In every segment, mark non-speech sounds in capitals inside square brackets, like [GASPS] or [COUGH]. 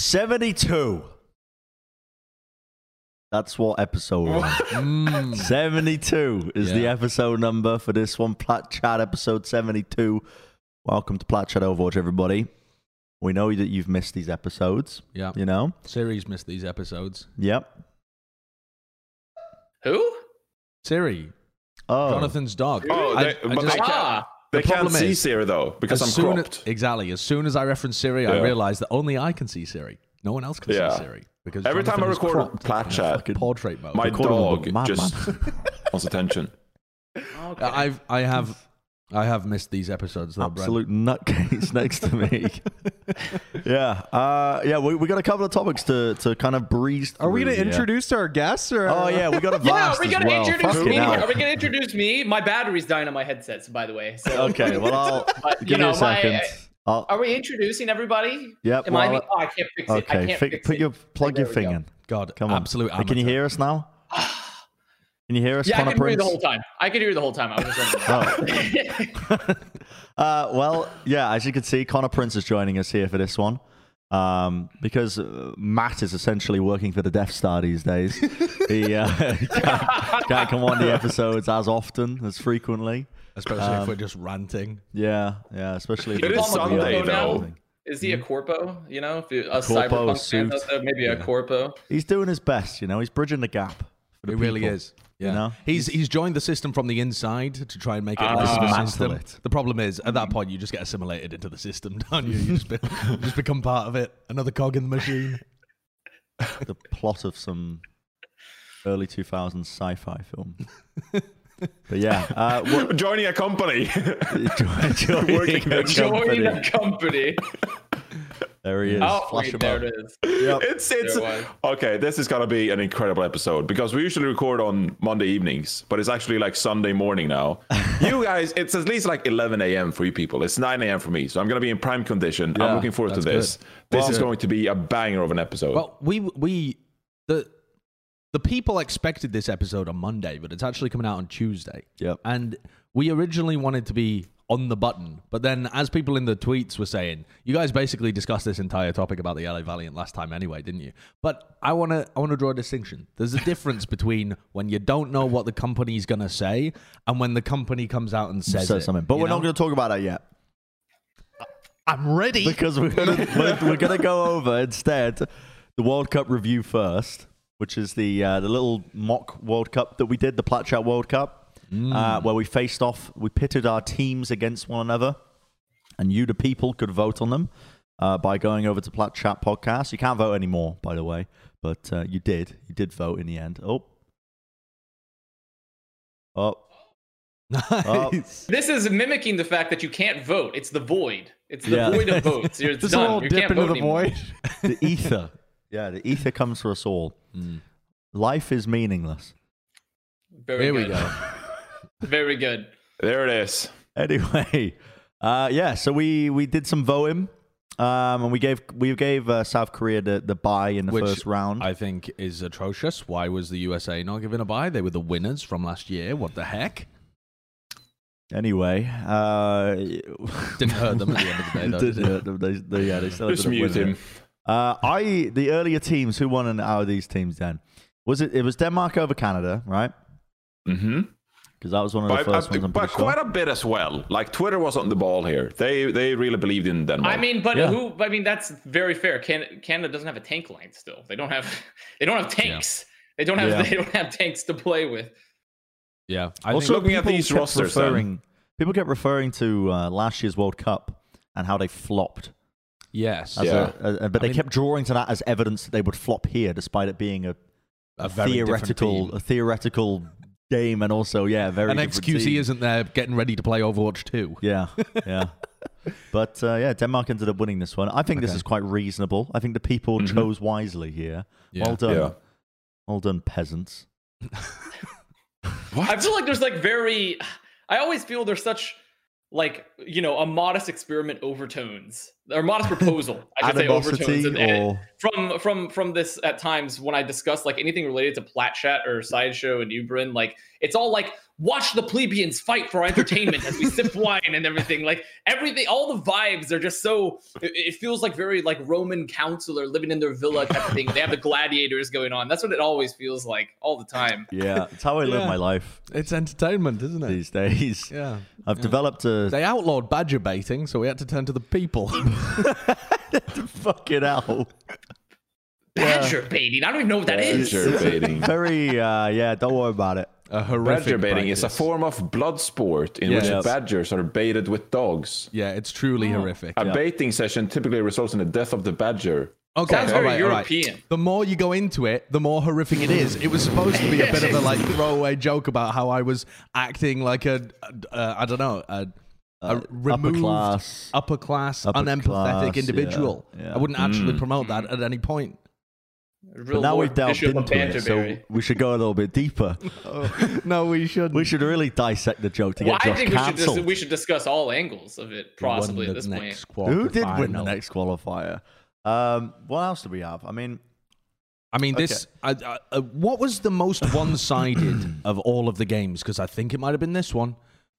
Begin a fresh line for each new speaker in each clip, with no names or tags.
72. That's what episode we're.
Mm.
72 is the episode number for this one. Plat Chat episode 72. Welcome to Plat Chat Overwatch, everybody. We know that you've missed these episodes,
Yeah.
you know?
Siri's missed these episodes.
Yep.
Who?
Siri,
Oh.
Jonathan's dog.
Oh,
I-
they,
I just-
they
Ah,
they
The
can't
problem
see
is,
Siri though because I'm cropped.
As, exactly. As soon as I reference Siri, I realize that only I can see Siri. No one else can
Yeah.
see Siri. Because
Every time I record
cropped
Plat Chat,
portrait mode.
My
Recording
dog
with
just [LAUGHS] wants attention. [LAUGHS]
okay.
Uh, I've I have I have missed these episodes though, Brent.
Absolute nutcase [LAUGHS] next to me. [LAUGHS] yeah. Uh, yeah, we, we got a couple of topics to, to kind of breeze
Are we going to
here.
introduce our guests? Or
Oh, yeah, we got a. [LAUGHS]
Yeah, are we gonna
well.
introduce
Fucking
me?
hell.
Are we gonna introduce me? My battery's dying on my headsets, by the way. So
Okay, well, I'll
But,
give
you
me
know,
a second.
my-
I'll,
are we introducing everybody?
Yep,
Am I?
well,
Oh, I can't fix it. I
okay,
can't
fi-
fix
put
it.
your plug
There
your
we
thing
go.
in.
God,
Come on.
absolute
Hey, Can you hear us now? [SIGHS] Can you hear us,
Yeah, I
Connor
can hear you the whole time. I can hear you the whole time. I was just wondering. [LAUGHS] [LAUGHS]
uh, well, yeah, as you can see, Connor Prince is joining us here for this one. Um, because uh, Matt is essentially working for the Death Star these days. he uh, [LAUGHS] can't, can't come on the episodes as often, as frequently.
Especially
Um,
if we're just ranting.
Yeah, yeah, especially if it's
Sunday,
reality
though.
thing.
Is he a corpo? You know, if you, a
Corpo
cyberpunk fan
suit.
out there, maybe a corpo.
He's doing his best, you know. He's bridging the gap. For the
It really is. Yeah.
know?
He's he's joined the system from the inside to try and make it
Ah.
less of a system.
it.
The problem is, at that point, you just get assimilated into the system, [LAUGHS] don't you? You just, be, you just become part of it, another cog in the machine. [LAUGHS]
the plot of some early 2000s sci-fi film. but yeah, uh, what, [LAUGHS]
Joining a company.
joining, joining a
at
Join
company.
the company.
There he is.
Oh,
Flash
wait, there
up.
it is.
Yep.
it's it's
it
okay. This is gonna be an incredible episode because we usually record on Monday evenings, but it's actually like Sunday morning now. [LAUGHS] you guys, it's at least like 11 a.m. for you people. It's 9 a.m. for me, so I'm gonna be in prime condition.
Yeah,
I'm looking forward to this.
good.
This
Well-
is going to be a banger of an episode.
Well, we we the the people expected this episode on Monday, but it's actually coming out on Tuesday.
Yep.
And we originally wanted to be on the button, but then as people in the tweets were saying, you guys basically discussed this entire topic about the LA Valiant last time anyway, didn't you? But I want to I want to draw a distinction. There's a [LAUGHS] difference between when you don't know what the company's going to say and when the company comes out and says
Said
it,
something, but we're not going to talk about that yet
I'm ready.
because we're going [LAUGHS] to we're, we're going to go over instead the World Cup review first, which is the uh, the little mock World Cup that we did, the Plat Chat World Cup, uh, where we faced off, we pitted our teams against one another, and you, the people, could vote on them uh, by going over to Plat Chat Podcast. You can't vote anymore, by the way, but uh, you did. You did vote in the end. Oh. Oh, [LAUGHS]
nice.
This is mimicking the fact that you can't vote. It's the void. It's the
Yeah.
void of [LAUGHS] votes. You're it's
Just a
done.
little
You
dip
can't
into
vote
the
anymore.
void. [LAUGHS]
the ether. yeah, the ether comes for us all. Life is meaningless.
Very
Here we go.
Very good.
there it is.
Anyway, uh, yeah, so we we did some voting, um, and we gave we gave uh, South Korea the the bye in the
Which
first round.
I think is atrocious. Why was the USA not given a bye? They were the winners from last year. What the heck?
anyway, uh,
Didn't hurt them at the end of the day, though, [LAUGHS]
Didn't
did it?
hurt them. They, they, yeah, they still
Just mute him.
Uh, I the earlier teams who won in out of these teams then was it? It was Denmark over Canada, right?
Mm-hmm.
Because that was one of the
But,
first ones.
uh,
I'm
but
pretty sure.
quite a bit as well. Like Twitter was on the ball here. They they really believed in Denmark.
I mean, but
Yeah.
who? I mean, that's very fair. Can, Canada doesn't have a tank line still. They don't have. [LAUGHS] They don't have tanks. They don't have.
Yeah. [LAUGHS]
They don't have tanks to play with.
Yeah. I
also,
think,
looking at these rosters
referring, people kept referring to uh, last year's World Cup and how they flopped.
yes.
As
Yeah.
a, a- but they
mean-
kept drawing to that as evidence that they would flop here, despite it being a,
A very
theoretical, a theoretical game, and also yeah, a very
And
different
XQC
team.
isn't there getting ready to play Overwatch 2.
Yeah, yeah. [LAUGHS] but uh, yeah, Denmark ended up winning this one. I think this is quite reasonable. I think the people
Mhm.
chose wisely here.
Yeah.
Well done,
Yeah.
well done, peasants. [LAUGHS]
I feel like there's like very. I always feel there's such like you know a modest experiment overtones or modest [LAUGHS] proposal. I should say overtones and- and from from from this at times when I discuss like anything related to Plat Chat or Sideshow and Ubrin, like it's all like watch the plebeians fight for our entertainment as we sip [LAUGHS] wine and everything. Like everything, all the vibes are just so. It, it feels like very like Roman counselor living in their villa type of thing. They have the gladiators going on. That's what it always feels like all the time.
yeah, it's how I live my life
It's entertainment, isn't it?
these days.
Yeah.
I've developed a
They outlawed badger baiting, so we had to turn to the people. [LAUGHS]
fucking hell.
Badger baiting. I don't even know what that is.
Badger baiting. [LAUGHS]
Very uh yeah, don't worry about it.
A horrific
Badger baiting is a form of blood sport in
Yes.
which badgers are baited with dogs.
Yeah, it's truly horrific.
A baiting session typically results in the death of the badger.
Okay,
Sounds
all
very
right, all right.
European.
The more you go into it, the more horrific it is. It was supposed to be a bit of a like throwaway joke about how I was acting like a, uh, I don't know, a, a
Uh,
removed,
upper class.
upper class,
Upper
unempathetic
class,
individual.
yeah, yeah.
I wouldn't actually
Mm.
promote that at any point.
Real
But now we've delved
Bishop
into it, so we should go a little bit deeper. [LAUGHS]
no, we should.
We should really dissect the joke to
Well,
get
I
Josh
think we should,
cancelled.
dis- we should discuss all angles of it, possibly at this point.
Who did win the next qualifier? Um, what else do we have? I mean,
I mean, this. I, I, uh, what was the most [COUGHS] one-sided of all of the games? Because I think it might have been this one.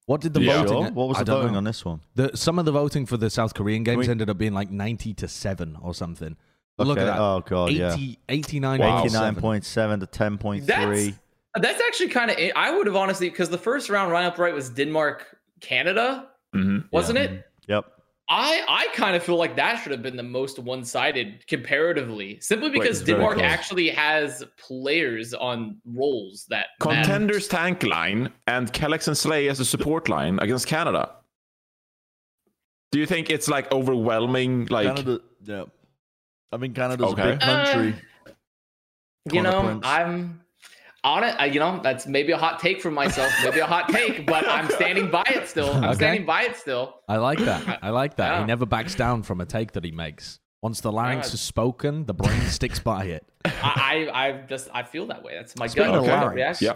What did the
Yeah.
voting?
sure. What was the voting
know.
on this one?
The, some of the voting for the South Korean games
we-
ended up being like 90 to 7 or something. But Look at that.
Oh, God, yeah.
80, 89
Wow.
89.7 to 10.3.
That's that's actually kind of. I would have honestly because the first round lineup right was Denmark Canada,
hmm
wasn't it?
Yep.
I I kind of feel like that should have been the most one sided comparatively, simply because
it's very
Denmark
close.
actually has players on roles that matter.
Contenders tank line and Kellex and Slay as a support line against Canada. Do you think it's like overwhelming? Like,
Canada, yeah. I mean, Canada's
Okay.
a big uh, country.
You know,
Prince.
I'm on it. I, you know, that's maybe a hot take from myself, maybe a hot take, but I'm standing by it still. I'm
Okay.
standing by it still.
I like that. I like that. He never backs down from a take that he makes. Once the larynx
Yeah.
is spoken, the brain sticks by it.
I, I, I just, I feel that way. That's my
Speaking
gut
of
gut
larynx,
reaction.
yeah.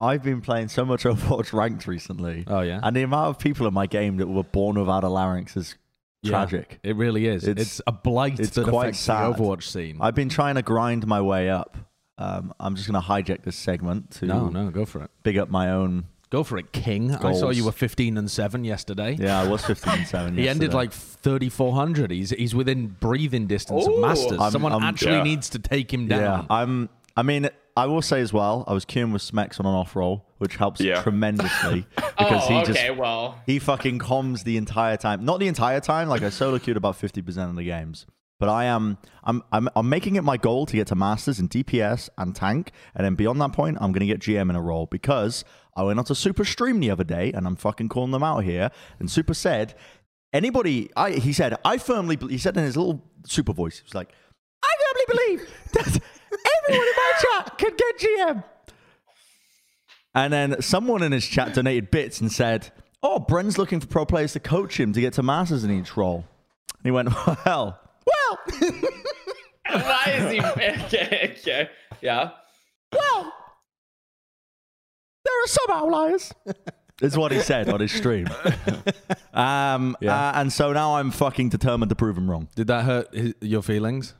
I've been playing so much [LAUGHS] Overwatch ranked recently.
Oh, yeah?
And the amount of people in my game that were born without a larynx is
Yeah.
Tragic.
It really is. It's,
It's-
a blight
it's
that
quite
affects
sad.
the Overwatch scene.
I've been trying to grind my way up. Um, I'm just going to hijack this segment to
no, no, go for it.
big up my own.
Go for it, King. I saw
Goals.
you were 15 and 7 yesterday.
Yeah, I was 15 and 7. [LAUGHS]
He ended
yesterday.
like 3,400. He's he's within breathing distance of
Ooh.
Masters.
I'm-
Someone
I'm-
actually
Yeah.
needs to take him down.
Yeah, I'm. I mean, I will say as well, I was queuing with Smex on an off roll, which helps
Yeah.
tremendously [LAUGHS] because
oh,
he
okay.
just
well,
he fucking comms the entire time. Not the entire time. Like I solo queued about 50 percent of the games. But I am I'm, I'm I'm making it my goal to get to masters in DPS and tank, and then beyond that point, I'm gonna get GM in a role because I went on to Super Stream the other day, and I'm fucking calling them out here. And Super said, anybody, I he said, I firmly, he said in his little super voice, he was like, I firmly believe that [LAUGHS] everyone in my chat can get GM. And then someone in his chat donated bits and said, Oh, Bren's looking for pro players to coach him to get to masters in each role. And he went, Well, well, [LAUGHS]
why is he? [LAUGHS] Okay, okay, yeah.
well, there are some outliers. is what he said on his stream. [LAUGHS] um,
Yeah.
uh, and so now I'm fucking determined to prove him wrong.
Did that hurt his, your feelings?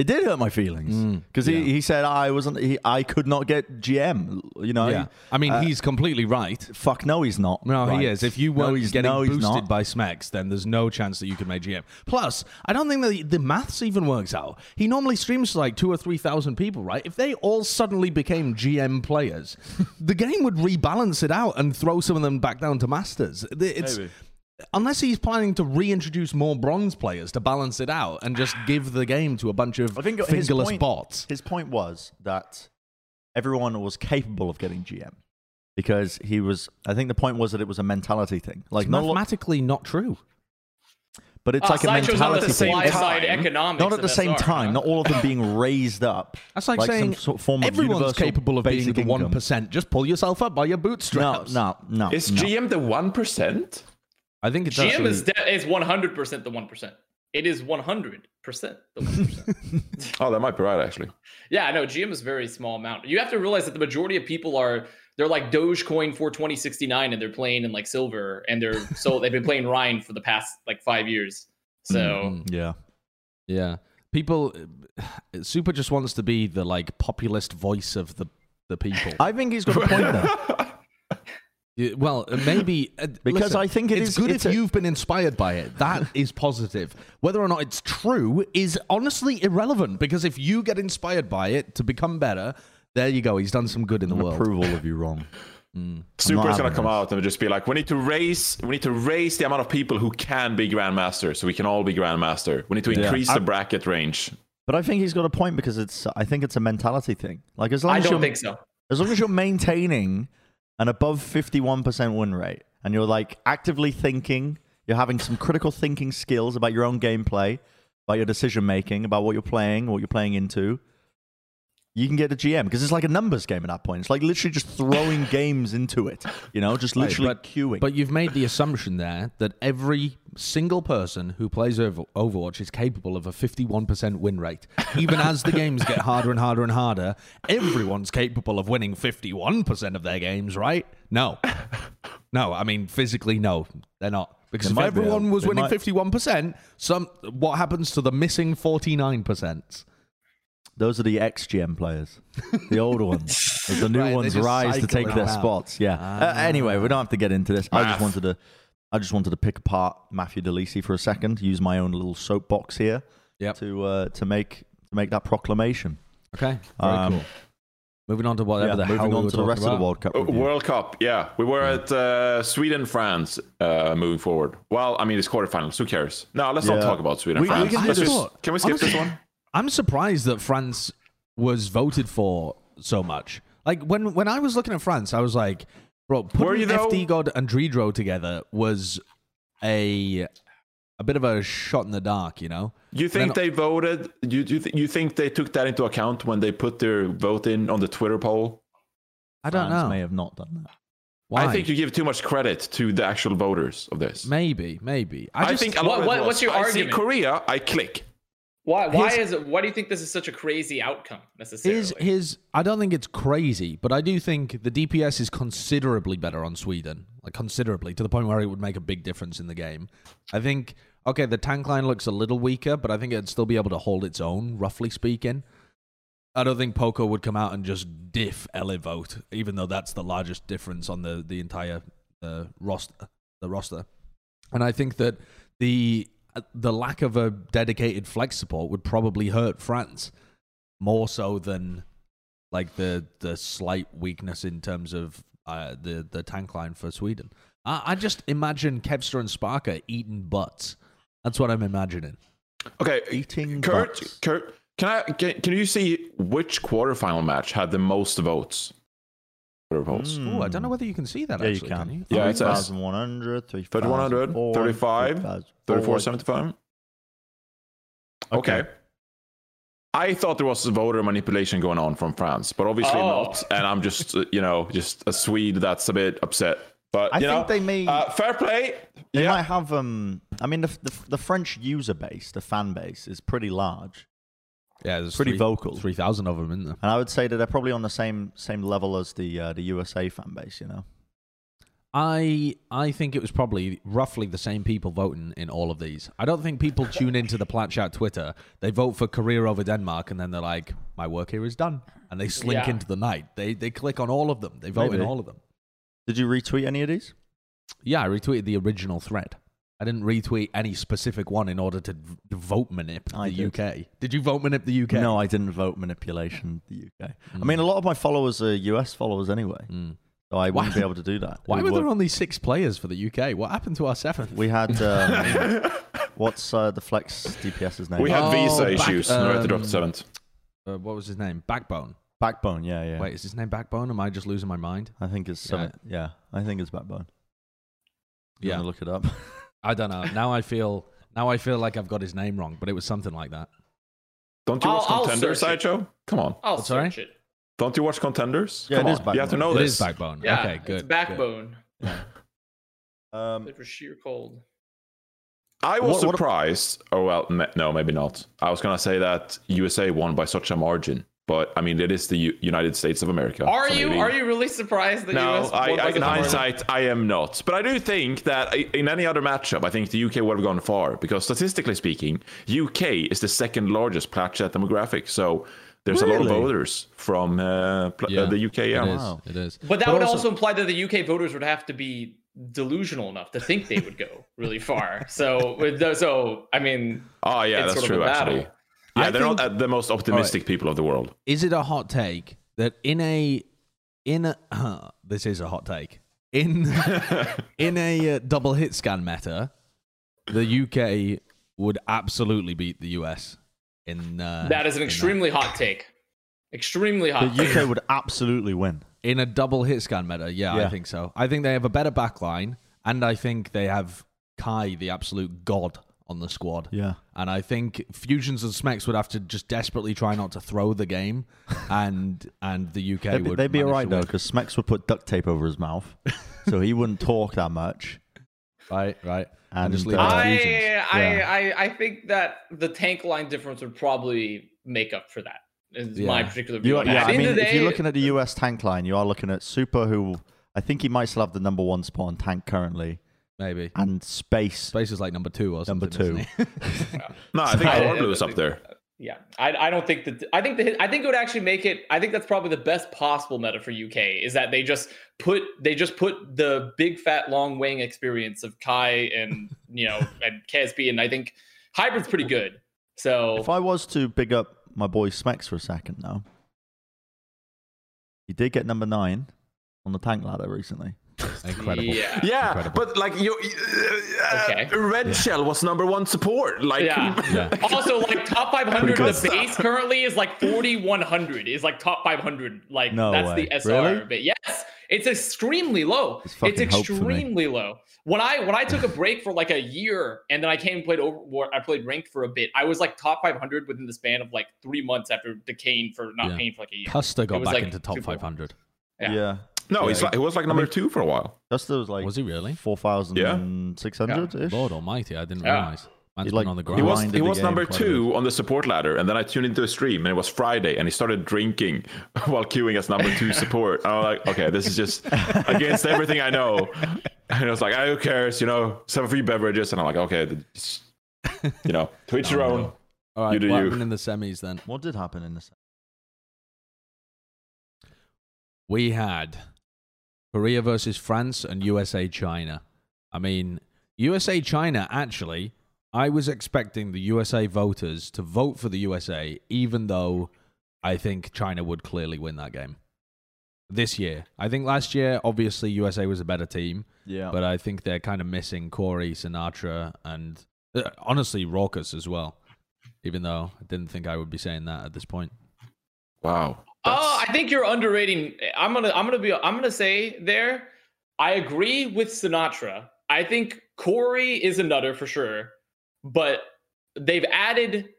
It did hurt my feelings
Mm,
because
yeah.
he, he said I wasn't. He, I could not get GM. You know.
yeah. I mean,
uh,
he's completely right.
Fuck no, he's not.
No,
right.
he is. If you weren't
he's-
getting
no,
boosted by Smex, then there's no chance that you could make GM. Plus, I don't think that the, the maths even works out. He normally streams to like two or three thousand people, right? If they all suddenly became GM players, [LAUGHS] the game would rebalance it out and throw some of them back down to masters. It's
Maybe.
Unless he's planning to reintroduce more bronze players to balance it out and just give the game to a bunch of
I think his
fingerless
point-
bots.
His point was that everyone was capable of getting GM because he was. I think the point was that it was a mentality thing. Like
It's
not, a lot-
mathematically not true.
but it's
Ah,
like a
Sideshow's not
mentality
the
thing.
supply
It's-
side
time.
Not at the same
SR,
time. Not all of them being [LAUGHS] raised up.
That's like,
some
saying
sort of form of
everyone's
universal
capable of being the one percent. Just pull yourself up by your
No,
bootstraps.
no, no.
Is
no.
GM the one percent?
I think it's
GM
actually,
is de- is one hundred percent the one percent. It is one hundred percent the one percent. [LAUGHS]
Oh, that might be right actually.
Yeah, no, GM is a very small amount. You have to realize that the majority of people are they're like Dogecoin for 2069 and they're playing in like silver and they're so [LAUGHS] they've been playing Rein for the past like five years. So
Mhm.
Yeah.
Yeah. People, Super just wants to be the like populist voice of the the people.
I think he's got a point there. [LAUGHS]
Yeah, well, uh, maybe uh,
Because
listen,
I think it
it's
is-
good
it's
if
a-
you've been inspired by it. That [LAUGHS] is positive. Whether or not it's true is honestly irrelevant. Because if you get inspired by it to become better, there you go. He's done some good in the
I'm
world.
prove all of you wrong. [LAUGHS]
Super is gonna come
this.
out and just be like, we need to raise, we need to raise the amount of people who can be grandmaster, so we can all be grandmaster. We need to
Yeah.
increase the bracket range.
But I think he's got a point because it's. I think it's a mentality thing. Like as long
I
as
don't
you're,
think so.
as long as you're maintaining an above 51% win rate and you're like actively thinking, you're having some critical thinking skills about your own gameplay, about your decision making, about what you're playing, what you're playing into, you can get a GM because it's like a numbers game at that point. It's like literally just throwing [LAUGHS] games into it, you know, just
Right,
literally
but,
queuing.
But you've made the assumption there that every single person who plays Overwatch is capable of a 51% win rate. Even as the games get harder and harder and harder, everyone's capable of winning 51% of their games, right? No. No, I mean physically no, they're not. Because if everyone
able-
was winning
might-
51%, some what happens to the missing 49%?
Those are the XGM players, the older ones. The new
Right,
ones rise to take their
out.
spots. Yeah. Uh, anyway, we don't have to get into this. I just wanted to, I just wanted to pick apart Matthew Delisi for a second. Use my own little soapbox here
Yep.
to uh, to make to make that proclamation.
Okay, very
Um,
cool. Moving on to whatever
Yeah,
the hell
moving
we
on
were
to the
talking
rest of the World Cup.
Uh,
review.
World Cup, yeah, we were at uh, Sweden, France, uh, moving forward. Well, I mean, it's quarterfinals. Who cares? No, let's not talk about Sweden,
We- we can
Let's just, can we skip this one?
I'm surprised that France was voted for so much. Like when when I was looking at France, I was like, bro,
Were you
putting
though?
FD God and Dridro together was a a bit of a shot in the dark, you know.
You think
Then-
they voted? You you, th- you think they took that into account when they put their vote in on the Twitter poll?
I don't
France
know.
May have not done that.
Why?
I think you give too much credit to the actual voters of this.
maybe, maybe. I,
I, think a lot
What-
of
what-
was,
what's your
I
argument?
see Korea, I click.
Why? Why
His-
is it? Why do you think this is such a crazy outcome necessarily?
his his. I don't think it's crazy, but I do think the DPS is considerably better on Sweden, like considerably to the point where it would make a big difference in the game. I think okay, the tank line looks a little weaker, but I think it'd still be able to hold its own, roughly speaking. I don't think Poko would come out and just diff Elevote, even though that's the largest difference on the the entire uh, roster. The roster, and I think that the the lack of a dedicated flex support would probably hurt France more so than like the the slight weakness in terms of uh, the the tank line for Sweden. I, I just imagine Kevster and Sparkr eating butts. That's what I'm imagining.
Okay,
Eating
Kurt,
butts.
Kurt, can I can, can you see which quarterfinal match had the most votes? Twitter polls.
Mm.
Oh, I don't know whether you can see that.
Yeah, you
actually,
can.
you?
Yeah, it says
3,100,
3,100, 35, 34, 75. Okay. I thought there was voter manipulation going on from France, but obviously
Oh.
not. And I'm just, uh, you know, just a Swede that's a bit upset. But
I
you
think
know,
they may-
uh, fair play.
They
yeah,
might have. Um, I mean, the, the the French user base, the fan base, is pretty large,
Yeah, there's
Pretty
three-
vocal.
Three thousand of them in there.
and I would say that they're probably on the same same level as the uh, the USA fan base. You know,
I I think it was probably roughly the same people voting in all of these. I don't think people [LAUGHS] tune into the Plat Chat Twitter. They vote for Korea over Denmark, and then they're like, "My work here is done," and they slink
Yeah.
into the night. They they click on all of them. They vote in all of them.
did you retweet any of these?
Yeah, I retweeted the original thread. I didn't retweet any specific one in order to v- vote manip the
did.
UK. Did you vote manip the UK?
No, I didn't vote manipulation. The UK. I mean, a lot of my followers are US followers anyway,
Mm.
so I wouldn't
Why-
be able to do that.
Why
We
were there
were-
only six players for the UK? What happened to our seventh?
We had um, [LAUGHS] what's uh, the flex DPS's name?
we had
Oh,
visa
back-
issues. no, we had to drop
um,
seventh.
Uh, what was his name? Backbone.
Backbone. Yeah, yeah.
Wait, is his name Backbone? Am I just losing my mind?
I think it's
Yeah.
seven. Yeah, I think it's Backbone. You
Yeah.
look it up. [LAUGHS]
I don't know. Now I feel now I feel like I've got his name wrong, but it was something like that.
Don't you
I'll-
watch
I'll
Contenders,
search.
Sideshow? Come on.
I'll
Oh, sorry?
search it.
Don't you watch Contenders?
Yeah,
Come
it is
on. You have to know
It
this.
is Backbone.
Yeah,
okay, good.
It's backbone.
Um,
It was sheer cold.
I was
What- what-
surprised. Oh well, me- no, maybe not. I was gonna say that USA won by such a margin, but I mean, it is the U- United States of America.
Are
so
you
maybe-
are you really surprised that
No,
US
I,
won by
I, in
such
hindsight, I am not. But I do think that in any other matchup, I think the UK would have gone far because statistically speaking, UK is the second largest plat demographic. So there's a lot of voters from uh, pl- uh, the UK. Yeah.
It is.
Wow.
It is.
But that
But
would
also-
also, imply that the UK voters would have to be delusional enough to think they would go really far. So, with those, so I mean,
Oh yeah,
It's
that's
sort of
true.
a battle.
Actually, yeah,
I
they're
think-
not uh, the most optimistic people of the world.
is it a hot take that in a in a [CLEARS THROAT] this is a hot take in [LAUGHS] in a uh, double hit scan meta the UK would absolutely beat the US in uh,
that is an
in
extremely hot take. Extremely hot.
The
take.
UK would absolutely win.
in a double hit scan meta yeah, I think so I think they have a better backline and I think they have Kai the absolute god on the squad
Yeah.
And I think Fusions and Smex would have to just desperately try not to throw the game, [LAUGHS] and and the UK
They'd, be-
would.
they'd be alright though, because Smex would put duct tape over his mouth, [LAUGHS] so he wouldn't talk that much.
Right, right. And,
And,
just leave
uh,
it to
I,
Fusions.
I, I, I think that the tank line difference would probably make up for that. Is my particular view.
You, yeah, I mean,
of the
if you're looking at the US tank line, you are looking at Super, who I think he might still have the number one spot on tank currently,
maybe
and Space.
Space is like number two or
Number
something. isn't? [LAUGHS]
No, I think
I-
Orblue is up there.
Yeah, I, I don't think that. I think the I think it would actually make it. I think that's probably the best possible meta for UK is that they just put they just put the big fat long wing experience of Kai and [LAUGHS] you know and KSP and I think hybrid's pretty good. So
If I was to big up my boy Smex for a second now, he did get number nine on the tank ladder recently.
Incredible.
Yeah.
Yeah,
Incredible.
but like you, uh,
Okay.
Red Shell was number one support. Like,
Yeah. [LAUGHS]
Yeah.
Also, like top 500,
Pretty good
the base currently is like 4100. Is like top 500. Like
No
that's
way.
the SR.
Really?
But yes, it's extremely low.
It's
It's,
fucking hope for me.
extremely low. When I when I took a [LAUGHS] break for like a year and then I came and played over, I played ranked for a bit. I was like top 500 within the span of like three months after decaying for not
Yeah.
paying for like a year.
Kuster got back
like,
into top 500.
Yeah.
Yeah.
No, he's like, he was like number two for a while.
Kuster was like
Was he really?
4,600 ish.
Lord Almighty, I didn't
Yeah.
realize. Man's
He,
been on the
he
ground.
He was
Grinded
he
the
was
game
number
quite a
two on the support ladder, and then I tuned into a stream, and it was Friday, and he started drinking [LAUGHS] while queuing as number two [LAUGHS] support. And I'm like, okay, this is just against everything I know. And I was like, "Ah, who cares? You know, some free beverages, and I'm like, okay, just, you know, to each [LAUGHS] your own.
All right,
You do
what
you.
happened in the semis then?
What did happen in the semis?
we had Korea versus France and USA China. I mean, USA China actually, I was expecting the USA voters to vote for the USA, even though I think China would clearly win that game this year. I think last year, obviously, USA was a better team,
Yeah.
but I think they're kind of missing Corey, Sinatraa, and uh, honestly, Rawkus as well. Even though I didn't think I would be saying that at this point.
Wow.
Oh, I think you're underrating. I'm gonna I'm gonna be I'm gonna say there. I agree with Sinatraa. I think Corey is a nutter for sure, but they've added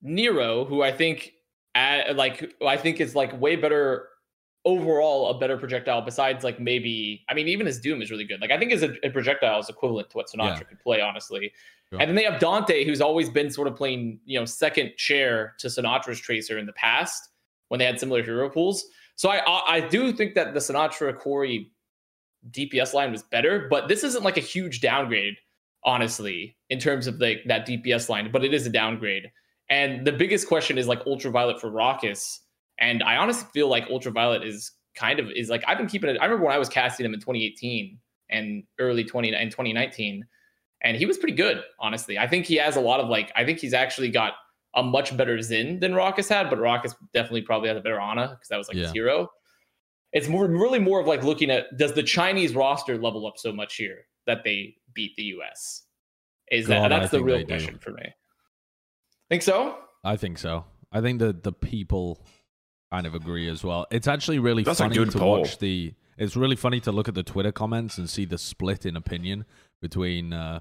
Nero, who I think add, like I think is like way better overall, a better projectile. Besides, like maybe I mean even his Doom is really good. Like I think his a, a projectile is equivalent to what Sinatraa
Yeah.
could play, honestly.
Sure.
And then they have Danteh, who's always been sort of playing you know second chair to Sinatraa's Tracer in the past when they had similar hero pools. So I I, do think that the Sinatraa Corey DPS line was better, but this isn't like a huge downgrade, honestly, in terms of like that DPS line. But it is a downgrade. And the biggest question is like ultraviolet for Rawkus. And I honestly feel like ultraviolet is kind of is like I've been keeping it. I remember when I was casting him in 2018 and early 20 and 2019, and he was pretty good, honestly. I think he has a lot of like I think he's actually got a much better Zen than Rawkus had, but Rawkus definitely probably had a better Ana because that was like
Yeah.
his hero. It's more really more of like looking at does the Chinese roster level up so much here that they beat the US? Is that
God, I
that's the real
they do.
question for me. Think so?
I think so. I think that the people kind of agree as well. It's actually really
That's
funny to
poll.
watch the. It's really funny to look at the Twitter comments and see the split in opinion between uh,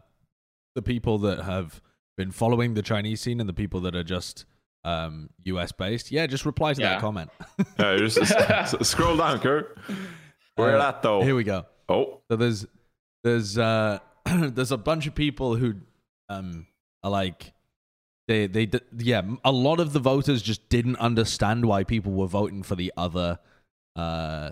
the people that have been following the Chinese scene and the people that are just um, US based. Yeah, just reply to
Yeah.
that comment. [LAUGHS]
Uh, just, s- scroll down, Kurt. Where
Uh,
at though?
Here we go.
oh,
So there's there's uh [CLEARS THROAT] there's a bunch of people who um are like They they yeah, a lot of the voters just didn't understand why people were voting for the other uh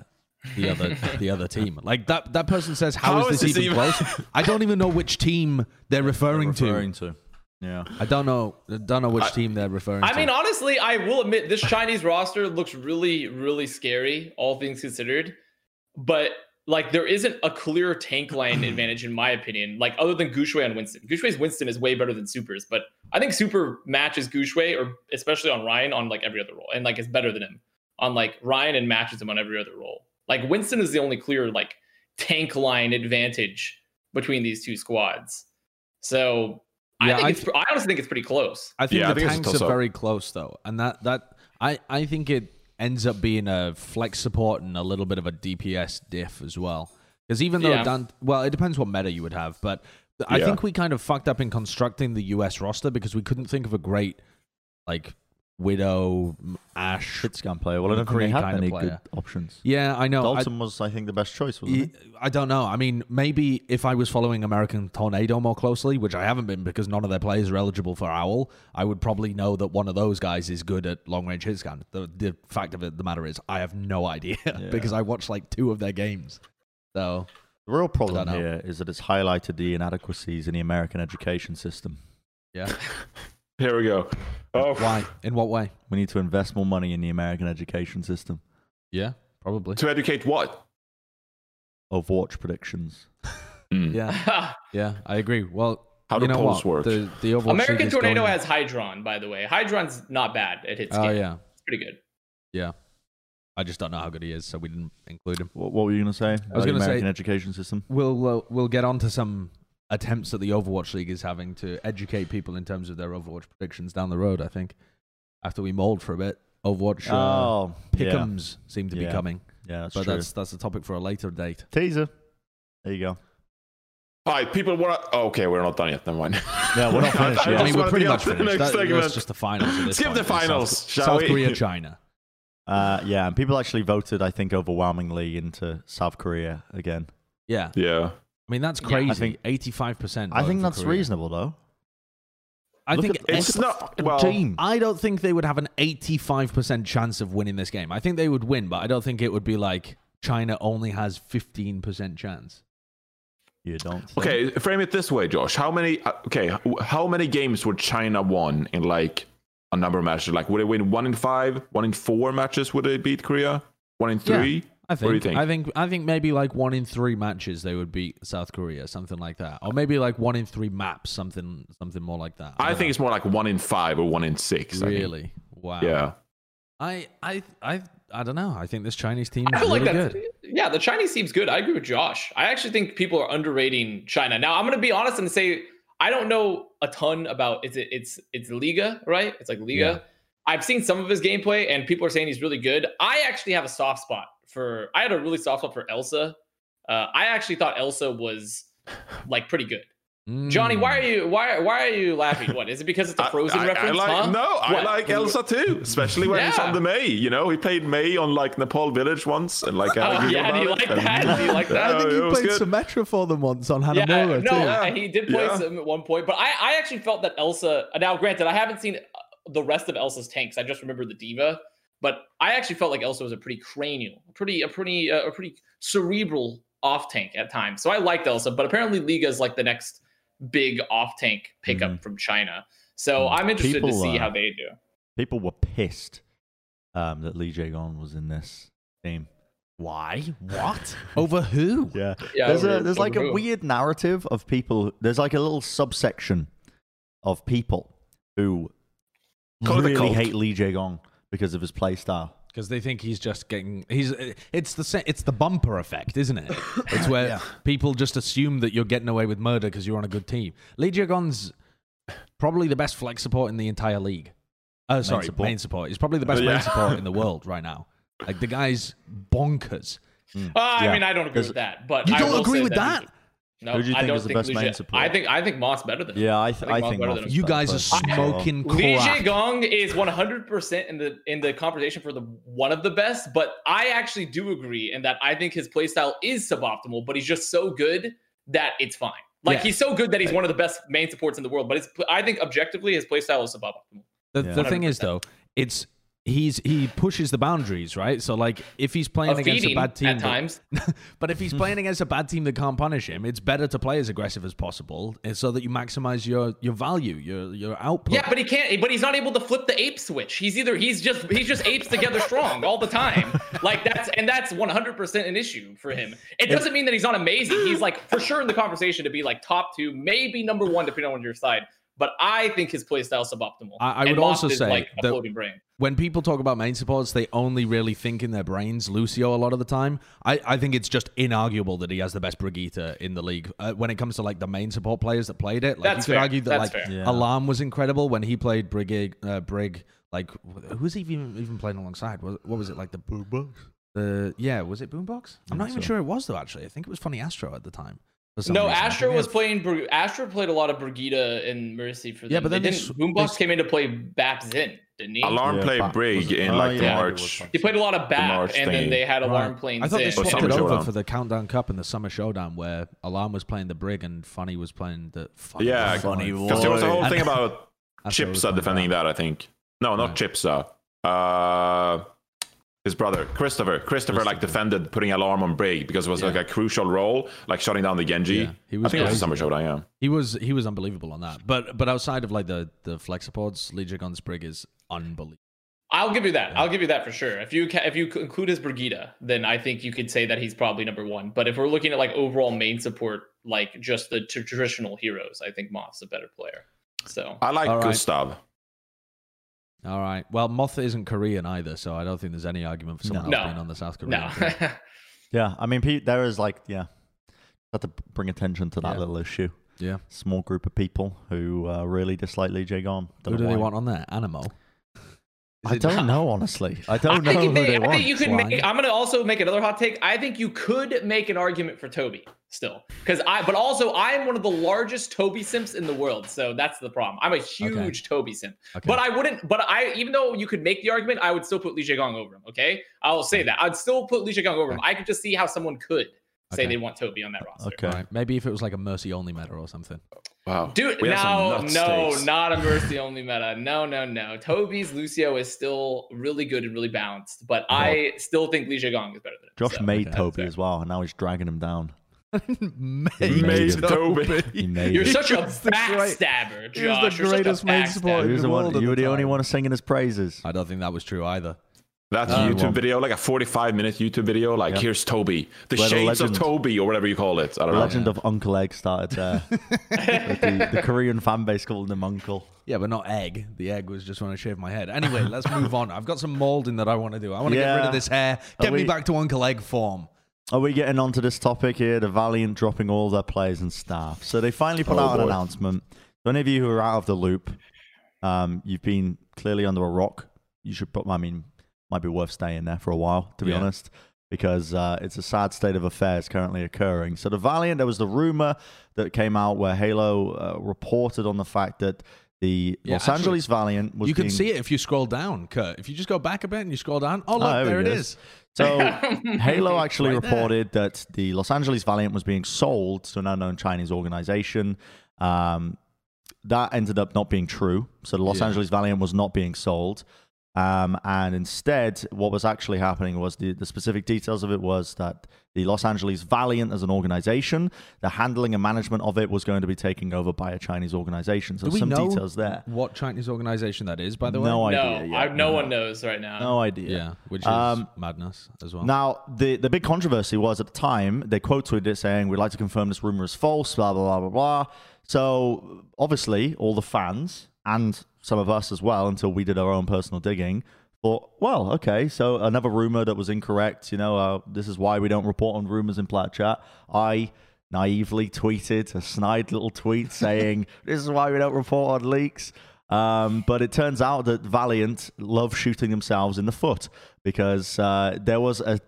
the other the other [LAUGHS] team. Like that that person says how
How
is
is
this
this
even
even-
close? I don't even know which team they're [LAUGHS] referring,
referring
to.
to. Yeah.
I don't know I don't know which team they're referring to.
I
to.
mean, honestly, I will admit this Chinese roster looks really, really scary, all things considered. But like, there isn't a clear tank line [CLEARS THROAT] advantage, in my opinion. Like, other than Guxue and Winston. Guxue's Winston is way better than Super's, but I think Super matches Guxue, or especially on Rein, on like every other role, and like is better than him on like Rein and matches him on every other role. Like Winston is the only clear like tank line advantage between these two squads. So.
Yeah,
I think
I
it's. I honestly think it's pretty close.
I think
Yeah, I
the
think
tanks are
toss-up.
very close though, and that that I I think it ends up being a flex support and a little bit of a DPS diff as well. Because even though
Yeah.
Dan, well, it depends what meta you would have, but I
Yeah.
think we kind of fucked up in constructing the US roster because we couldn't think of a great like Widow, Ash.
Shit scan player. Well, I don't think they
McCree
have
kind of
any
player.
good options.
Yeah, I know. I-
Dalton was, I think, the best choice, wasn't
Ye- I don't know. I mean, maybe if I was following American Tornado more closely, which I haven't been because none of their players are eligible for Owl, I would probably know that one of those guys is good at long range hit scan. The, the fact of it, the matter is, I have no idea [LAUGHS] because I watched like two of their games. So
The real problem
know.
here is that it's highlighted the inadequacies in the American education system.
yeah, [LAUGHS]
Here we go. Oh,
why? In what way?
We need to invest more money in the American education system.
Yeah, probably.
to educate what?
Of watch predictions. [LAUGHS]
Mm.
Yeah, [LAUGHS] yeah, I agree. Well,
How
you
do
know
polls
what?
work?
The, the
American Tornado has Hydron, by the way. Hydron's not bad at hits.
Oh
scan.
yeah,
It's pretty good.
yeah. I just don't know how good he is, so we didn't include him.
What, what were you going to say? I
was gonna say-
American education system.
we'll uh, we'll get on to some attempts that the Overwatch League is having to educate people in terms of their Overwatch predictions down the road. I think after we mold for a bit, Overwatch uh,
oh, yeah.
pickums seem to be coming,
Yeah, that's
but
true.
that's that's a topic for a later date.
Teaser. There you go.
Hi, people want to. Oh, okay, we're not done yet. Never mind.
Yeah, we're not [LAUGHS] finished
I
yet.
I mean, we're pretty much finished.
next
That-
segment.
that's just the finals. At this
Skip
point.
the
It's South-
finals, shall
South
we?
Korea, [LAUGHS] China.
Uh, yeah, and people actually voted, I think, overwhelmingly into South Korea again.
Yeah,
yeah.
I mean that's
Yeah.
crazy.
I think-
eighty-five percent.
I think that's reasonable, though.
I
Look
think
at-
It's not- well-
team.
I don't think they would have an 85% chance of winning this game. I think they would win, but I don't think it would be like China only has 15% chance.
You don't. Think?
Okay, frame it this way, Josh. How many? uh, Okay, how many games would China won in like a number of matches? Like, would they win one in five, one in four matches? Would they beat Korea? One in
Yeah,
three?
I
What do you
think,
think?
I think I think maybe like one in 3 matches they would beat South Korea, something like that. Or maybe like one in 3 maps, something something more like that.
I
don't
think
know.
it's more like one in five or one in six. I think.
really wow.
Yeah.
I I I I don't know. I think this Chinese team
I
is
feel
really
like that's
good.
yeah. The Chinese team's good. I agree with Josh. I actually think people are underrating China. Now I'm going to be honest and say I don't know a ton about it's it, it's it's Liga right? It's like Liga.
Yeah.
I've seen some of his gameplay and people are saying he's really good. I actually have a soft spot for. I had a really soft spot for Elsa. Uh, I actually thought Elsa was like pretty good. Johnny, why are you why why are you laughing? What is it because it's a Frozen
I,
reference?
I like,
huh?
No, I
What?
like Elsa too, especially when he's
Yeah.
on the Mei. You know, he played Mei on like Nepal Village once, and like, I
Oh, yeah, do you like
it, and-
that? Do you like that?
I think
he
you played
good.
Symmetra for them once on
Yeah,
Hanamura
no,
too.
and he did play
Yeah.
some at one point, but I, I actually felt that Elsa. Now, granted, I haven't seen the rest of Elsa's tanks. I just remember the D.Va, but I actually felt like Elsa was a pretty cranial, pretty, a pretty, uh, a pretty cerebral off tank at times. So I liked Elsa, but apparently Liga is like the next big off tank pickup from China. So
Mm.
I'm interested
People,
to see
uh,
how they do.
People were pissed um, that Lee Jae-gon was in this team.
Why? What? [LAUGHS] Over who?
Yeah.
Yeah,
there's
over-
a there's like
over
a weird narrative of people. There's like a little subsection of people who
Call it a
really hate Lee Jae-gon because of his play style.
Because they think he's just getting he's it's the it's the bumper effect, isn't it? [COUGHS] It's where people just assume that you're getting away with murder because you're on a good team. Lee Jae-gon's probably the best flex support in the entire league. Uh, sorry,
support.
main support. He's probably the best
Yeah.
main support in the [LAUGHS] world right now. Like the guy's bonkers.
Uh, I
Yeah.
mean, I don't agree
There's-
with that, but
You
I
don't
will
agree
say
with that?
No,
Who do you
I
think
don't
is the
think
best
Lee
main
Jae-
support?
I think I think Moth better than him.
Yeah, I, th-
I
I,
think Moth
think
better
Moth
than
You guys are smoking
Lee
crack.
Jae Gon is 100% in the in the conversation for the one of the best, but I actually do agree in that I think his playstyle is suboptimal, but he's just so good that it's fine. Like
Yeah.
he's so good that he's one of the best main supports in the world. But it's, I think objectively his playstyle is suboptimal.
The,
Yeah.
the thing is, though, it's he's he pushes the boundaries, right? So like if he's playing
Of
against a bad team,
at
that-
times. [LAUGHS]
but if he's playing against a bad team that can't punish him, it's better to play as aggressive as possible, eh, so that you maximize your your value, your your output.
Yeah, but he can't. But he's not able to flip the ape switch. He's either he's just he's just apes together strong all the time. [LAUGHS] Like that's and that's 100 percent an issue for him. It doesn't mean that he's not amazing. He's like for sure in the conversation to be like top two, maybe number one, depending on your side. But I think his playstyle is suboptimal.
I- I would
Moth
also say
like a
that-
floating brain.
when people talk about main supports, they only really think in their brains Lucio a lot of the time. I, I think it's just inarguable that he has the best Brigitte in the league. Uh, when it comes to like the main support players that played it, like
That's
you could
fair.
argue that
That's
like
fair.
Alarm was incredible when he played Brig. Uh, Brig like who's he even even playing alongside? Was, what was it like the Boombox? The yeah, was it Boombox? I'm not even
so.
sure it was though. Actually, I think it was Funny Astro at the time. For some
No,
reason. I
Astro was
it-
playing. Br- Astro played a lot of Brigida and Mercy for them.
Yeah, but then
they
they
didn't.
sw-
Boombox
they-
came in to play Bap Zen, didn't he?
Alarm
Yeah,
played Brig
was it?
in
Oh,
like the
yeah.
March.
He played a lot of Bap,
March
and then they had Alarm
Right.
playing.
I thought they swapped it over
Showdown.
for the Countdown Cup and the Summer Showdown, where Alarm was playing the Brig and Funny was playing the. Funny
Yeah,
Funny
because there was a whole thing about
Astro
Chipsa defending that. I think. No, not
Right.
Chipsa. Uh, his brother Christopher. Christopher like defended putting alarm on Brig because it was like a crucial role, like shutting down the Genji.
Yeah, he
I
was
think it was a
crazy.
summer showdown. Yeah.
He was he was unbelievable on that. But but outside of like the the flexipods, Legion Brig is unbelievable.
I'll give you that. I'll give you that for sure. If you ca- if you c- include his Brigida, then I think you could say that he's probably number one. But if we're looking at like overall main support, like just the t- traditional heroes, I think Moth's a better player. So
I like
All right.
Gustav.
All right. Well, Moth isn't Korean either, so I don't think there's any argument for someone
No.
else being on the South Korean. [LAUGHS]
no.
Yeah, I mean, Pete, there is like, yeah, have to bring attention to that
Yeah.
little issue.
Yeah.
Small group of people who uh, really dislike Lee Jae Gon.
Who do they want on there? Anamo. Is
I don't know, honestly. I
I
don't know
think,
who
they,
they
I
want.
think you could make. I'm gonna also make another hot take. I think you could make an argument for Toby still, because I. But also, I am one of the largest Toby simps in the world. So that's the problem. I'm a huge Toby simp.
Okay.
But I wouldn't. But I, even though you could make the argument, I would still put Lee Jae-gon over him. Okay, I'll say that. I'd still put Lee Jae-gon over him. I could just see how someone could say
Okay.
they want Toby on that roster.
Okay.
All right. Maybe if it was like a mercy only meta or something.
Wow,
Dude,
We have
no,
nuts
no,
takes.
not a mercy only meta. No, no, no. Toby's Lucio is still really good and really balanced, but I still think Lee Jae-gon is better than him.
Josh
so.
made
okay,
Toby as well, and now he's dragging him down.
Made,
made
Toby. [LAUGHS]
He made
You're
it.
such a
He's the great-
backstabber,
he was the
You're such a
greatest main support.
backstabber.
He was the
the
one-
world at
you were the only
time.
one singing his praises.
I don't think that was true either.
That's
Uh,
a YouTube
well-
video, like a 45 minute YouTube video. Like,
Yeah.
here's Toby, the
Where the
shades of
legend-
Toby, or whatever you call it. I don't
The
know.
legend of Uncle Egg started there. [LAUGHS] Like the, the Korean fan base called him Uncle.
Yeah, but not egg. The egg was just when I shaved my head. Anyway, let's move on. I've got some molding that I want to do. I want to get rid
Yeah.
of this hair.
Are
Get me
we-
back to Uncle Egg form.
Are we getting onto this topic here? The Valiant dropping all their players and staff. So they finally put
Oh,
out an announcement. So any of you who are out of the loop, um, you've been clearly under a rock. You should put. I mean, might be worth staying there for a while, to be
Yeah.
honest, because uh, it's a sad state of affairs currently occurring. So the Valiant, there was the rumor that came out where Halo uh, reported on the fact that the
Yeah,
Los
actually,
Angeles Valiant was
you can
being-
see it if you scroll down, Kurt. If you just go back a bit and you scroll down, oh, look,
there
there
it
it
is.
is.
So [LAUGHS] Halo actually reported that the Los Angeles Valiant was being sold to an unknown Chinese organization. Um, that ended up not being true. So the Los
Yeah.
Angeles Valiant was not being sold. Um, and instead, what was actually happening was the, the specific details of it was that the Los Angeles Valiant as an organization, the handling and management of it was going to be taken over by a Chinese organization. So
Do we
some
know
details there.
what Chinese organization that is, by the way?
No
no,
idea.
I,
yet.
no one knows right now.
No idea.
Yeah, which is
Um,
madness as well.
Now, the, the big controversy was at the time, they quote tweeted it saying, We'd like to confirm this rumor is false, blah, blah, blah, blah, blah. So, obviously, all the fans and some of us as well, until we did our own personal digging, thought, well, okay, so another rumor that was incorrect. You know, uh, this is why we don't report on rumors in Plat Chat. I naively tweeted a snide little tweet [LAUGHS] saying, This is why we don't report on leaks. Um, but it turns out that Valiant love shooting themselves in the foot because uh, there was a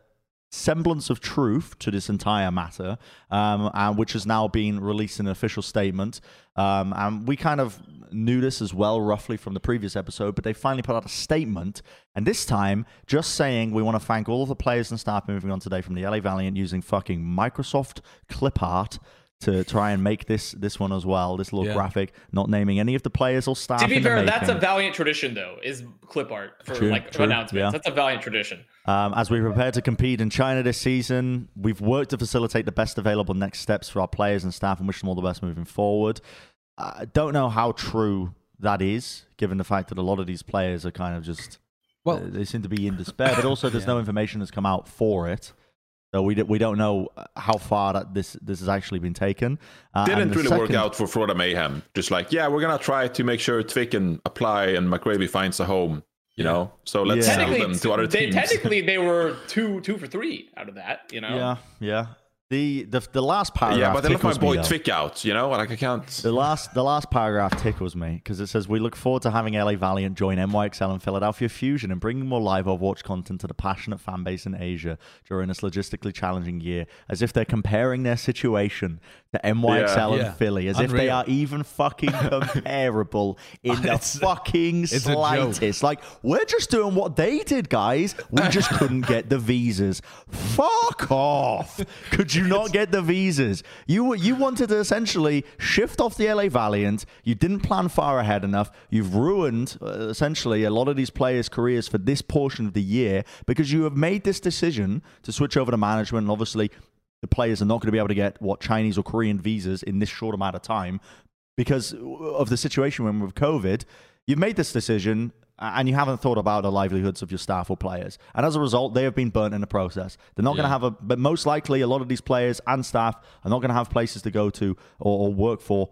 semblance of truth to this entire matter, um, and which has now been released in an official statement. Um, and we kind of knew this as well, roughly from the previous episode, but they finally put out a statement, and this time just saying we want to thank all of the players and staff moving on today from the LA Valiant using fucking Microsoft clip art to try and make this this one as well. This little
Yeah.
graphic, not naming any of the players or staff.
To be fair, that's a valiant tradition, though, is clip art for
True,
like
true,
announcements.
yeah.
That's a valiant tradition.
Um, as we prepare to compete in China this season, we've worked to facilitate the best available next steps for our players and staff and wish them all the best moving forward. I don't know how true that is, given the fact that a lot of these players are kind of just,
Well-
uh, they seem to be in despair, but also there's [LAUGHS] no information that's come out for it. So we, d- we don't know uh, how far that this this has actually been taken. Uh,
Didn't
the
really work out for Florida Mayhem. Just like, yeah, we're gonna try to make sure Tviq can apply and McGravy finds a home. You know, so let's
Yeah.
sell them to other
they,
teams.
technically, they were two two for three out of that. You know,
Yeah, yeah. The the, the last paragraph
yeah, but they left my
me,
boy
though.
Out. You know, like I can't.
The last, the last paragraph tickles me because it says we look forward to having LA Valiant join NYXL and Philadelphia Fusion and bringing more live Overwatch content to the passionate fan base in Asia during this logistically challenging year, as if they're comparing their situation to NYXL and
Yeah.
Philly, as if they are even fucking [LAUGHS] comparable in [LAUGHS] the
It's-
fucking
it's
slightest. Like we're just doing what they did, guys. We just [LAUGHS] couldn't get the visas. Fuck off! Could you not get the visas? You you wanted to essentially shift off the LA Valiant. You didn't plan far ahead enough. You've ruined uh, essentially a lot of these players' careers for this portion of the year because you have made this decision to switch over to management. And obviously, the players are not going to be able to get what Chinese or Korean visas in this short amount of time because of the situation when with COVID, you've made this decision and you haven't thought about the livelihoods of your staff or players. And as a result, they have been burnt in the process. They're not going to have a, but most likely, a lot of these players and staff are not going to have places to go to or, or work for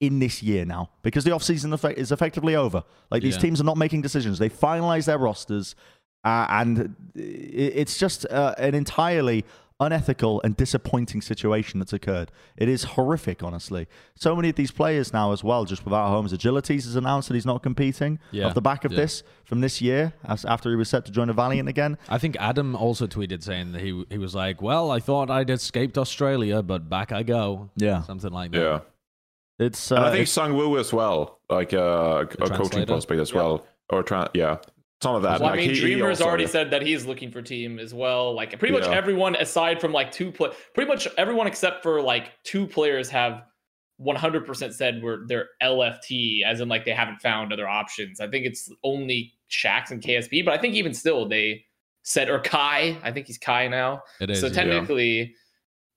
in this year now because the offseason effect is effectively over. Like these
Yeah.
teams are not making decisions. They finalize their rosters uh, and it's just uh, an entirely unethical and disappointing situation that's occurred. It is horrific, honestly. So many of these players now, as well, just without homes. Agilities has announced that he's not competing
Yeah,
off the back of
yeah.
this from this year, as, after he was set to join the Valiant again.
I think Adam also tweeted saying that he he was like, "Well, I thought I'd escaped Australia, but back I go."
Yeah.
something like that.
Yeah,
It's uh,
and I think
it's-
Sung Woo as well, like uh, a coaching prospect as well, or tra- yeah, some of that.
Well, I mean,
he- he
Dreamer's
also-
already said that he's looking for team as well. Like pretty much
Yeah.
everyone aside from like two play, pretty much everyone except for like two players have 100% said we're they're LFT, as in like they haven't found other options. I think it's only Shax and KSB, but I think even still they said or Kai. I think he's Kai now.
It is.
so
yeah.
technically.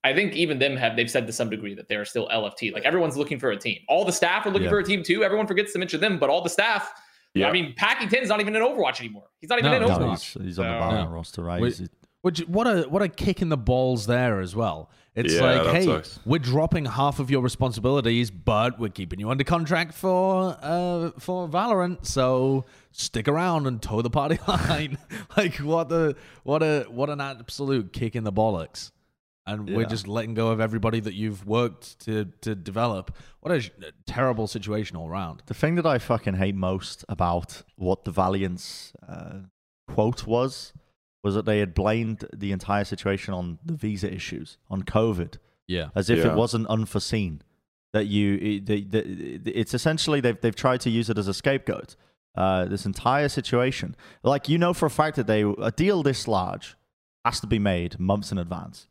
I think even them have they've said to some degree that they're still LFT. Like everyone's looking for a team. All the staff are looking
Yeah.
for a team too. Everyone forgets to mention them, but all the staff.
Yeah.
I mean, Packington's not even in Overwatch anymore. He's not even
No,
in
no,
no,
Overwatch.
he's, he's on the
So-
Valiant
No.
roster, right?
Wait,
He's-
Which what a what a kick in the balls there as well. It's
Yeah,
like, hey,
sucks.
we're dropping half of your responsibilities, but we're keeping you under contract for uh for Valorant. So stick around and toe the party [LAUGHS] line. [LAUGHS] like what the what a what an absolute kick in the bollocks. And we're just letting go of everybody that you've worked to to develop. What a sh- terrible situation all around.
The thing that I fucking hate most about what the Valiant's uh, quote was was that they had blamed the entire situation on the visa issues, on COVID,
Yeah.
as if
Yeah.
it wasn't unforeseen. That you, it, the, the, it's essentially they've they've tried to use it as a scapegoat. Uh, this entire situation, like you know for a fact that they a deal this large has to be made months in advance.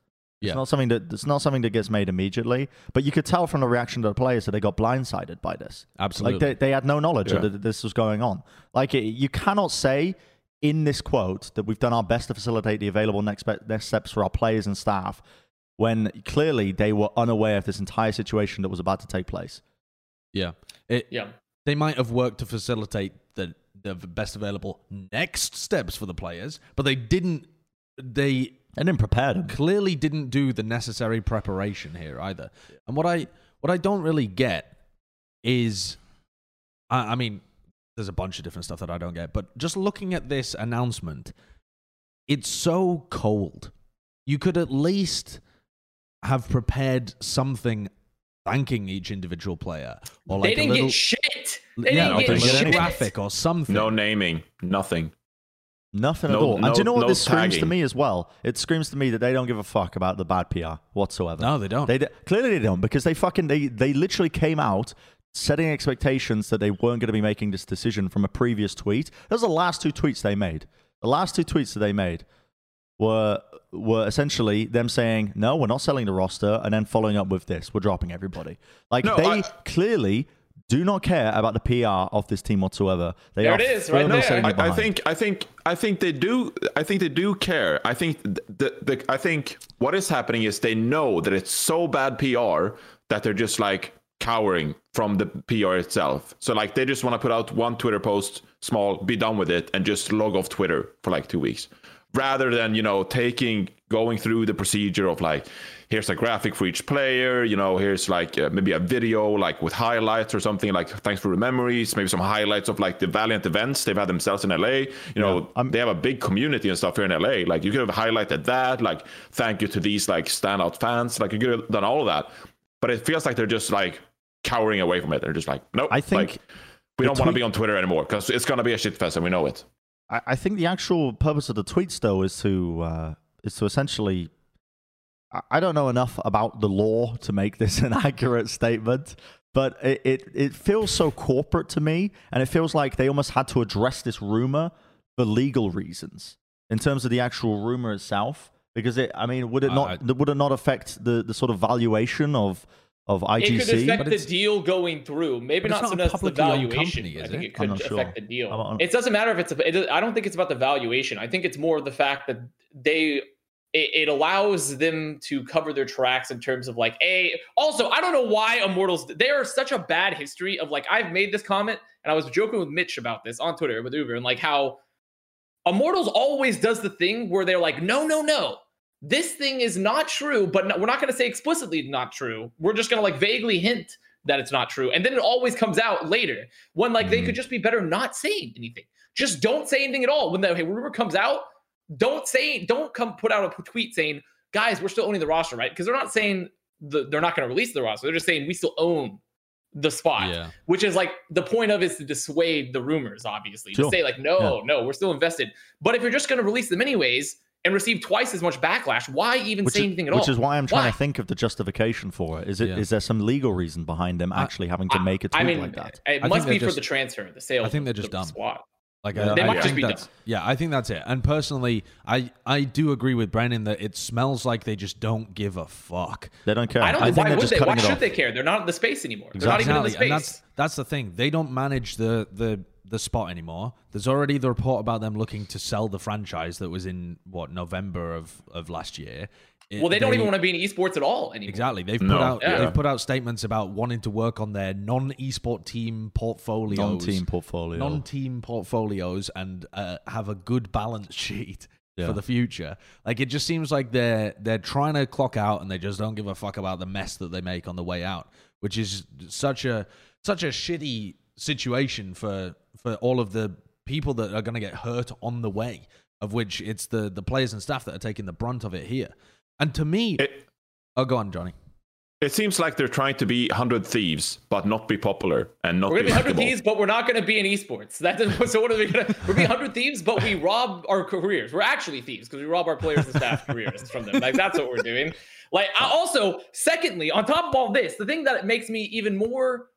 It's not something that it's not something that gets made immediately. But you could tell from the reaction of the players that they got blindsided by this.
Absolutely.
Like they, they had no knowledge
Yeah.
that this was going on. Like it, you cannot say in this quote that we've done our best to facilitate the available next, next steps for our players and staff when clearly they were unaware of this entire situation that was about to take place.
yeah. It,
Yeah.
they might have worked to facilitate the the best available next steps for the players, but they didn't. They
And then prepared them.
clearly didn't do the necessary preparation here either. And what I what I don't really get is, I, I mean, there's a bunch of different stuff that I don't get, but just looking at this announcement, it's so cold. You could at least have prepared something thanking each individual player, or like
they didn't
a little,
get shit. They
yeah,
didn't get
a little
shit.
graphic or something.
no naming, nothing.
Nothing
No-
at all. and do you know what
no
this screams to me as well? It screams to me that they don't give a fuck about the bad PR whatsoever.
No, they don't.
They d- clearly they don't because they fucking they they literally came out setting expectations that they weren't going to be making this decision from a previous tweet. Those are the last two tweets they made. The last two tweets that they made. were were essentially them saying, "No, we're not selling the roster," and then following up with this, "We're dropping everybody." Like
No,
they
I-
clearly do not care about the PR of this team whatsoever. They
There
are
it is, right there.
I, I think I think I think they do I think they do care. I think th- the, the I think what is happening is they know that it's so bad PR that they're just like cowering from the PR itself. So like they just want to put out one Twitter post, small, be done with it, and just log off Twitter for like two weeks, rather than you know taking going through the procedure of like here's a graphic for each player you know here's like uh, maybe a video like with highlights or something like thanks for the memories maybe some highlights of like the valiant events they've had themselves in la you know they have a big community and stuff here in la like you could have highlighted that like thank you to these like standout fans. Like you could have done all of that. But it feels like they're just like cowering away from it. They're just like nope
I think
like, we don't want to be on twitter anymore because it's going to be a shit fest and we know it.
I, I think the actual purpose of the tweets, though, is to uh, is to essentially. I- I don't know enough about the law to make this [LAUGHS] an accurate statement, but it, it, it feels so corporate to me, and it feels like they almost had to address this rumor for legal reasons in terms of the actual rumor itself. Because it, I mean, would it
I-
not would it not affect the, the sort of valuation of of IGC?
It could affect
But
the deal going through. Maybe
but it's
not so
not
much the valuation.
company,
I think
it?
it could
not sure.
affect the deal.
I'm not-
It doesn't matter if it's. A, it, I don't think it's about the valuation. I think it's more of the fact that they. It, it allows them to cover their tracks in terms of like a. Also, I don't know why Immortals. They are such a bad history of like I've made this comment and I was joking with Mitch about this on Twitter with Uber and like how Immortals always does the thing where they're like, no, no, no. This thing is not true, but no, we're not going to say explicitly not true. We're just going to like vaguely hint that it's not true. And then it always comes out later when like they could mm-hmm. just be better not saying anything. Just don't say anything at all. When the hey, rumor comes out, don't say, don't come put out a tweet saying, guys, we're still owning the roster, right? Because they're not saying the, they're not going to release the roster. They're just saying we still own the spot
Yeah.
which is like the point of is to dissuade the rumors, obviously.
Sure.
To say like, no, no, we're still invested. But if you're just going to release them anyways and receive twice as much backlash, why even
which
say
is,
anything at
which
all?
Which is why I'm trying
Why?
to think of the justification for it. Is it is
Yeah.
there some legal reason behind them actually having to make a tweet
I mean,
like that?
it
I
must be
they're
for
just-
the transfer, the sale.
I think they're just
the
dumb.
Squad.
Like
Yeah,
I,
They
I
might
think
just be
that's, yeah, I think that's it. And personally, I I do agree with Brennon that it smells like they just don't give a fuck.
They don't care.
I don't
I
think
think
why would
just
they? Why should
off.
they care? They're not in the space anymore. They're not even in the
Exactly,
space.
and that's that's the thing. They don't manage the the the spot anymore. There's already the report about them looking to sell the franchise that was in what November of of last year. It-
well, they, don't even want to be in esports at all anymore.
Exactly. They've
No.
put out
Yeah.
they've put out statements about wanting to work on their non-esport team portfolios,
non-team portfolio.
non-team portfolios, and uh, have a good balance [LAUGHS] sheet
Yeah.
for the future. Like it just seems like they're they're trying to clock out, and they just don't give a fuck about the mess that they make on the way out, which is such a such a shitty situation for for all of the people that are going to get hurt on the way. Of which it's the the players and staff that are taking the brunt of it here. And to me,
it,
oh, go on, Johnny.
it seems like they're trying to be 100 thieves but not be popular and not
We're gonna
be
be hundred thieves, but we're not gonna be in esports. [LAUGHS] That so what are we gonna? We're gonna be hundred thieves, but we rob our careers. We're actually thieves because we rob our players and staff careers from them. Like that's what we're doing. Like I also, secondly, on top of all this, the thing that makes me even more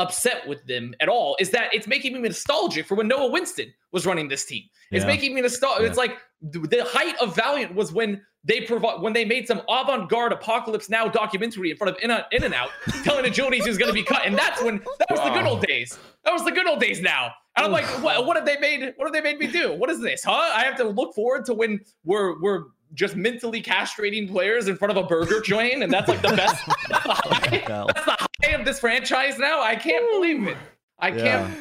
upset with them at all is that it's making me nostalgic for when Noah Whinston was running this team. It's
Yeah.
making me nostalgic. It's like the height of Valiant was when they provide when they made some avant-garde apocalypse now documentary in front of In, in and Out, telling agilities was going to be cut, and that's when that was the good old days. That was the good old days now. And I'm like, what, what have they made? What have they made me do? What is this, huh? I have to look forward to when we're we're just mentally castrating players in front of a burger joint, and that's like the best. [LAUGHS] [LAUGHS] That's the high, that's the high of this franchise now. I can't believe it. I
Yeah.
can't.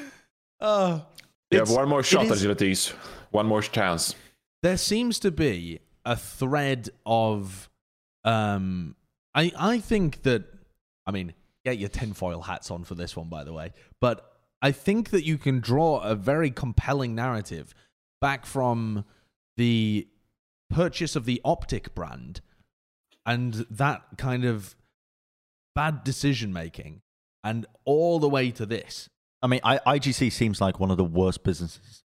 Uh, [GASPS]
You have one more shot,
is-
Agilities. One more chance.
there seems to be a thread of um I I think that I mean get your tinfoil hats on for this one by the way but I think that you can draw a very compelling narrative back from the purchase of the optic brand and that kind of bad decision making and all the way to this
I mean, I, IGC seems like one of the worst businesses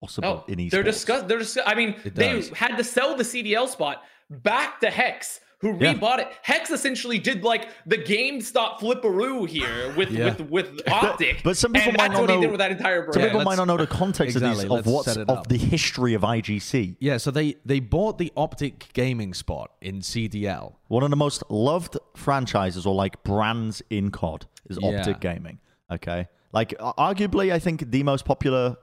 possible
Oh,
in esports.
they're discuss. They're discuss. I mean,
It
they
does.
had to sell the CDL spot back to Hex who
Yeah.
rebought it. Hex essentially did like the GameStop flipperoo here with
Yeah.
with with Optic.
but some people
and
might
that's
not
what he
know-
did with that entire brand.
Some people
let's-
might not know the context
Exactly,
of these of
let's
what's of the history of IGC.
Yeah, so they they bought the Optic gaming spot in CDL.
One of the most loved franchises or like brands in COD is
Yeah.
Optic Gaming. Okay, like arguably, I think the most popular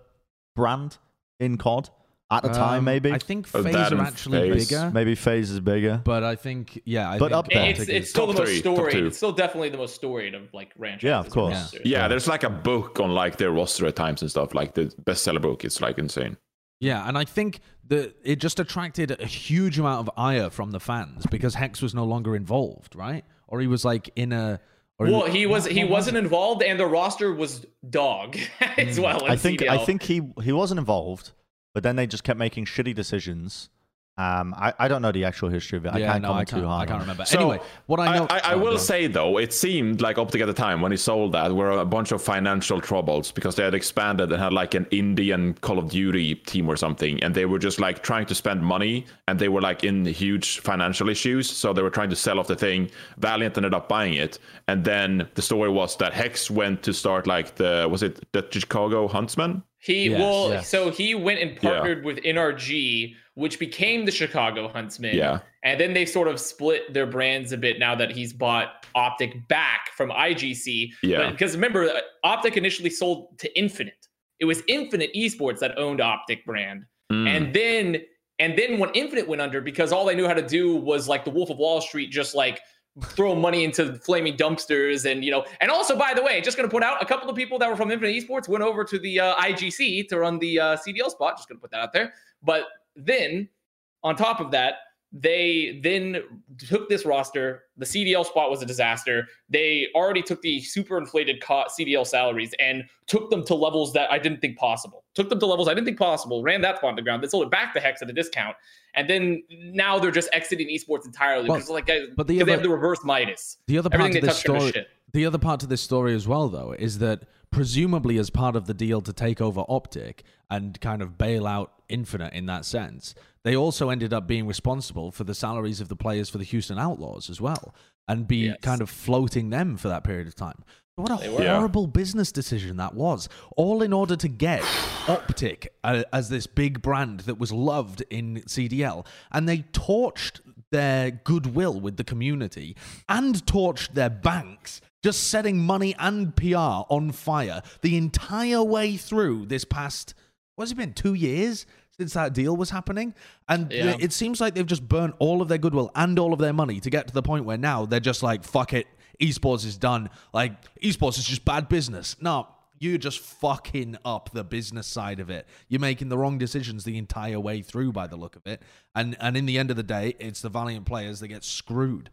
brand in COD at the time.
Um,
Maybe,
I think
Oh,
FaZe are actually
FaZe.
bigger,
maybe FaZe is bigger.
but I think yeah, I
But
think
up there.
it's
Optic
it's still the most
three,
storied. It's still definitely the most storied of like franchises.
Yeah, of course.
roster.
Yeah, there's like a book on like their roster at times and stuff, like the bestseller book. It's like insane.
Yeah, and I think that it just attracted a huge amount of ire from the fans because Hex was no longer involved, right? Or he was like in a. Or
Well, he was
what-
he
was
wasn't involved, and the roster was dog [LAUGHS] as well.
I think
CDL.
I think he he wasn't involved, but then they just kept making shitty decisions. Um, I, I don't know the actual history of it. I
Yeah,
can't
no, I can't.
too hard.
I can't remember.
So,
anyway, what I know,
I, I,
Oh,
will
on.
say though, it seemed like Optic at the time when he sold that were a bunch of financial troubles because they had expanded and had like an Indian Call of Duty team or something, and they were just like trying to spend money, and they were like in huge financial issues, so they were trying to sell off the thing. Valiant ended up buying it, and then the story was that Hex went to start like the was it the Chicago Huntsmen?
He
Yes,
well,
yes.
so he went and partnered with NRG, which became the Chicago Huntsmen.
Yeah.
And then they sort of split their brands a bit now that he's bought Optic back from IGC.
Yeah.
Because remember, uh, Optic initially sold to Infinite. It was Infinite Esports that owned Optic brand.
Mm.
And then and then when Infinite went under, because all they knew how to do was like the Wolf of Wall Street, just like throw money into flaming dumpsters and you know and also by the way just going to put out a couple of people that were from infinite esports went over to the uh, igc to run the uh, cdl spot just going to put that out there. But then on top of that they then took this roster. The cdl spot was a disaster. They already took the super inflated cdl salaries and took them to levels that i didn't think possible. Took them to levels i didn't think possible ran that spot on the ground they sold it back to hex at a discount and then now they're just exiting esports entirely
Well,
because like
but the
they have the reverse midas
The other part
Everything
of this
touch turns to
story,
shit.
the other part to this story as well, though, is that presumably as part of the deal to take over Optic and kind of bail out Infinite in that sense, they also ended up being responsible for the salaries of the players for the Houston Outlaws as well, and be
Yes.
kind of floating them for that period of time. What a
They were.
Yeah.
horrible business decision that was. All in order to get [SIGHS] Optic uh, as this big brand that was loved in CDL. And they torched their goodwill with the community and torched their banks, just setting money and PR on fire the entire way through this past, what's it been, two years? Since that deal was happening, and
Yeah.
it seems like they've just burnt all of their goodwill and all of their money to get to the point where now they're just like, fuck it, esports is done. Like esports is just bad business. No, you're just fucking up the business side of it. You're making the wrong decisions the entire way through by the look of it. And and in the end of the day, it's the valiant players that get screwed.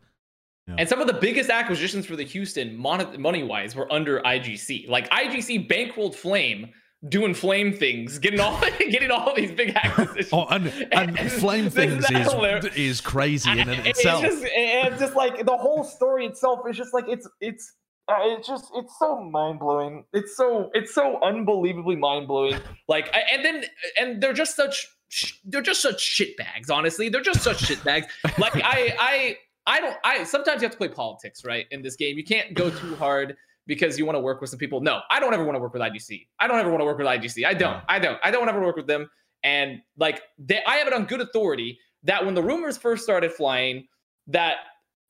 And some of the biggest acquisitions for the Houston money wise were under IGC. Like IGC bankrolled Flame doing flame things, getting all [LAUGHS] getting all these big acquisitions.
Oh, and and flame [LAUGHS] things is is crazy in and of [LAUGHS]
It's
itself.
just it's just like the whole story itself is just like it's it's uh, it's just it's so mind blowing. It's so it's so unbelievably mind blowing. Like I- and then and they're just such sh- they're just such shit bags. Honestly, they're just such shit bags. Like I I I don't I sometimes you have to play politics right in this game. You can't go too hard because you want to work with some people. No, I don't ever want to work with IGC. I don't ever want to work with IGC. I don't. I don't. I don't ever work with them. And like they, I have it on good authority that when the rumors first started flying, that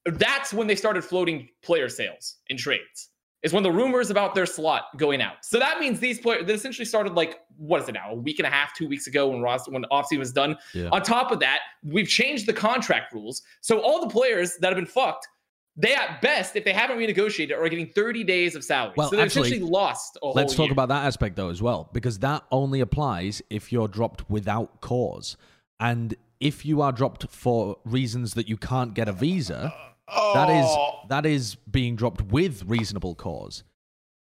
that's when they started floating player sales in trades. Is when the rumors about their slot going out. So that means these players they essentially started like what is it now? A week and a half, two weeks ago when Ross when offseason was done.
Yeah.
On top of that, we've changed the contract rules. So all the players that have been fucked, they at best, if they haven't renegotiated, are getting 30 days of salary.
Well,
so they
actually,
essentially lost a whole
Let's talk
year.
about that aspect though as well, because that only applies if you're dropped without cause. And if you are dropped for reasons that you can't get a visa, that is oh. that is being dropped with reasonable cause.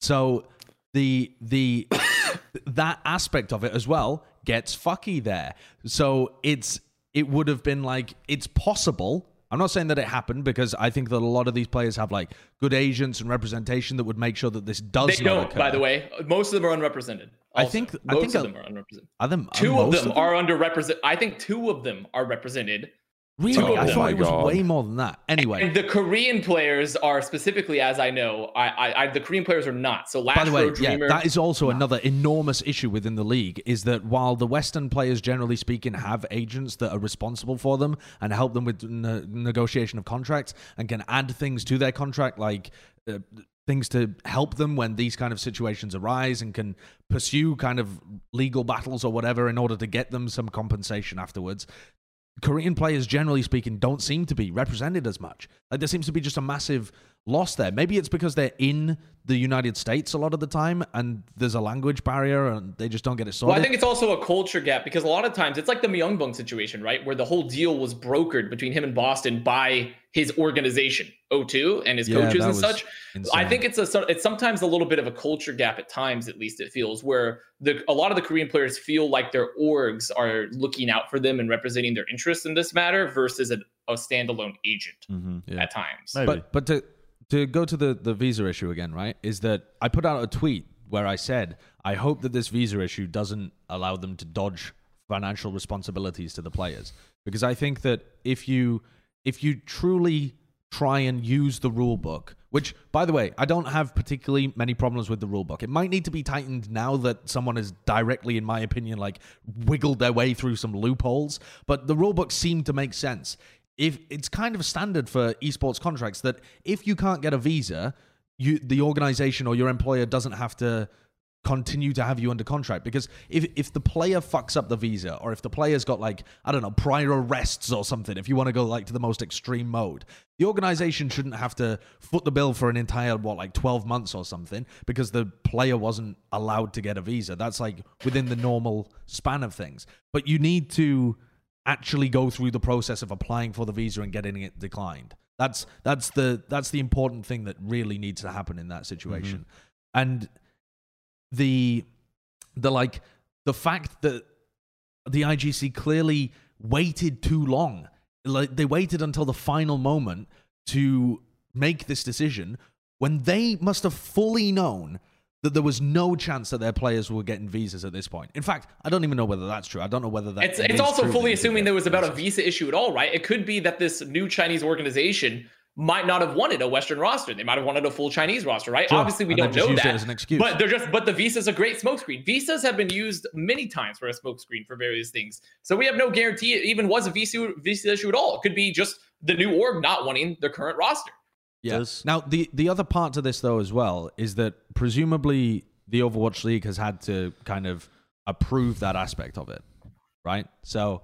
So the the [COUGHS] that aspect of it as well gets fucky there. So it's it would have been like it's possible. I'm not saying that it happened because I think that a lot of these players have like good agents and representation that would make sure that this does
They
not
don't,
occur.
by the way. Most of them are unrepresented.
I
also.
think- I
most
think
of
a-
them are unrepresented.
Are them, are
Two of them are underrepresented. I think two of them are represented.
Really?
Oh
I thought it was
God.
way more than that. Anyway,
And the Korean players are specifically, as I know, I, I, I the Korean players are not. So
By the way,
Dreamer,
yeah, that is also another enormous issue within the league. Is that while the Western players, generally speaking, have agents that are responsible for them and help them with ne- negotiation of contracts and can add things to their contract, like uh, things to help them when these kind of situations arise, and can pursue kind of legal battles or whatever in order to get them some compensation afterwards. Korean players, generally speaking, don't seem to be represented as much. Like there seems to be just a massive loss there. Maybe it's because they're in the United States a lot of the time, and there's a language barrier, and they just don't get it sorted.
Well, I think it's also a culture gap because a lot of times it's like the Myungbong situation, right? Where the whole deal was brokered between him and Boston by his organization, O2, and his
Yeah,
coaches and such.
insane.
I think it's a it's sometimes a little bit of a culture gap at times, at least it feels, where the a lot of the Korean players feel like their orgs are looking out for them and representing their interests in this matter versus a, a standalone agent
Mhm.
Yeah.
at times.
Maybe.
But but to to go to the the visa issue again, right? Is that I put out a tweet where I said I hope that this visa issue doesn't allow them to dodge financial responsibilities to the players because I think that if you if you truly try and use the rule book which by the way i don't have particularly many problems with the rule book. It might need to be tightened now that someone has directly in my opinion like wiggled their way through some loopholes but the rule book seemed to make sense. If it's kind of standard for esports contracts that if you can't get a visa you the organization or your employer doesn't have to continue to have you under contract. Because if if the player fucks up the visa or if the player's got like I don't know prior arrests or something if you want to go like to the most extreme mode the organization shouldn't have to foot the bill for an entire what like 12 months or something because the player wasn't allowed to get a visa. That's like within the normal span of things. But you need to actually go through the process of applying for the visa and getting it declined. That's that's the that's the important thing that really needs to happen in that situation. Mm-hmm. And the the like the fact that the IGC clearly waited too long. Like they waited until the final moment to make this decision when they must have fully known that there was no chance that their players were getting visas at this point. In fact, I don't even know whether that's true. I don't know whether that
It's
it
it's also fully assuming there was about a visa issue at all, right? It could be that this new Chinese organization might not have wanted a Western roster. They might have wanted a full Chinese roster, right?
Sure.
Obviously, we
And
don't know
used it
that.
as an excuse.
But they're just but the visa's a great smokescreen. Visas have been used many times for a smokescreen for various things. So we have no guarantee it even was a visa visa issue at all. It could be just the new org not wanting their current roster.
Yeah. Now the the other part to this though as well is that presumably the Overwatch League has had to kind of approve that aspect of it, right? So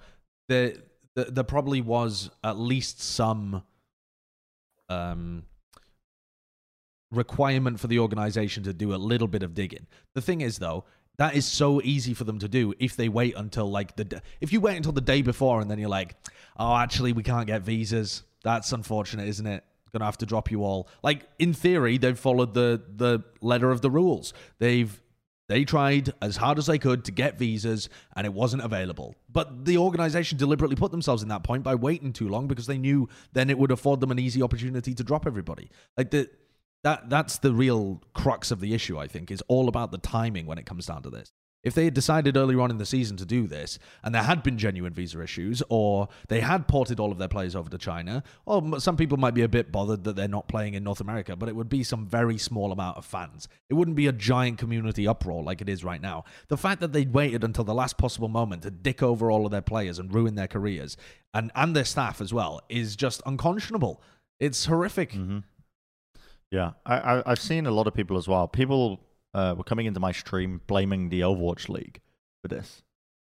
there the, there probably was at least some um requirement for the organization to do a little bit of digging. The thing is though, that is so easy for them to do if they wait until like the if you wait until the day before and then you're like, "Oh, actually we can't get visas." That's unfortunate, isn't it? Gonna have to drop you all. Like in theory, they've followed the the letter of the rules. They've they tried as hard as they could to get visas and it wasn't available. But the organization deliberately put themselves in that point by waiting too long because they knew then it would afford them an easy opportunity to drop everybody. Like the that that's the real crux of the issue, I think, is all about the timing when it comes down to this. If they had decided earlier on in the season to do this, and there had been genuine visa issues, or they had ported all of their players over to China, or some people might be a bit bothered that they're not playing in North America, but it would be some very small amount of fans. It wouldn't be a giant community uproar like it is right now. The fact that they waited until the last possible moment to dick over all of their players and ruin their careers, and, and their staff as well, is just unconscionable. It's horrific.
Mm-hmm. Yeah, I, I, I've seen a lot of people as well. People uh, were coming into my stream blaming the Overwatch League for this,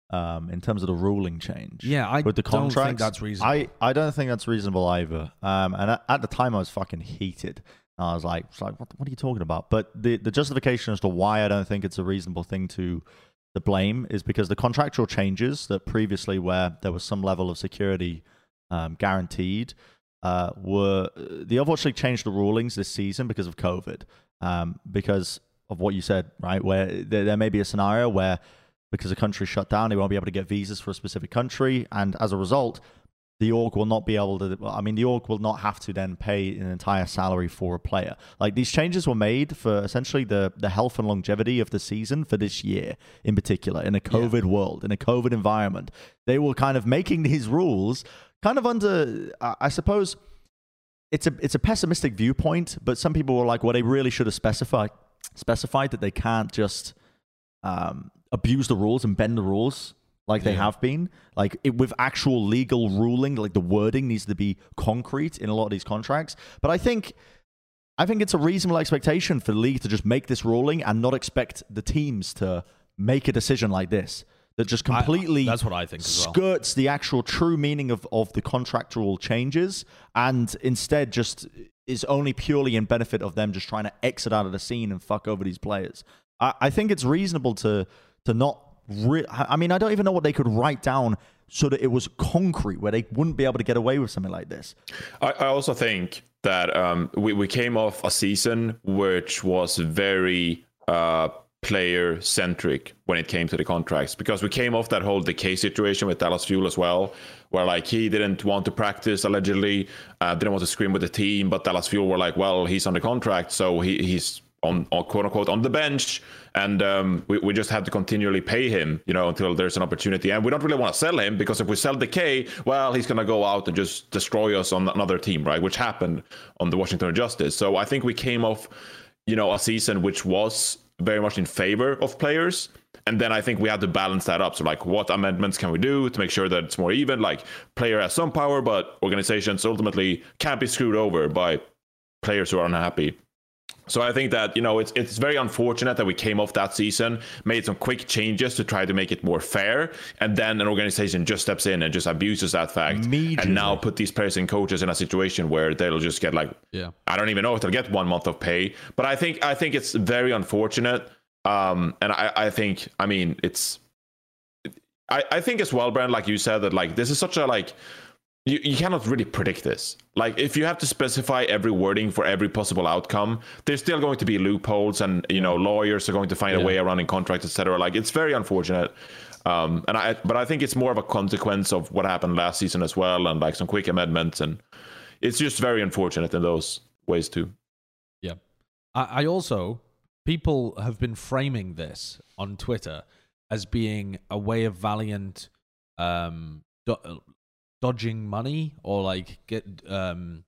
um, in terms of the ruling change.
Yeah, I
with the
don't think that's reasonable.
I, I don't think that's reasonable either. Um, and at, at the time, I was fucking heated. I was like, it's like what, what are you talking about? But the, the justification as to why I don't think it's a reasonable thing to to blame is because the contractual changes that previously, where there was some level of security um, guaranteed, uh, were the Overwatch League changed the rulings this season because of COVID, um, because of what you said, right? Where there, there may be a scenario where because a country shut down, they won't be able to get visas for a specific country, and as a result, the org will not be able to. I mean, the org will not have to then pay an entire salary for a player. Like these changes were made for essentially the the health and longevity of the season for this year, in particular, in a COVID world, in a COVID environment. They were kind of making these rules, kind of under, I I suppose. It's a it's a pessimistic viewpoint, but some people were like, well, they really should have specified specified that they can't just um, abuse the rules and bend the rules like they
Yeah.
have been. Like it, with actual legal ruling, like the wording needs to be concrete in a lot of these contracts. But I think, I think it's a reasonable expectation for the league to just make this ruling and not expect the teams to make a decision like this that just
I-
completely
that's what I think as well.
skirts the actual true meaning of, of the contractual changes and instead just is only purely in benefit of them just trying to exit out of the scene and fuck over these players. I, I think it's reasonable to to not. Re- I mean, I don't even know what they could write down so that it was concrete where they wouldn't be able to get away with something like this.
I, I also think that um, we, we came off a season which was very uh, player centric when it came to the contracts because we came off that whole Decay situation with Dallas Fuel as well, where like he didn't want to practice allegedly, uh, didn't want to scream with the team, but Dallas Fuel were like, well, he's under contract, so he, he's on, on quote unquote on the bench, and um, we, we just have to continually pay him, you know, until there's an opportunity. And we don't really want to sell him because if we sell Decay, well, he's gonna go out and just destroy us on another team, right? Which happened on the Washington Justice. So I think we came off, you know, a season which was very much in favor of players. And then I think we had to balance that up. So, like, what amendments can we do to make sure that it's more even? Like, player has some power, but organizations ultimately can't be screwed over by players who are unhappy. So I think that you know it's it's very unfortunate that we came off that season, made some quick changes to try to make it more fair, and then an organization just steps in and just abuses that fact, and now put these players and coaches in a situation where they'll just get like
Yeah.
I don't even know if they'll get one month of pay. But I think I think it's very unfortunate. Um, and I, I think I mean it's I, I think as well, Brand, like you said, that like this is such a like you, you cannot really predict this. Like if you have to specify every wording for every possible outcome, there's still going to be loopholes and you know lawyers are going to find a way around in contracts, etc. Like it's very unfortunate. Um, and I but I think it's more of a consequence of what happened last season as well, and like some quick amendments, and it's just very unfortunate in those ways too.
Yeah. I, I also, people have been framing this on Twitter as being a way of Valiant um, do- dodging money or like get um,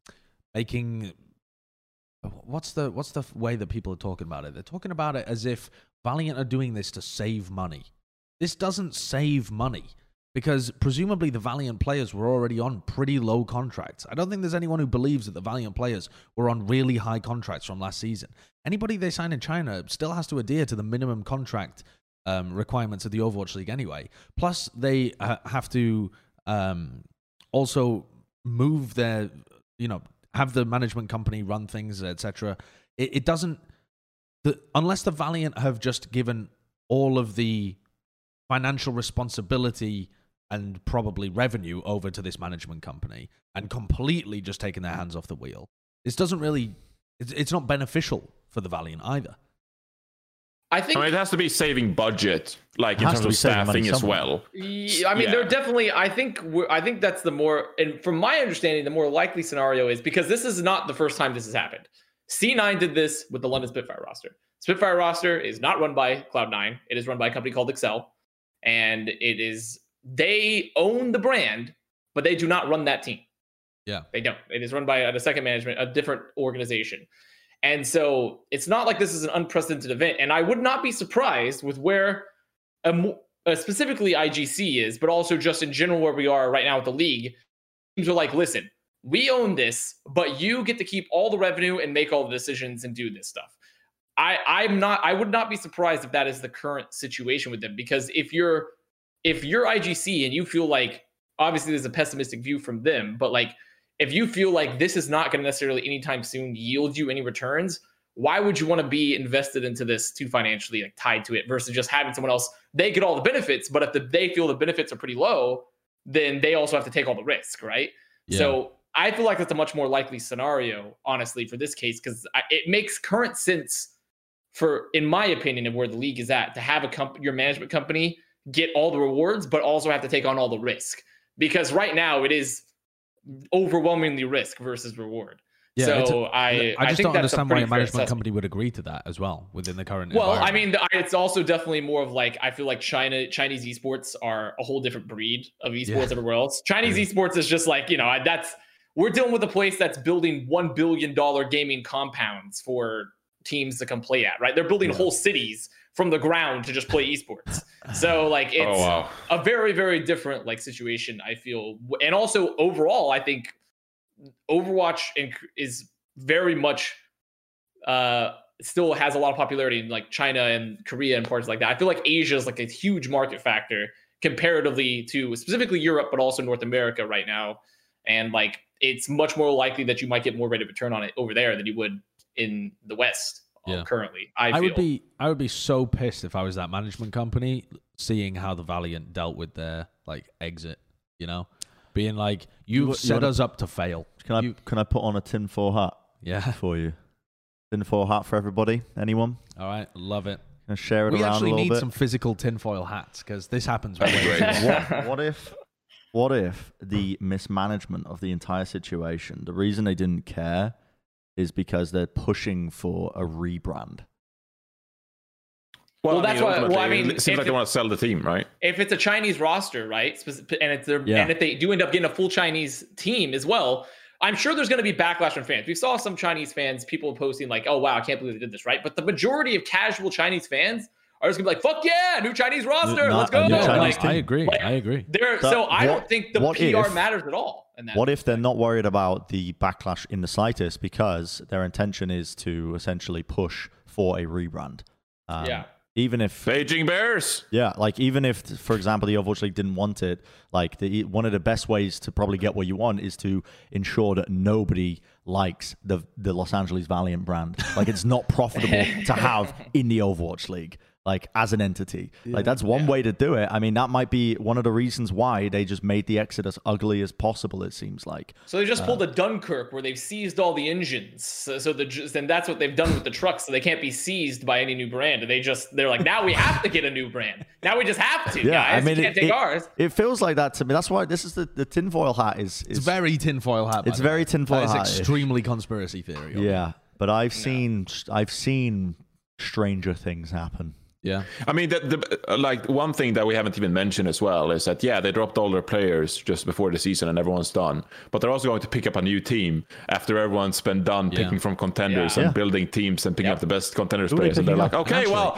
making. What's the what's the way that people are talking about it? They're talking about it as if Valiant are doing this to save money. This doesn't save money because presumably the Valiant players were already on pretty low contracts. I don't think there's anyone who believes that the Valiant players were on really high contracts from last season. Anybody they sign in China still has to adhere to the minimum contract um, requirements of the Overwatch League anyway. Plus, they uh, have to um, also move their, you know, have the management company run things, etc. It, it doesn't, the, unless the Valiant have just given all of the financial responsibility and probably revenue over to this management company and completely just taking their hands off the wheel. This doesn't really, it's, it's not beneficial for the Valiant either.
I think
I mean, it has to be saving budget, like in terms of
be saving money
staffing as well.
Yeah, I mean,
Yeah.
they're definitely. I think. We're, I think that's the more, and from my understanding, the more likely scenario is because this is not the first time this has happened. C9 did this with the London Spitfire roster. Spitfire roster is not run by Cloud9. It is run by a company called Excel, and it is they own the brand, but they do not run that team.
Yeah.
They don't. It is run by a second management, a different organization. And so it's not like this is an unprecedented event. And I would not be surprised with where uh, specifically IGC is, but also just in general where we are right now with the league. Teams are like, listen, we own this, but you get to keep all the revenue and make all the decisions and do this stuff. I, I'm not. I would not be surprised if that is the current situation with them because if you're if you're IGC and you feel like obviously there's a pessimistic view from them, but like if you feel like this is not going to necessarily anytime soon yield you any returns, why would you want to be invested into this too financially like tied to it versus just having someone else? They get all the benefits, but if the, they feel the benefits are pretty low, then they also have to take all the risk, right?
Yeah.
So I feel like that's a much more likely scenario, honestly, for this case because it makes current sense for, in my opinion, of where the league is at to have a comp- your management company get all the rewards, but also have to take on all the risk. Because right now it is overwhelmingly risk versus reward.
Yeah,
so
a-
I,
I
I
just
think
don't
that's
understand why a management
assessment.
company would agree to that as well within the current.
Well, I mean, it's also definitely more of like I feel like China Chinese esports are a whole different breed of esports
Yeah.
everywhere else. Chinese esports is just like you know that's we're dealing with a place that's building one billion dollar gaming compounds for teams to come play at. Right, they're building whole cities from the ground to just play esports. so like [LAUGHS] it's
Oh wow.
a very very different like situation i feel and also overall i think overwatch is very much uh still has a lot of popularity in like china and korea and parts like that i feel like asia is like a huge market factor comparatively to specifically europe but also north america right now and like it's much more likely that you might get more rate of return on it over there than you would in the west Uh,
yeah.
currently i,
I would be I would be so pissed if I was that management company seeing how the Valiant dealt with their like exit, you know? Being like, you've
you
set
wanna-
us up to fail.
Can I
You-
can I put on a tinfoil hat
yeah. [LAUGHS]
for you? Tinfoil hat for everybody. Anyone?
All right. Love it.
Can I share it
We
around
actually
a little
need
bit?
some physical tinfoil hats because this happens way
That'd be
too
great.
often.
what, what if what if the mismanagement of the entire situation the reason they didn't care is because they're pushing for a rebrand
Well, that's why- well, I mean,
it seems like they want to sell the team, right?
if it's a Chinese roster, right, and it's their,
Yeah.
and if they do end up getting a full Chinese team as well, I'm sure there's going to be backlash from fans. We saw some Chinese fans, people posting like, "Oh wow, I can't believe they did this," right? But the majority of casual Chinese fans are just gonna be like, "Fuck yeah, new Chinese roster,
not
let's go!"
Yeah,
Like.
I agree.
Like,
I agree.
they're, so I don't think the PR
if-
matters at all. In that
what if they're not worried about the backlash in the slightest because their intention is to essentially push for a rebrand um,
Yeah.
even if
Beijing Bears.
Yeah, like even if, for example, the Overwatch League didn't want it, like the one of the best ways to probably get what you want is to ensure that nobody likes the the Los Angeles Valiant brand. Like it's not [LAUGHS] profitable to have in the Overwatch League, like as an entity. Like that's one way to do it. I mean, that might be one of the reasons why they just made the exit as ugly as possible. It seems like.
So they just pulled
Uh.
a Dunkirk where they've seized all the engines. So, so the then that's what they've done with the trucks. So they can't be seized by any new brand. They just they're like now we have to get a new brand. Now we just have to. [LAUGHS]
Yeah,
guys.
I mean,
you can't
it,
take
it,
ours.
it feels like that to me. That's why this is the the tinfoil hat is. is
It's very tinfoil hat.
It's very tinfoil
That is
hat-ish.
extremely conspiracy theory.
yeah, but I've seen I've seen stranger things happen.
Yeah.
I mean, the, the, like one thing that we haven't even mentioned as well is that yeah, they dropped all their players just before the season and everyone's done. But they're also going to pick up a new team after everyone's been done
Yeah.
picking from contenders
Yeah.
and
Yeah.
building teams and picking
Yep.
up the best contenders
Who are they
players. And they're like, okay,
actually?
well,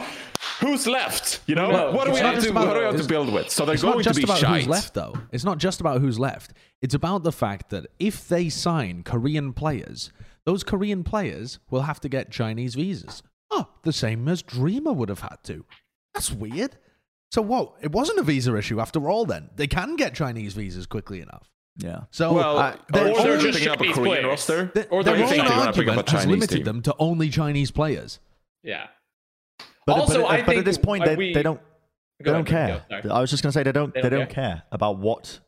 who's left? You know,
No,
what do we have to
about-
what do we have to build with? So they're
It's
going
not
to
just
be
about
shite.
who's left, though. It's not just about who's left. It's about the fact that if they sign Korean players, those Korean players will have to get Chinese visas. Oh, the same as Dreamer would have had to. That's weird. So what? It wasn't a visa issue after all. Then they can get Chinese visas quickly enough.
Yeah.
So
Well,
uh,
or
they're
they're
just
picking up a Korean
players.
roster.
their,
or
their
they're
own
thinking they
wanna pick up a
argument has limited
team.
them to only Chinese players.
Yeah.
But,
Also,
but,
I
but at this point,
uh,
they,
we-
they don't they don't
ahead,
care.
go.
I was just gonna say they don't
They
they
don't
don't care about what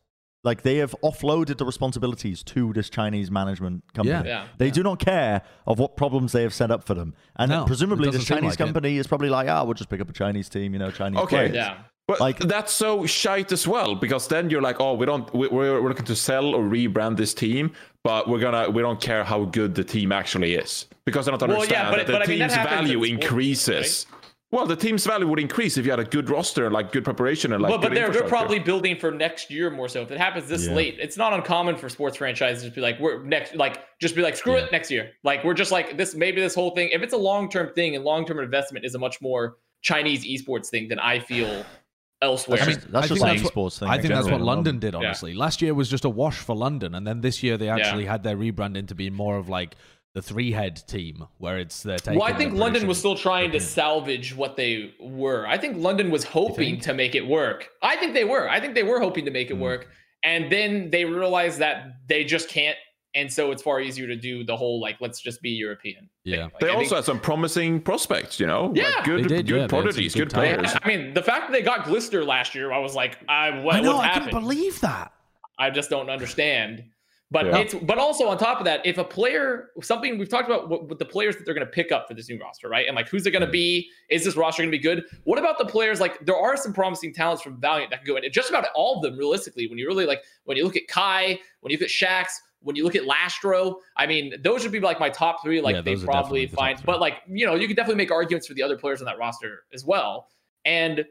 like they have offloaded the responsibilities to this Chinese management company.
Yeah.
Yeah.
They do not care of what problems they have set up for them. And
No,
presumably
it
this
doesn't seem
Chinese
like it.
company is probably like, ah, we'll just pick up a Chinese team, you know, Chinese
Okay.
players.
Yeah.
But
Like-
that's so shite as well because then you're like, oh, we don't, we, we're, we're looking to sell or rebrand this team, but we're gonna, we don't care how good the team actually is because I don't
Well,
understand
yeah, but-
that the
but I mean, that
team's
happens
value
in sports,
increases. Well, the team's value would increase if you had a good roster, like good preparation, and like.
Well, but they're, they're probably building for next year more so. If it happens this
Yeah.
late, it's not uncommon for sports franchises to be like, we're next, like, just be like, screw
Yeah.
it next year. Like, we're just like, this, maybe this whole thing, if it's a long term thing and long term investment is a much more Chinese esports thing than I feel elsewhere.
That's
I mean,
just, that's
I
just
think
an
that's what-
esports thing.
I
in
think that's what. London did, honestly. Last year was just a wash for London, and then this year they actually had their rebrand into being more of like the three head team, where it's they're taking.
well, I think London was still trying to salvage what they were. I think London was hoping to make it work. I think they were. I think they were hoping to make it
Hmm.
work. And then they realized that they just can't. And so it's far easier to do the whole like, let's just be European.
Yeah.
Like,
They
I
also
think-
had some promising prospects, you know,
Yeah.
like good,
did,
good
yeah, they had some
prodigies,
good
good
talent.
players.
I mean, the fact that they got Glister last year, I was like, I what,
I know.
what's
I
happened?
couldn't believe that.
I just don't understand. But
Yeah.
it's but also on top of that, if a player something we've talked about with, with the players that they're going to pick up for this new roster, right? And like who's it going to be? Is this roster going to be good? What about the players? Like there are some promising talents from Valiant that can go in. Just about all of them, realistically, when you really like when you look at Kai, when you look at Shax, when you look at Lastro, I mean, those would be like my top three. Like
Yeah,
they probably
the
find, but like you know, you could definitely make arguments for the other players on that roster as well. And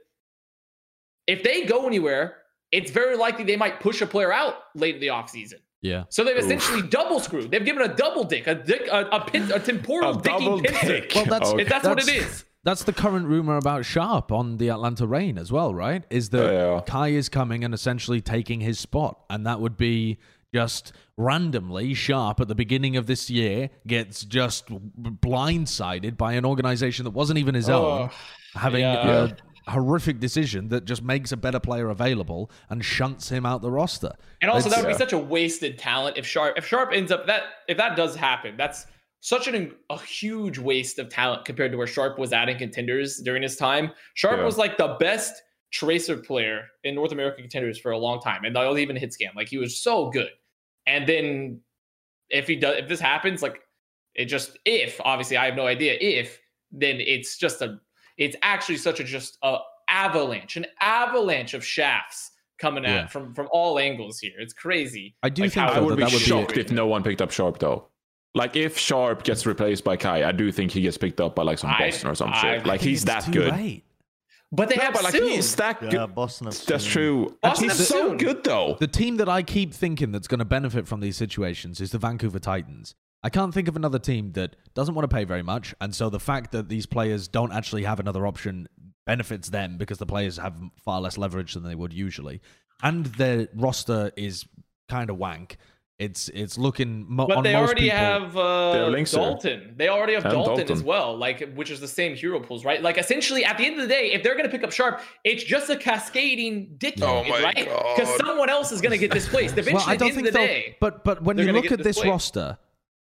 if they go anywhere, it's very likely they might push a player out late in the offseason.
Yeah.
So they've
Oof.
essentially double screwed. They've given a double dick, a dick, a, a, pin, a temporal
A
dicking pincer.
dick.
Well, that's- oh,
Okay.
If that's, what it is.
That's the current rumor about Sharp on the Atlanta Reign as well, right? Is that oh,
Yeah.
Kai is coming and essentially taking his spot, and that would be just randomly Sharp at the beginning of this year gets just blindsided by an organization that wasn't even his oh. own, having
yeah.
a horrific decision that just makes a better player available and shunts him out the roster.
And also, that would
yeah.
be uh, such a wasted talent if Sharp if Sharp ends up that if that does happen, that's such an a huge waste of talent compared to where Sharp was at in contenders during his time. Sharp
Yeah.
was like the best tracer player in North American contenders for a long time, and they'll even hit scan. Like he was so good. And then if he does, if this happens, like it just if obviously I have no idea if then it's just a it's actually such a just a avalanche, an avalanche of shafts coming
Yeah.
at from from all angles here. It's crazy.
I do
Like
think
how-
I would
that
be
that would be
shocked if no one picked up Sharp though. Like if Sharp gets replaced by Kai, I do think he gets picked up by like some
I-
Boston or some
I
shit. Like he's that good.
late.
But they
No,
have
but like
soon.
he's that
Yeah,
good.
Boston. have
That's
soon.
true.
Boston
he's so
soon.
good though.
The team that I keep thinking that's going to benefit from these situations is the Vancouver Titans. I can't think of another team that doesn't want to pay very much, and so the fact that these players don't actually have another option benefits them because the players have far less leverage than they would usually, and their roster is kind of wank. It's it's looking mo-
but
on
they
most
already
people-
have
They
uh,
have
Dalton. They already have
And
Dalton,
Dalton.
as well, like which is the same hero pools, right? Like essentially, at the end of the day, if they're going to pick up Sharp, it's just a cascading dick,
Oh my
right? Because someone else is going to get displaced. Eventually,
Well, I
at the
don't
end
think
of the day,
But but when you look at this
displaced.
roster,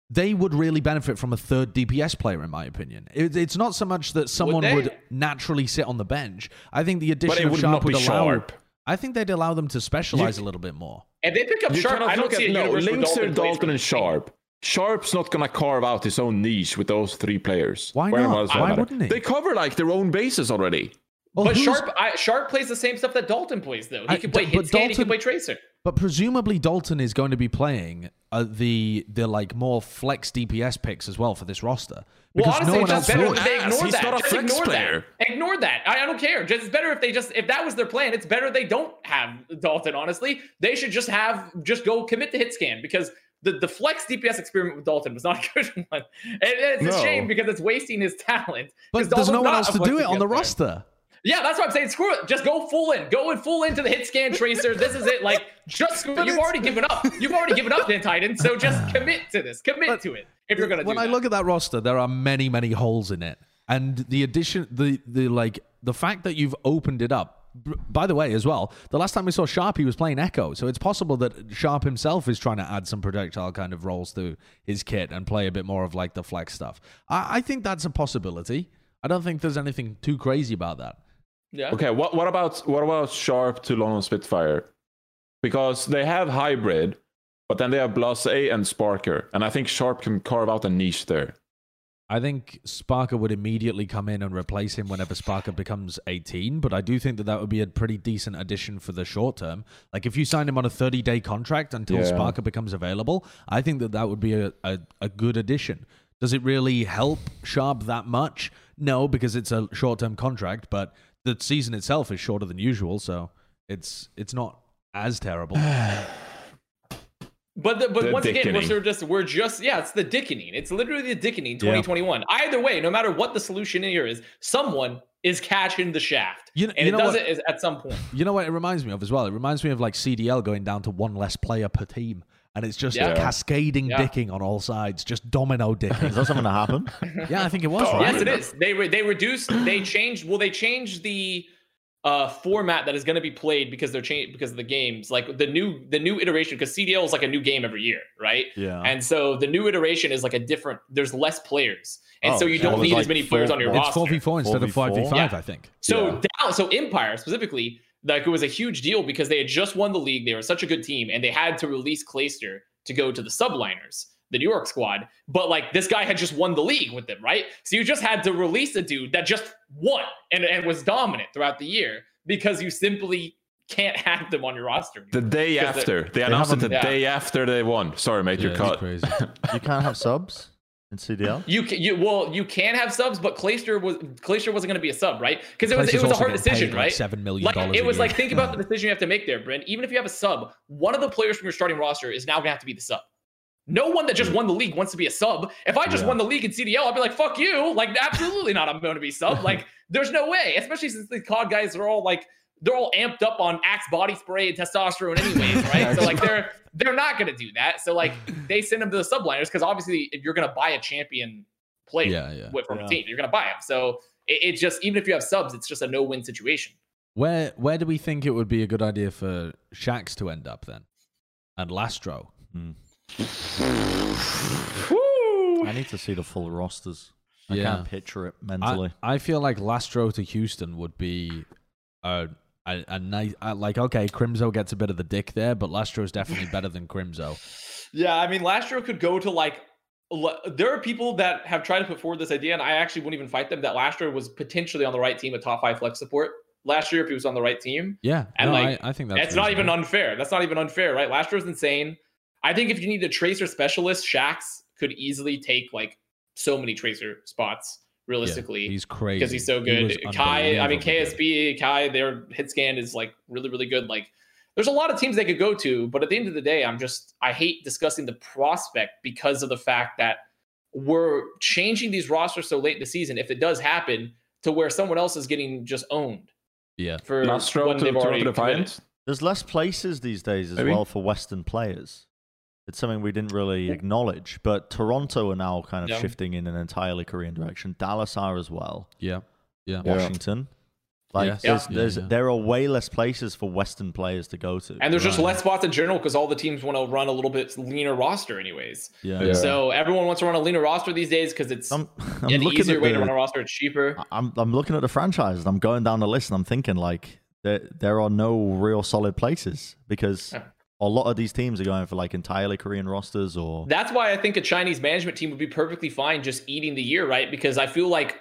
they would really benefit from a third DPS player, in my opinion. It, it's not so much that someone
they?
would, naturally sit on the bench. I think the
But
addition
it
of
would
Sharp
not be
would allow.
Sharp.
I think they'd allow them to specialize a little bit more.
And they pick up
You
Sharp, I don't
look
see
at
a
no
universe where
Linkzr,
Dalton,
Dalton, and Sharp. Sharp's not gonna carve out his own niche with those three players.
Why not? Why
about
wouldn't he?
They cover like their own bases already.
Well,
But Sharp, I, Sharp plays the same stuff that Dalton plays, though. He
I-
can play
but
hit scan, he can play tracer.
But presumably Dalton is going to be playing uh, the the like more flex DPS picks as well for this roster
Well,
because
honestly,
no one
it's
else
just better
would.
if they ignore
he's
that.
not a
Just
flex
ignore
player.
that. Ignore that. I, I don't care. Just it's better if they just if that was their plan. It's better they don't have Dalton. Honestly, they should just have just go commit to hit scan because the, the flex DPS experiment with Dalton was not a [LAUGHS] good one. And it's a shame because it's wasting his talent. 'Cause
But there's
Dalton's
no one else to do it on
DPS
the
player.
roster.
Yeah, that's what I'm saying. Screw it. Just go full in. Go in full into the hit scan tracer. This is it. Like, just screw it. You've already given up. You've already given up, Dan Titan. So just [SIGHS] commit to this. Commit
But
to it if you're gonna do
when I
that.
look at that roster, there are many, many holes in it, and the addition, the the like, the fact that you've opened it up. By the way, as well, the last time we saw Sharp, he was playing Echo, so it's possible that Sharp himself is trying to add some projectile kind of roles to his kit and play a bit more of like the flex stuff. I, I think that's a possibility. I don't think there's anything too crazy about that.
Yeah.
Okay, what what about what about Sharp to London Spitfire? Because they have hybrid, but then they have Blase and Sparkr, and I think Sharp can carve out a niche there.
I think Sparkr would immediately come in and replace him whenever Sparkr becomes 18, but I do think that that would be a pretty decent addition for the short term. Like if you sign him on a 30 day contract until
Yeah.
Sparkr becomes available, I think that that would be a, a, a good addition. Does it really help Sharp that much? No, because it's a short term contract, but the season itself is shorter than usual, so it's it's not as terrible. [SIGHS]
But the, but
The
once again, we're sort of just we're just yeah, it's the dickening. It's literally the dickening 2021. Either way, no matter what the solution here is, someone is catching the shaft.
You kn-
and
you
it
know
does
what?
it is- at some point.
You know what it reminds me of as well? It reminds me of like CDL going down to one less player per team. And it's just
Yeah.
cascading
Yeah.
dicking on all sides, just domino dicking.
Is that something that happened? [LAUGHS]
yeah, I think it was,
Oh,
right?
Yes, it is. They re- they reduced. They changed. Well, they changed the uh, format that is going to be played because they're changed because of the games. Like the new the new iteration because CDL is like a new game every year, right?
Yeah.
And so the new iteration is like a different. There's less players, and
Oh,
so you
so
don't
it was
need as
like
many players on your
It's
roster.
4v4 instead of
4v4?
5v5, I think.
So
Yeah.
down, so Empire specifically, like it was a huge deal because they had just won the league. They were such a good team, and they had to release Clayster to go to the subliners, the New York squad. But like this guy had just won the league with them, right? So you just had to release a dude that just won and, and was dominant throughout the year because you simply can't have them on your roster.
The day after. They announced it the
yeah.
day after they won. Sorry, mate,
Yeah,
you're cut.
crazy.
You can't have subs [LAUGHS] in CDL.
You can, you well, you can have subs, but Clayster was Clayster wasn't going to be a sub, right? Because it was
Clayster's
it was a hard decision,
paid, like,
right?
$7 million
Like it was
year.
like think about the [LAUGHS] decision you have to make there, Brent. Even if you have a sub, one of the players from your starting roster is now going to have to be the sub. No one that just won the league wants to be a sub. If I just
Yeah.
won the league in CDL, I'd be like, "Fuck you!" Like, absolutely not. I'm going to be sub. [LAUGHS] Like, there's no way. Especially since the COD guys are all like, they're all amped up on Axe body spray and testosterone, anyways, [LAUGHS] right? so like, they're they're not going to do that. So like, they send them to the subliners because obviously, if you're going to buy a champion player
Yeah, yeah.
with- from
Yeah.
a team, you're going to buy him. So it, it just even if you have subs, it's just a no-win situation.
Where where do we think it would be a good idea for Shax to end up then? And Lastro. Hmm.
I need to see the full rosters. I
Yeah.
can't picture it mentally.
I, I feel like Lastro to Houston would be a a, a nice like okay, Crimzo gets a bit of the dick there, but Lastro's definitely better than Crimzo. [LAUGHS]
Yeah, I mean, Lastro could go to like. There are people that have tried to put forward this idea, and I actually wouldn't even fight them. That Lastro was potentially on the right team, a top five flex support. Lastro, if he was on the right team,
Yeah,
And,
no,
like,
I, I think that's
it's not even unfair. That's not even unfair, right? Lastro was insane. I think if you need a tracer specialist, Shax could easily take like so many tracer spots
Yeah,
realistically
he's crazy
because he's so
He
good. Kai, I mean. KSB, Kai, their hit scan is like really, really good. Like there's a lot of teams they could go to, but at the end of the day, I'm just I hate discussing the prospect because of the fact that we're changing these rosters so late in the season. If it does happen to where someone else is getting just owned
Yeah,
for
Lastro
when
to
they've
Toronto
already committed.
There's less places these days as
Maybe.
well for Western players. It's something we didn't really acknowledge, but Toronto are now kind of
Yeah.
shifting in an entirely Korean direction. Dallas are as well.
yeah, yeah.
Yeah.
Washington. Like
Yes.
there's,
Yeah,
there's
yeah.
there are way less places for Western players to go to.
And there's just less spots in general because all the teams want to run a little bit leaner roster, anyways.
yeah.
Yeah.
So everyone wants to run a leaner roster these days because it's
I'm, I'm
an
looking
easier
at
way
the,
to run a roster. It's cheaper.
I'm I'm looking at the franchises. I'm going down the list and I'm thinking like there there are no real solid places because
Yeah.
A lot of these teams are going for like entirely Korean rosters or
That's why I think a Chinese management team would be perfectly fine just eating the year, right? Because I feel like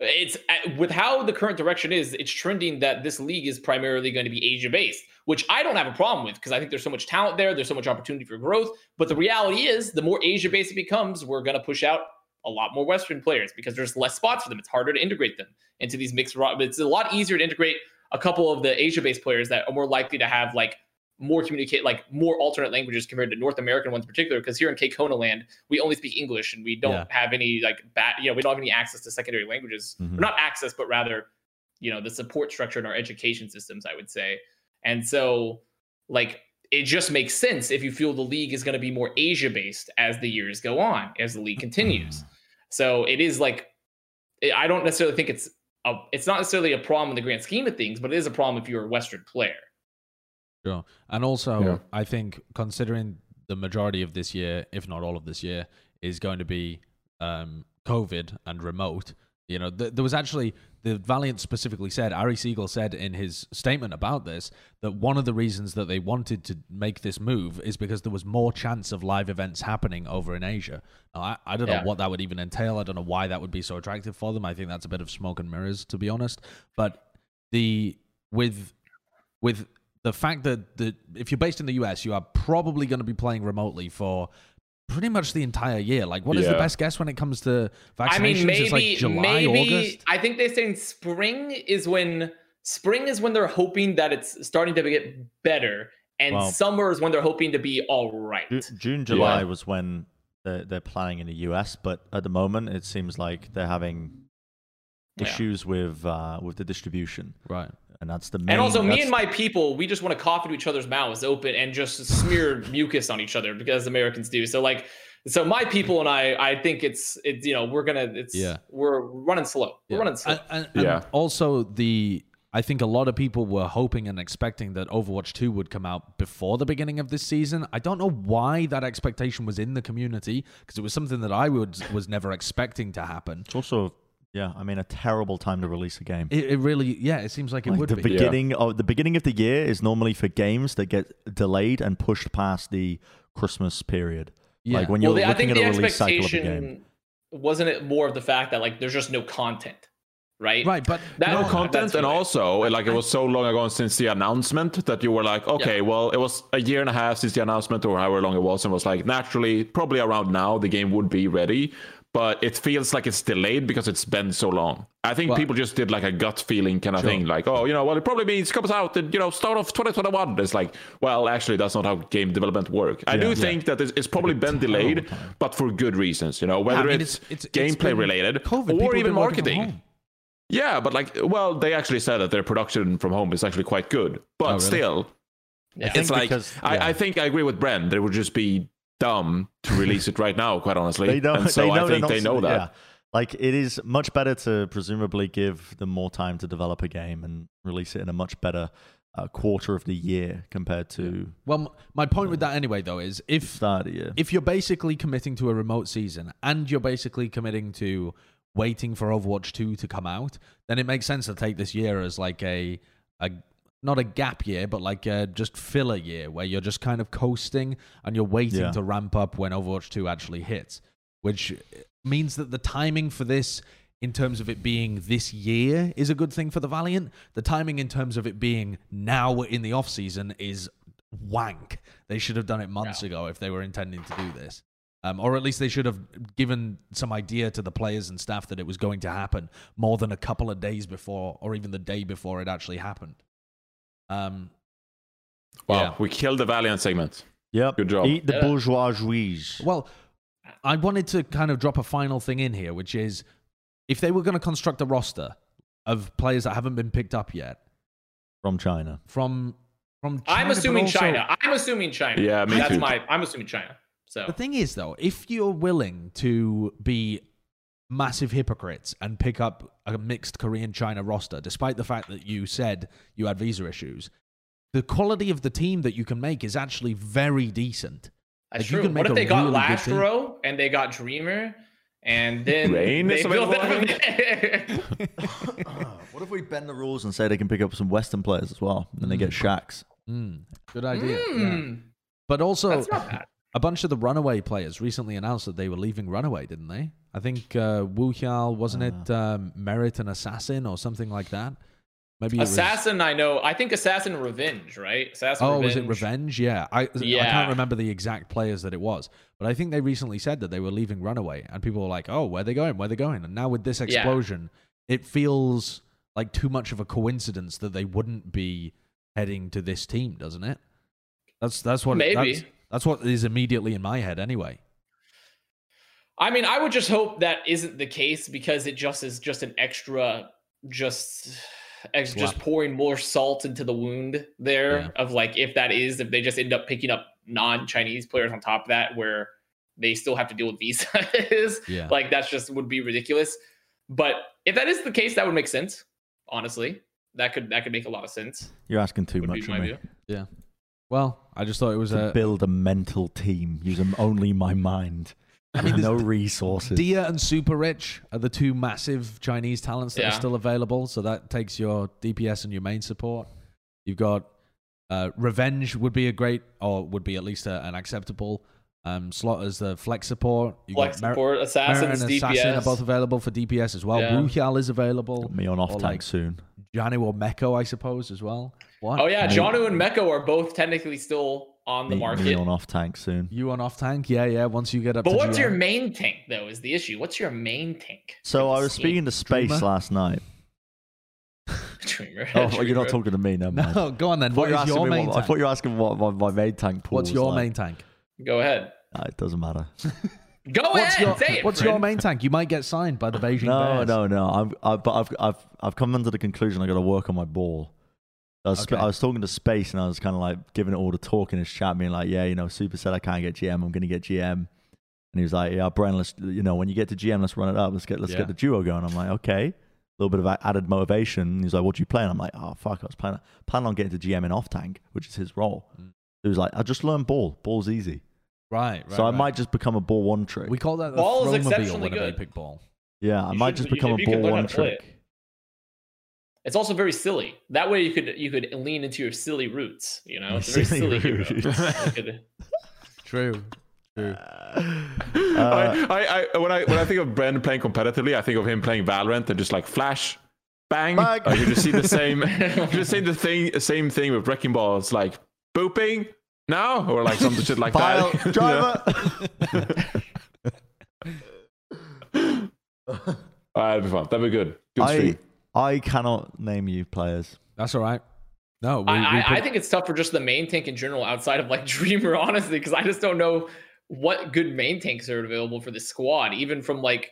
it's uh, with how the current direction is, it's trending that this league is primarily going to be Asia based, which I don't have a problem with because I think there's so much talent there, there's so much opportunity for growth. But the reality is, the more Asia based it becomes, we're going to push out a lot more Western players because there's less spots for them. It's harder to integrate them into these mixed. It's a lot easier to integrate a couple of the Asia based players that are more likely to have like more communicate like more alternate languages compared to North American ones in particular because here in Cape Kona land we only speak English and we don't
Yeah.
have any like bat you know we don't have any access to secondary languages.
Mhm.
not access but rather you know the support structure in our education systems I would say. And so like it just makes sense if you feel the league is going to be more Asia based as the years go on as the league continues. So it is like I don't necessarily think it's a, it's not necessarily a problem in the grand scheme of things but it is a problem if you're a Western player
Sure. And also,
Yeah.
I think considering the majority of this year, if not all of this year, is going to be um, COVID and remote. You know, th- there was actually the Valiant specifically said, Ari Segal said in his statement about this that one of the reasons that they wanted to make this move is because there was more chance of live events happening over in Asia. Now, I, I don't
Yeah.
know what that would even entail. I don't know why that would be so attractive for them. I think that's a bit of smoke and mirrors, to be honest. But the with with the fact that the if you're based in the US, you are probably going to be playing remotely for pretty much the entire year. Like, what is the best guess when it comes to vaccinations?
I mean, maybe
it's like July,
maybe
August.
I think they're saying spring is when spring is when they're hoping that it's starting to get better, and
Well-
summer is when they're hoping to be all right.
June, July was when they're, they're planning in the US, but at the moment it seems like they're having
Yeah.
issues with uh, with the distribution,
Right.
and that's the main.
And also, me and my people, we just want to cough into each other's mouths open and just smear [LAUGHS] mucus on each other because Americans do. So, like, so my people and I, I think it's it's you know we're gonna it's
Yeah.
we're running slow. We're running slow.
And, and, and
Yeah.
also the I think a lot of people were hoping and expecting that Overwatch 2 would come out before the beginning of this season. I don't know why that expectation was in the community because it was something that I would was never expecting to happen.
It's also, yeah, I mean, a terrible time to release a game.
It, it really, yeah, it seems like it
Like
would
the
be.
beginning of the beginning of the year is normally for games that get delayed and pushed past the Christmas period.
Yeah.
Like when you're
the, I
looking
think
at
the
a release cycle of a game.
expectation wasn't it more of the fact that like there's just no content, right?
right, but
That-
no content and
really-
also like it was so long ago since the announcement that you were like okay well it was a year and a half since the announcement or however long it was and was like naturally probably around now the game would be ready but it feels like it's delayed because it's been so long i think
Well-
people just did like a gut feeling kind of thing like oh you know well it probably means it comes out in you know start of 2021 it's like well actually that's not how game development work i do
Yeah.
think that it's, it's probably been delayed but for good reasons you know whether
I mean,
it's,
it's-
gameplay related
COVID,
or even
been working from
marketing yeah, but like, well, they actually said that their production from home is actually quite good. But
Oh, really?
still,
Yeah.
it's like
because-
I. I think I agree with Bren. It would just be dumb to release it right now. Quite honestly,
They know.
and so
they know
I
they're
think
not
they know that.
Yeah. Like it is much better to presumably give them more time to develop a game and release it in a much better uh, quarter of the year compared to
Well, my point with that anyway, though, is if
start of year.
if you're basically committing to a remote season and you're basically committing to waiting for Overwatch 2 to come out, then it makes sense to take this year as like a a not a gap year, but like a just filler year where you're just kind of coasting and you're waiting
Yeah.
to ramp up when Overwatch 2 actually hits, which means that the timing for this in terms of it being this year is a good thing for the Valiant. The timing in terms of it being now in the off season is wank. They should have done it months ago if they were intending to do this. Um, or at least they should have given some idea to the players and staff that it was going to happen more than a couple of days before, or even the day before it actually happened. Um,
Wow,
Yeah.
we killed the Valiant segment.
Yep.
Good job.
Eat the
Yeah.
bourgeoisie.
well, I wanted to kind of drop a final thing in here, which is if they were going to construct a roster of players that haven't been picked up yet
from China.
from from China,
I'm assuming
also-
China. I'm assuming China.
Yeah, me
That's
too.
my. I'm assuming China. So
The thing is, though, if you're willing to be massive hypocrites and pick up a mixed Korean China roster, despite the fact that you said you had visa issues, the quality of the team that you can make is actually very decent.
that's
Like, you can make
What if
a
they got
really good team.
Lastro and they got Dreamer, and then
Rain
they
is
built
available, [LAUGHS]
what if we bend the rules and say they can pick up some Western players as well, and they get Shax?
Mm, good idea. yeah.
Mm,
But also,
That's not bad.
A bunch of the Runaway players recently announced that they were leaving Runaway, didn't they? I think uh, Wu Hyal, wasn't it um, Merit and Assassin or something like that? Maybe it was-
Assassin, I know. I think Assassin Revenge, right? Assassin
Oh,
Revenge.
was it Revenge? Yeah. I, I can't remember the exact players that it was, but I think they recently said that they were leaving Runaway, and people were like, "Oh, where they going? Where they going?" And now with this explosion, it feels like too much of a coincidence that they wouldn't be heading to this team, doesn't it? That's that's what
Maybe.
that's, that's what is immediately in my head anyway.
I mean, I would just hope that isn't the case because it just is just an extra, just ex, just pouring more salt into the wound there
Yeah.
of like if that is if they just end up picking up non-Chinese players on top of that where they still have to deal with visas. [LAUGHS]
Yeah.
like that's just would be ridiculous. But if that is the case, that would make sense. Honestly, that could that could make a lot of sense.
You're asking too
Would
much of me.
view.
Yeah. Well, I just thought it was
To
a
build a mental team using only my mind. I
mean,
mean, no resources.
Diya and Super Rich are the two massive Chinese talents that
Yeah.
are still available. So that takes your DPS and your main support. You've got uh, Revenge would be a great, or would be at least a, an acceptable um, slot as the flex support. You've
Flex
Mer-
support,
Merit
assassins,
and
DPS.
Assassin are both available for DPS as well.
Yeah.
Wuhyal is available.
me on off
Or
tank
like-
soon.
Janu or Meko, I suppose, as well. What?
Oh yeah,
Me-
Jonu and Meko are both technically still on the
Me,
market.
me on off tank soon.
You on off tank? Yeah, yeah. Once you get up
But
to
what's your main tank though? Is the issue? What's your main tank?
So I
this
was speaking to Space
Dreamer?
last night. [LAUGHS]
Dreamer.
Oh, well, you're not talking to me, never mind.
No, go on then.
I thought
What
you were
is
asking
your main
what- I thought you were asking what my, my main tank pool
What's your
like.
main tank?
Go ahead.
Nah, it doesn't matter. [LAUGHS]
Go
What's
ahead.
your
say it.
What's your main tank? You might get signed by the Beijing
no,
Bears.
no, no. I'm, I, but I've, I've, I've come under the conclusion I got to work on my ball. I was,
Okay.
I was talking to Space and I was kind of like giving it all the talk in his chat, being like, "Yeah, you know, Super said I can't get GM. I'm going to get GM." And he was like, "Yeah, Bren, let's, you know, when you get to GM, let's run it up. Let's get, let's
Yeah.
get the duo going." I'm like, "Okay." A little bit of added motivation. He's like, "What do you plan?" I'm like, "Oh fuck, I was planning planning on getting to GM in off tank, which is his role."
Mm.
He was like, "I just learned ball. Ball's easy."
Right, right.
so I
right.
might just become a ball one trick.
We call that the
Ball is
throwmobile
exceptionally
whenever you
good.
pick ball.
yeah, I
You
might just become a ball one
to play
trick.
It. It's also very silly. That way you could you could lean into your silly roots. You know, it's a very
silly
silly, hero.
roots. [LAUGHS]
Could
True. True.
I, I, I, when I when I think of Bren playing competitively, I think of him playing Valorant and just like flash, bang.
Bang.
Like, you just see the same, you [LAUGHS] just see the thing, same thing with wrecking balls, like booping now or like some shit like
File
that. [LAUGHS]
driver.
Uh, that'd be fun. That'd be good. Good
I
stream.
I cannot name you players.
That's all right. No, we,
I,
we
I, I think it's tough for just the main tank in general outside of like [LAUGHS] Dreamer, honestly, because I just don't know what good main tanks are available for the squad, even from like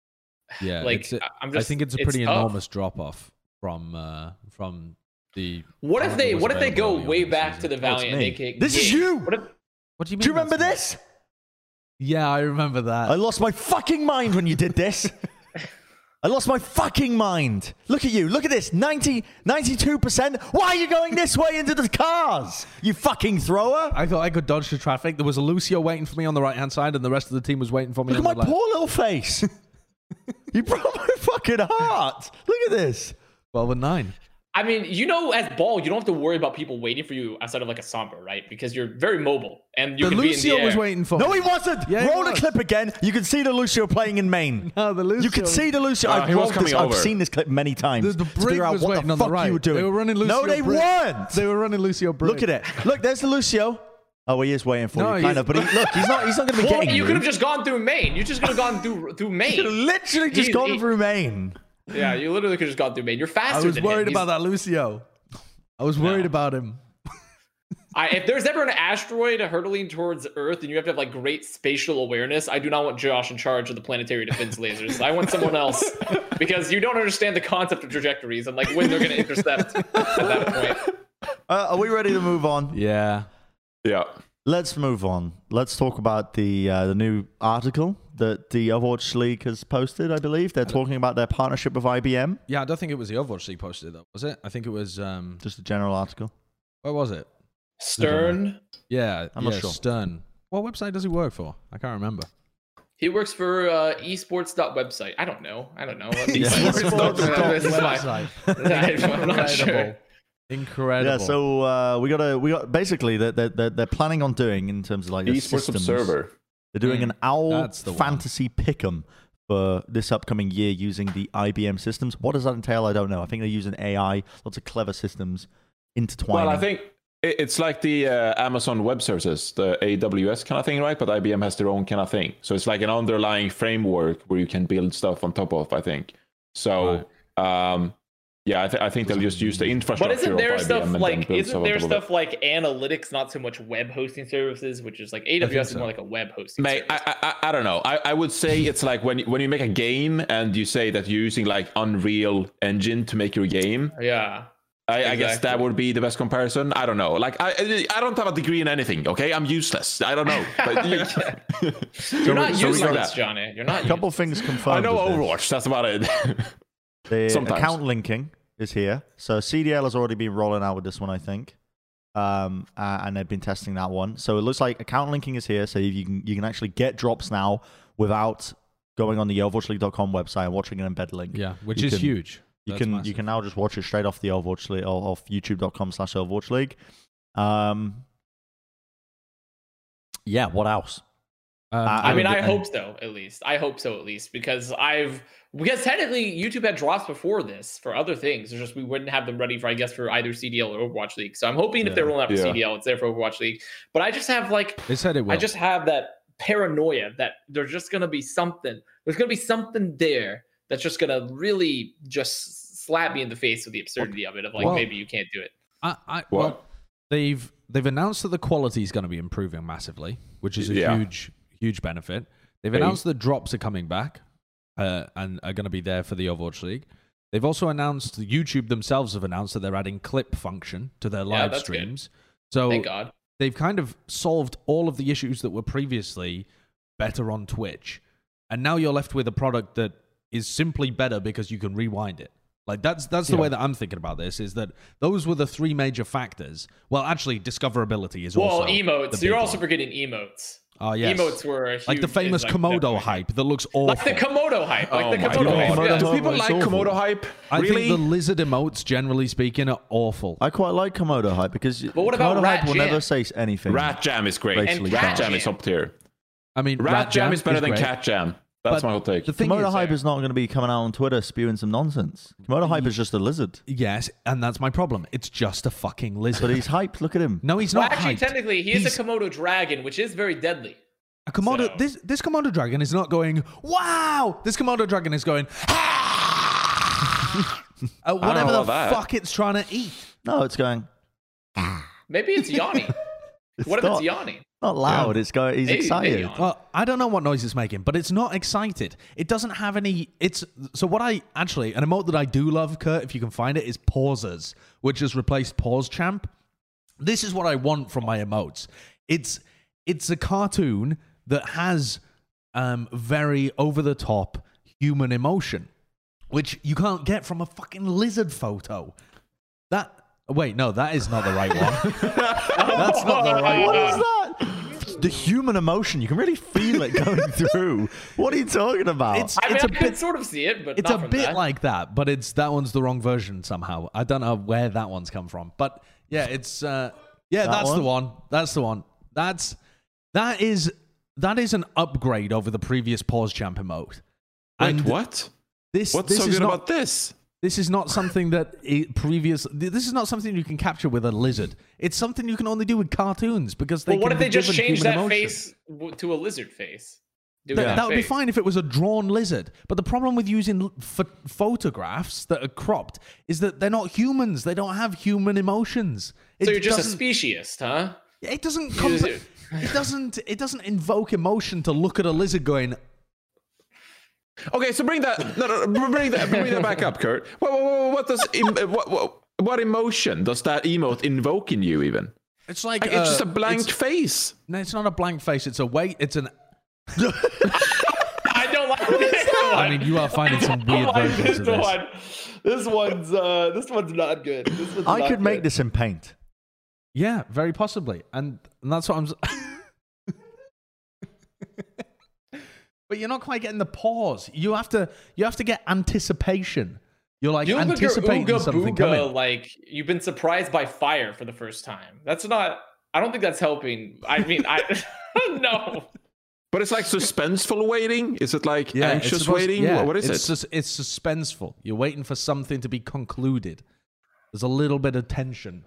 [SIGHS]
yeah,
like
it's a-
I- I'm
I think it's a
it's
pretty
tough.
enormous drop off from uh, from the.
What if they what if they go way
on in the
back to the
Oh,
Valiant?
me.
They can
This is you!
What if
What do you mean?
Do you remember
that's-
this?
Yeah, I remember that.
I lost my fucking mind when you did this. [LAUGHS] I lost my fucking mind. Look at you. Look at this. 90, 92%. Why are you going this way into the cars? You fucking thrower.
I thought I could dodge the traffic. There was a Lucio waiting for me on the right hand side, and the rest of the team was waiting for me
Look at my poor little face. [LAUGHS] you broke my fucking heart. Look at this.
Twelve and nine.
I mean, you know, as ball, you don't have to worry about people waiting for you outside of like a Sombra, right? Because you're very mobile and you
The
can be in
Lucio
the air.
was waiting for
No, he wasn't.
Yeah, he
Roll the clip again. You can see the Lucio playing in main. [LAUGHS]
No, the Lucio.
You can see the Lucio.
Uh,
I've,
he was coming
this, I've seen this clip many times.
The, the
to
brig
out
was
what
waiting
the
on the right.
you were doing.
They were running Lucio.
no, they
brig.
weren't.
They were running Lucio. Brig.
Look at it. Look, there's the Lucio. Oh, he is waiting for
No,
you,
he's-
kind of. But he, look, he's not. He's not going to be
Well,
getting
you
you.
could have just gone through main. You just could have gone through through [LAUGHS]
You could have literally just
He's-
gone
he-
through main.
Yeah, you literally could have just gone through main. You're faster.
I was
than
worried
him.
about that Lucio. I was worried
No.
about him.
I, if there's ever an asteroid hurtling towards Earth and you have to have like great spatial awareness, I do not want Josh in charge of the planetary defense lasers. I want someone else because you don't understand the concept of trajectories and like when they're going to intercept at that point.
Uh, are we ready to move on?
Yeah.
Yeah.
Let's move on. Let's talk about the uh, the new article that the Overwatch League has posted. I believe they're talking about their partnership with IBM.
Yeah, I don't think it was the Overwatch League posted though, was it? I think it was. um
Just a general article.
Where was it?
Stern,
Yeah,
I'm not
yeah,
sure.
Stern. What website does he work for? I can't remember.
he works for uh, esports.website. I don't know. I don't know. What [LAUGHS]
Yeah.
esports.
Esports.
This is fine. [LAUGHS] I'm not sure.
Incredible. Incredible.
Yeah, so uh, we got a we got basically that they're, they're, they're planning on doing in terms of like
Esports
systems.
Observer.
They're doing an owl
the
fantasy pick'em for this upcoming year using the IBM systems. What does that entail? I don't know. I think they're using AI, lots of clever systems intertwining.
Well, I think it's like the uh, Amazon Web Services, the AWS kind of thing, right? But IBM has their own kind of thing. So it's like an underlying framework where you can build stuff on top of. I think. So, um, yeah, I, th- I think they'll just use the infrastructure.
But isn't there
IBM
stuff
and
like isn't there
top of it.
stuff like analytics, not so much web hosting services, which is like AWS is more like a web hosting.
Mate,
service.
I, I, I- I don't know. I, I would say it's like when you, when you make a game and you say that you're using like Unreal Engine to make your game.
yeah.
I, I guess that would be the best comparison. I don't know. Like I, I don't have a degree in anything. Okay, I'm useless. I don't know. But [LAUGHS] [LAUGHS]
You're not
so
useless,
got that.
Johnny. You're not
a couple of things confirmed.
I know
with this.
Overwatch. That's about it. [LAUGHS]
The
Sometimes.
account linking is here. So CDL has already been rolling out with this one, I think. Um, uh, and they've been testing that one. So it looks like account linking is here. So you can you can actually get drops now without going on the overwatchleague.com website and watching an embed link.
yeah, which
You
is
can-
huge.
You
That's
can
massive.
you can now just watch it straight off the Overwatch League or off youtube.com slash Overwatch League. Um, yeah, what else?
Um,
I mean, I hope so. At least I hope so. At least because I've because technically YouTube had drops before this for other things. It's just we wouldn't have them ready for I guess for either CDL or Overwatch League. So I'm hoping if they're rolling out for
Yeah.
CDL, it's there for Overwatch League. But I just have like
they said it will.
I just have that paranoia that there's just gonna be something. There's gonna be something there that's just gonna really just slap me in the face with the absurdity of it. Of like
Well-
maybe you can't do it.
I, I,
What?
well, they've they've announced that the quality is going to be improving massively, which is a
Yeah.
huge huge benefit. They've
Hey.
announced that drops are coming back uh, and are going to be there for the Overwatch League. They've also announced YouTube themselves have announced that they're adding clip function to their live
good.
streams. So
Thank God.
they've kind of solved all of the issues that were previously better on Twitch. And now you're left with a product that is simply better because you can rewind it. Like that's that's the
Yeah.
way that I'm thinking about this is that those were the three major factors. Well, actually discoverability is
Well,
also
emotes. You're also
one.
forgetting emotes.
Oh yes.
Emotes were a
like the famous
like,
Komodo
definitely-
hype that looks awful.
Like the Komodo hype. Like
Oh
the Komodo hype.
Komodo
yeah.
Do people like
awful.
Komodo hype?
I
really?
think the lizard emotes, generally speaking, are awful.
I quite like Komodo hype because
But what about
Komodo
Rat
hype will
Jam?
never say anything.
Rat Jam is great.
Basically,
Rat
Rat
Jam
Jam.
is up tier.
I mean,
Rat, Jam, is better than. Cat Jam. That's
But
my whole take.
The thing
Komodo
is,
hype is not going to be coming out on Twitter spewing some nonsense. Komodo hype is just a lizard,
yes, and that's my problem. It's just a fucking lizard.
but he's hyped. Look at him.
no, he's
Well,
not.
actually,
hyped.
technically, he is a Komodo dragon, which is very deadly.
A Komodo,
So-
this this Komodo dragon is not going. Wow, this Komodo dragon is going. "Ah!" [LAUGHS] uh, whatever the
that.
fuck it's trying to eat.
No, it's going.
Maybe it's [LAUGHS] yawning.
It's
what if
not,
it's yawning?
Not loud. It's going. He's
Maybe
excited.
yawn.
Well, I don't know what noise it's making, but it's not excited. It doesn't have any. It's so what I actually an emote that I do love, Kurt, if you can find it, is pauses, which has replaced pause champ. This is what I want from my emotes. It's it's a cartoon that has um, very over the top human emotion, which you can't get from a fucking lizard photo. That wait, no, that is not the right one. [LAUGHS] That's not the right
What
one.
is that? The human emotion. You can really feel it going [LAUGHS] through. What are you talking about?
It's
I mean,
it's
I
a
can
bit
sort of see it, but
it's
not
a
from
bit
that.
like that, but it's that one's the wrong version somehow. I don't know where that one's come from, but yeah, it's uh, yeah,
That
that's the
one?
one. That's the one. That's that is that is an upgrade over the previous pause champ emote.
Wait,
And
what?
This
What's
this
so
is
good
not
about this?
This is not something that it previous. This is not something you can capture with a lizard. It's something you can only do with cartoons because they.
Well, what
can
if they just change that
emotion.
face to a lizard face? Do
That, would be fine if it was a drawn lizard. But the problem with using ph- photographs that are cropped is that they're not humans. They don't have human emotions. It
So you're just a speciesist, huh?
It doesn't. [LAUGHS] Comp- it doesn't. It doesn't invoke emotion to look at a lizard going.
Okay, so bring that. No, no, no, bring that. Bring that back up, Kurt. What, what, what, what does em- uh, what, what what emotion does that emote invoke in you? Even
It's like,
like, it's just
uh,
a blank face.
no, it's not a blank face. It's a wait. It's an.
I don't like [LAUGHS] this one.
I mean, you are finding some
I
weird
like
versions of
this
this.
one. This one's uh, this one's not good. This one's
I
not
could make this in paint.
Yeah, very possibly, and, and that's what I'm. [LAUGHS] s- but you're not quite getting the pause. You have to. You have to get anticipation. You're like
You look like you're
anticipating
Ooga
something
Booga,
coming.
like you've been surprised by fire for the first time. That's not. I don't think that's helping. I mean, I [LAUGHS] no.
But it's like suspenseful waiting. Is it like
Yeah,
anxious
supposed-
waiting?
yeah,
What- what is
it's
it?
sus- it's suspenseful. You're waiting for something to be concluded. There's a little bit of tension.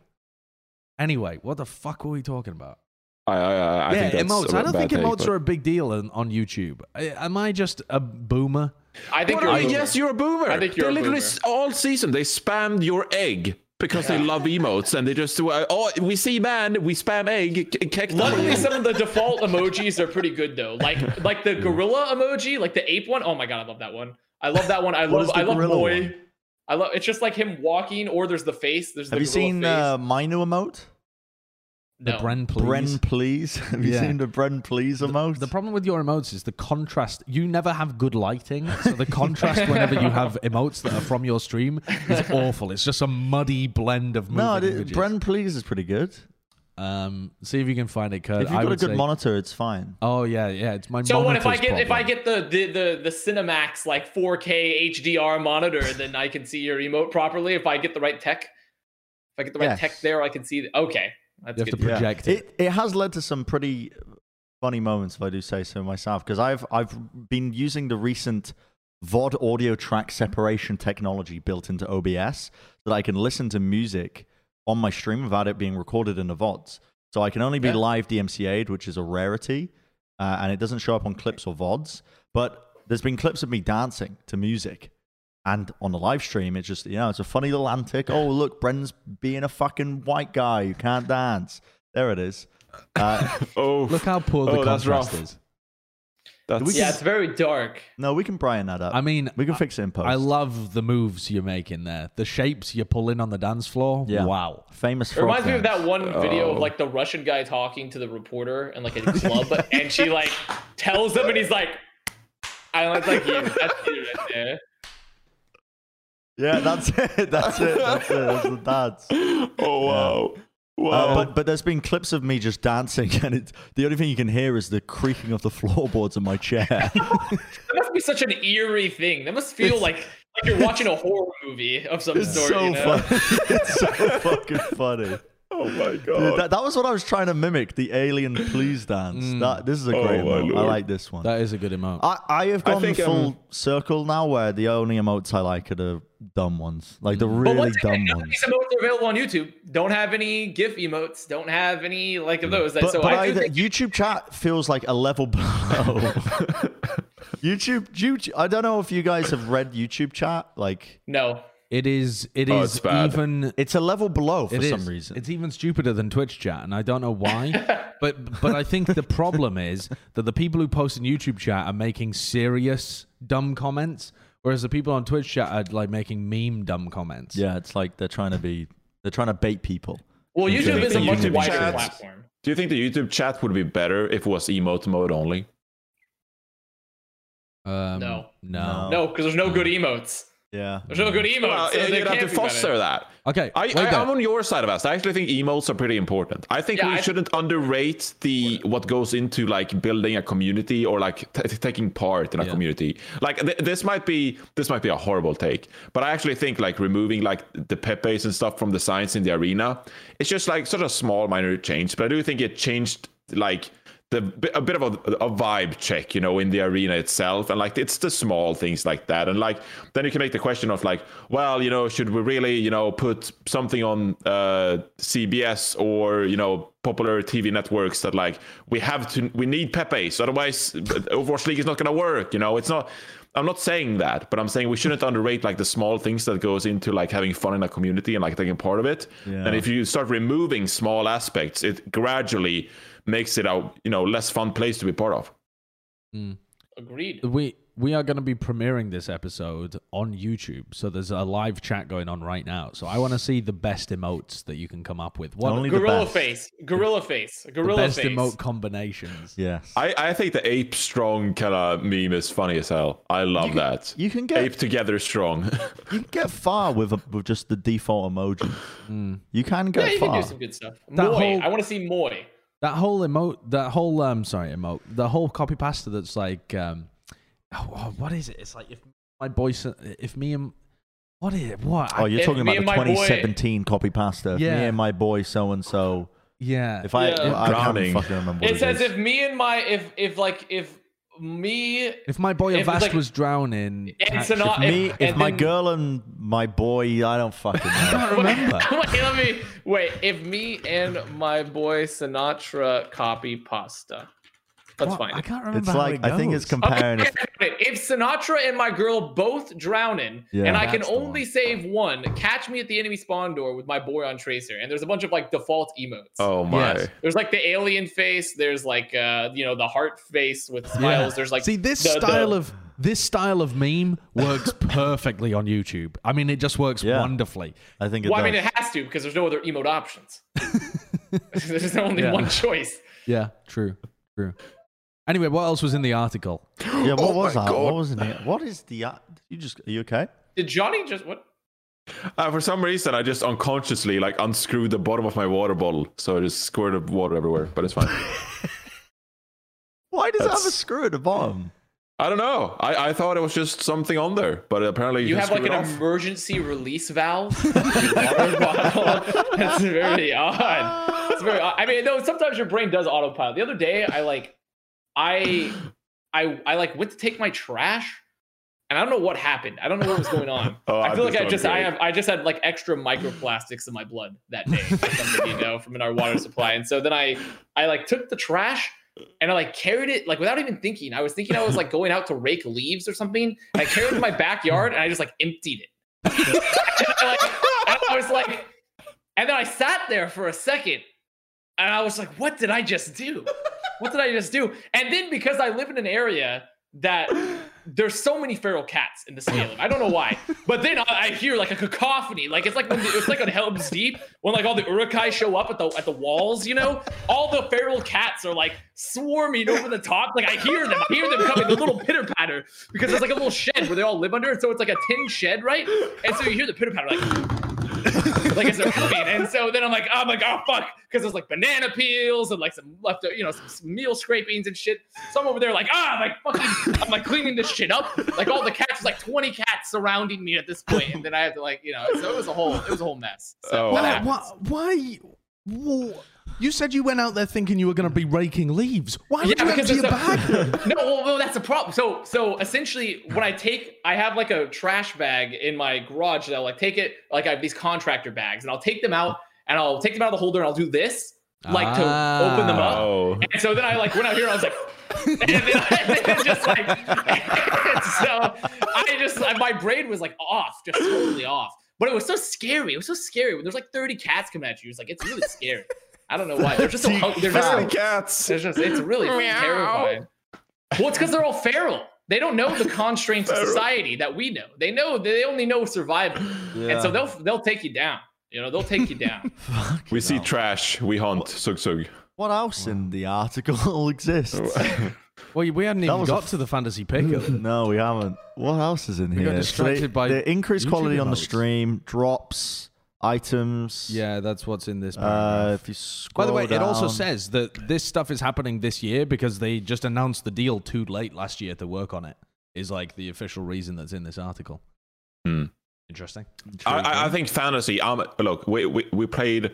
Anyway, what the fuck were we talking about?
I, I, I
yeah,
think that's
emotes.
a
I don't
bad
think
take,
emotes
but-
are a big deal on, on YouTube. I, am I just a boomer?
I think
What
you're.
are
a boomer.
Yes, you're a boomer.
I think you're
they
a
literally
boomer.
all season they spammed your egg because they love emotes and they just oh we see man we spam egg k- kick them.
Luckily, some of the default emojis are pretty good though. Like like the gorilla emoji, like the ape one. Oh my god, I love that one. I love that one. I love
is
I love boy.
one?
I love. It's just like him walking, or there's the face. There's the
Have you seen
face.
uh, my new emote?
The Bren, please.
Bren, please. [LAUGHS] Have you
Yeah.
seen the Bren, please emote?
The problem with your emotes is the contrast. You never have good lighting, so the contrast [LAUGHS] whenever you have emotes that are from your stream is [LAUGHS] awful. It's just a muddy blend of
no, the,
images.
Bren, please is pretty good.
Um, see if you can find it, Kurt.
If you've
I
got a good
say-
monitor, it's fine.
Oh yeah, yeah. It's my.
So what if I
monitor's
get if I get the, the the the Cinemax like 4K HDR monitor, then I can see your emote properly. If I get the right tech, if I get the right
Yes.
tech there, I can see. The, okay, that's
You have
good.
to project it.
It it has led to some pretty funny moments, if I do say so myself, because I've I've been using the recent VOD audio track separation technology built into OBS so that I can listen to music on my stream without it being recorded in the VODs. So I can only be
Yeah.
live DMCA'd, which is a rarity, uh, and it doesn't show up on clips or VODs. But there's been clips of me dancing to music. And on the live stream, it's just, you know, it's a funny little antic. Oh, look, Brendan's being a fucking white guy who can't dance. There it is. Uh, [LAUGHS]
oh
Look how poor the
Oh, that's
contrast
rough.
is.
that's
We
Yeah, it's very dark.
no, we can Brian that up.
I mean,
we can fix it in post.
I love the moves you're making there. The shapes you're pulling on the dance floor.
Yeah.
Wow.
famous.
It reminds me of that one video of
Oh.
like the Russian guy talking to the reporter in like a [LAUGHS] club, and she like tells him, and he's like, "I don't like you." That's you right there.
Dance. Yeah, that's it. [LAUGHS] That's it. That's it. That's the dance. [LAUGHS]
oh wow
Uh, but but there's been clips of me just dancing, [LAUGHS] and it's the only thing you can hear is the creaking of the floorboards in my chair.
That must be such an eerie thing. That must feel like like you're watching a horror movie of some
It's
sort.
so
you know?
funny. It's so fucking funny.
Oh my god.
That, that was what I was trying to mimic the alien please dance. Mm. That this is a
Oh
great
my
emote. I like this one.
That is a good emote.
I, I have
I
gone
think,
full
um,
circle now where the only emotes I like are the dumb ones. Like the mm.
But
really
once again,
dumb
none of
ones.
these emotes are available on YouTube. Don't have any GIF emotes. Don't have any like of mm. those.
But,
so
but
I
I,
think
YouTube chat feels like a level below. [LAUGHS] [LAUGHS] YouTube, YouTube, I don't know if you guys have read YouTube chat. Like,
no.
It is. It
Oh,
is
it's
even.
it's a level below for
It is.
some reason.
It's even stupider than Twitch chat, and I don't know why. [LAUGHS] but but I think the problem is that the people who post in YouTube chat are making serious dumb comments, whereas the people on Twitch chat are like making meme dumb comments.
yeah, it's like they're trying to be, they're trying to bait people.
Well,
you
YouTube is a
the
much
YouTube
wider
chats-
platform.
Do you think the YouTube chat would be better if it was emote mode only?
Um,
No.
No.
No, because there's no good emotes.
Yeah.
There's no good emotes.
Well,
so they
you'd have to foster that.
Okay.
I, I, I'm on your side of us. I actually think emotes are pretty important. I think
Yeah,
we
I-
shouldn't underrate the what goes into like building a community or like t- taking part in a
Yeah.
community. Like th- this might be this might be a horrible take, but I actually think like removing like the pepes and stuff from the signs in the arena, it's just like such a small minor change. But I do think it changed like the a bit of a, a vibe check, you know, in the arena itself, and like it's the small things like that, and like then you can make the question of like, well, you know, should we really, you know, put something on uh, CBS or you know popular TV networks that like we have to, we need Pepe's, otherwise Overwatch League is not going to work. You know, it's not. I'm not saying that, but I'm saying we shouldn't [LAUGHS] underrate like the small things that goes into like having fun in a community and like taking part of it.
Yeah.
And if you start removing small aspects, it gradually makes it a you know less fun place to be part of. Hmm.
Agreed.
we we are going to be premiering this episode on YouTube, so there's a live chat going on right now. So I want to see the best emotes that you can come up with. What
Only
Gorilla face. Gorilla face.
the
Gorilla
best
face.
emote combinations?
Yes.
I, I think the ape strong kind of meme is funny as hell. I love that.
you can get
ape together strong. [LAUGHS]
you can get far with a, with just the default emoji. Hmm. You can
Yeah,
get
you can
far.
do some good stuff.
That
Moy.
whole-
I want to see Moy.
That whole emote, that whole um, sorry, emote, the whole copy pasta that's like, um, oh, oh, what is it? It's like if my boy, if me and what is it? What?
Oh, you're
If
talking
me
about the
and my boy-
2017 copy pasta.
Yeah.
Me and my boy so and so.
yeah.
If I,
Yeah.
I can't
Drowning.
fucking remember. What
It says
is.
if me and my if if like if me
if my boy
if it's
Avast
like-
was drowning,
and
catch-
Sonata-
me,
if-
if my
then-
girl and my boy, I don't fucking [LAUGHS]
I
know.
don't remember. [LAUGHS]
wait, let me wait. If me and my boy Sinatraa copy pasta, that's
What?
fine.
I can't remember.
it's
how
like
it
I think it's
goes.
comparing.
Okay,
if,
if Sinatraa and my girl both drowning,
Yeah,
and I can only
one.
save one, catch me at the enemy spawn door with my boy on Tracer, and there's a bunch of like default emotes.
oh my.
Yes.
There's like the alien face. There's like uh you know the heart face with smiles. There's like
see this
the- the-
style of this style of meme works [LAUGHS] perfectly on YouTube. I mean, it just works
Yeah.
wonderfully.
I think it
Well, I mean, it has to because there's no other emote options. [LAUGHS] [LAUGHS] there's only
Yeah.
one choice.
Yeah, true, true. Anyway, what else was in the article?
yeah, what [GASPS]
Oh
was that?
God.
What was in it? What is the? You just are you okay?
Did Johnny just what?
Uh, for some reason, I just unconsciously like unscrewed the bottom of my water bottle, so I just squirted water everywhere. But it's fine. [LAUGHS]
Why does it have a screw at the bottom?
I don't know. I, I thought it was just something on there, but apparently you,
You have like an
off.
emergency release valve. in your water bottle. That's very odd. It's very odd. I mean, no. Sometimes your brain does autopilot. The other day, I like, I, I, I like went to take my trash, and I don't know what happened. I don't know what was going on. [LAUGHS]
Oh,
I feel
this
like I just, I have, I just had like extra microplastics in my blood that day, something, you know, from in our water supply. And so then I, I like took the trash. And I like carried it like without even thinking. I was thinking I was like going out to rake leaves or something. And I carried it in my backyard and I just like emptied it. [LAUGHS] I, like, and I was like, and then I sat there for a second and I was like, what did I just do? What did I just do? And then because I live in an area that there's so many feral cats in the Salem. I don't know why. But then I, hear like a cacophony. Like it's like when the, it's like on Helm's Deep when like all the Uruk-hai show up at the at the walls, you know? All the feral cats are like swarming over the top. Like I hear them. I hear them coming, the little pitter patter. Because there's like a little shed where they all live under. So it's like a tin shed, right? And so you hear the pitter patter like [LAUGHS] like as they're. And so then I'm like, I'm like, oh fuck, because there's like banana peels and like some left, you know, some, meal scrapings and shit. So I'm over there like, ah, I'm like fucking, I'm like cleaning this shit up. Like all the cats, like 20 cats surrounding me at this point, and then I have to like, you know, so it was a whole, it was a whole mess. So
Oh,
Why, why, why, wh- You said you went out there thinking you were going to be raking leaves. Why would
Yeah,
you
because
empty your
a-
bag? [LAUGHS]
no, well, well, that's a problem. So, so essentially, when I take, I have like a trash bag in my garage that I'll like take it, like I have these contractor bags, and I'll take them out and I'll take them out of the holder and I'll do this, like to open them up.
Oh.
And so then I like went out here and I was like, [LAUGHS] and then I then just like, [LAUGHS] so I just my brain was like off, just totally off. But it was so scary. It was so scary when there's like 30 cats coming at you. It's like it's really scary. I don't know why. They're just so [LAUGHS] hung- they're just so
Fat cats.
it's just it's really terrifying. Well, it's because they're all feral. They don't know the constraints of [LAUGHS] society that we know. They know they only know survival, and so they'll they'll take you down. You know, they'll take you down. [LAUGHS]
We see trash. We hunt. Sug sug.
What else in the article exists? Oh.
Well, we hadn't even
was a
got to the fantasy pickup.
no, we haven't. What else is in
We
here?
got distracted
they,
by
the increased
YouTube
quality on the stream, drops, items.
yeah, that's what's in this.
Uh,
paragraph.
if you
By the way, it also says that this stuff is happening this year because they just announced the deal too late last year to work on it. Is like the official reason that's in this article.
Hmm.
Interesting.
I, I, I think fantasy. Um, look, we, we we played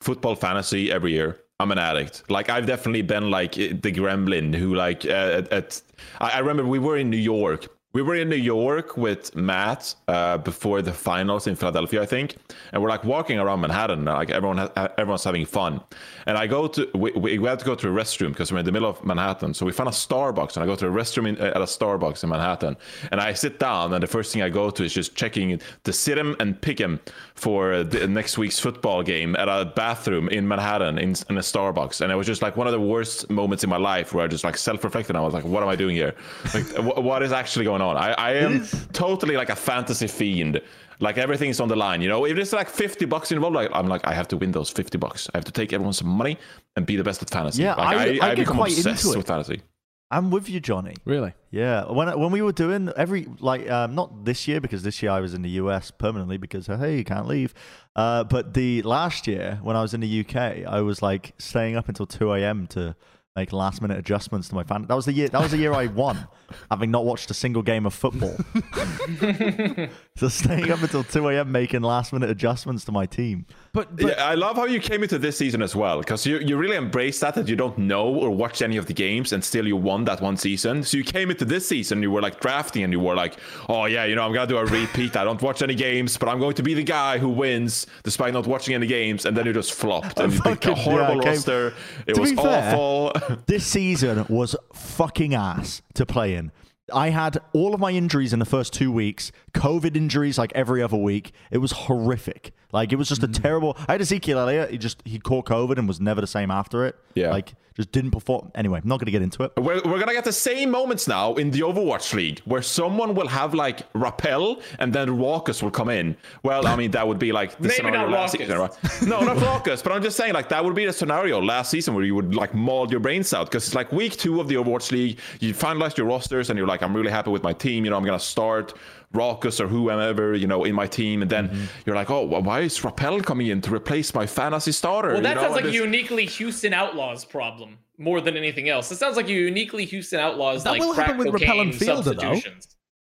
football fantasy every year. I'm an addict. Like I've definitely been like the gremlin who like uh, at, at I, I remember we were in New York. We were in New York with Matt uh, before the finals in Philadelphia, I think, and we're like walking around Manhattan, like everyone, everyone's having fun. And I go to, we, we had to go to a restroom because we're in the middle of Manhattan. So we found a Starbucks, and I go to a restroom in, at a Starbucks in Manhattan, and I sit down, and the first thing I go to is just checking the sit 'em and pick 'em for the next week's football game at a bathroom in Manhattan in, in a Starbucks, and it was just like one of the worst moments in my life where I just like self-reflected. I was like, what am I doing here? Like, wh- what is actually going on? I, I am totally like a fantasy fiend. Like everything's on the line, you know. If there's like 50 bucks involved, like I'm like, I have to win those 50 bucks. I have to take everyone's money and be the best at fantasy.
Yeah,
like,
I- I get
become
quite
obsessed
into it.
with fantasy.
I'm with you, Johnny.
Really?
Yeah, when when we were doing every like um, not this year because this year I was in the US permanently because hey you can't leave, uh, but the last year when I was in the UK I was like staying up until two a.m. to make last minute adjustments to my fan. That was the year. That was the year I won, [LAUGHS] having not watched a single game of football. [LAUGHS] so staying up until two a.m. making last minute adjustments to my team.
But, but
yeah, I love how you came into this season as well because you, you really embraced that that you don't know or watch any of the games and still you won that one season. So you came into this season, you were like drafting and you were like, oh yeah, you know I'm gonna do a repeat. I don't watch any games, but I'm going to be the guy who wins despite not watching any games. And then you just flopped and you picked a
fucking- yeah,
horrible roster. It
To
was
be fair,
awful. [LAUGHS]
this season was fucking ass to play in. I had all of my injuries in the first two weeks, COVID injuries like every other week. It was horrific. Like it was just a mm. terrible. I had Ezekiel Elliott. He just he caught COVID and was never the same after it.
Yeah.
like just didn't perform. Anyway, I'm not going to get into it.
We're, we're gonna get the same moments now in the Overwatch League where someone will have like Rapel and then Rawkus will come in. Well, I mean that would be like the
Maybe
scenario
not
last
Rawkus.
season, right? No, not Rawkus, but I'm just saying like that would be the scenario last season where you would like maul your brains out because it's like week two of the Overwatch League. You finalize your rosters and you're like, I'm really happy with my team. You know, I'm gonna start Rawkus or whoever you know in my team, and then
Mm-hmm.
you're like, oh, why is Rapel coming in to replace my fantasy starter?
Well, that
you know?
sounds like a uniquely Houston Outlaws problem more than anything else. It sounds like a uniquely Houston Outlaws
That
like
will
crack
happen with
cocaine
and Fielder, though.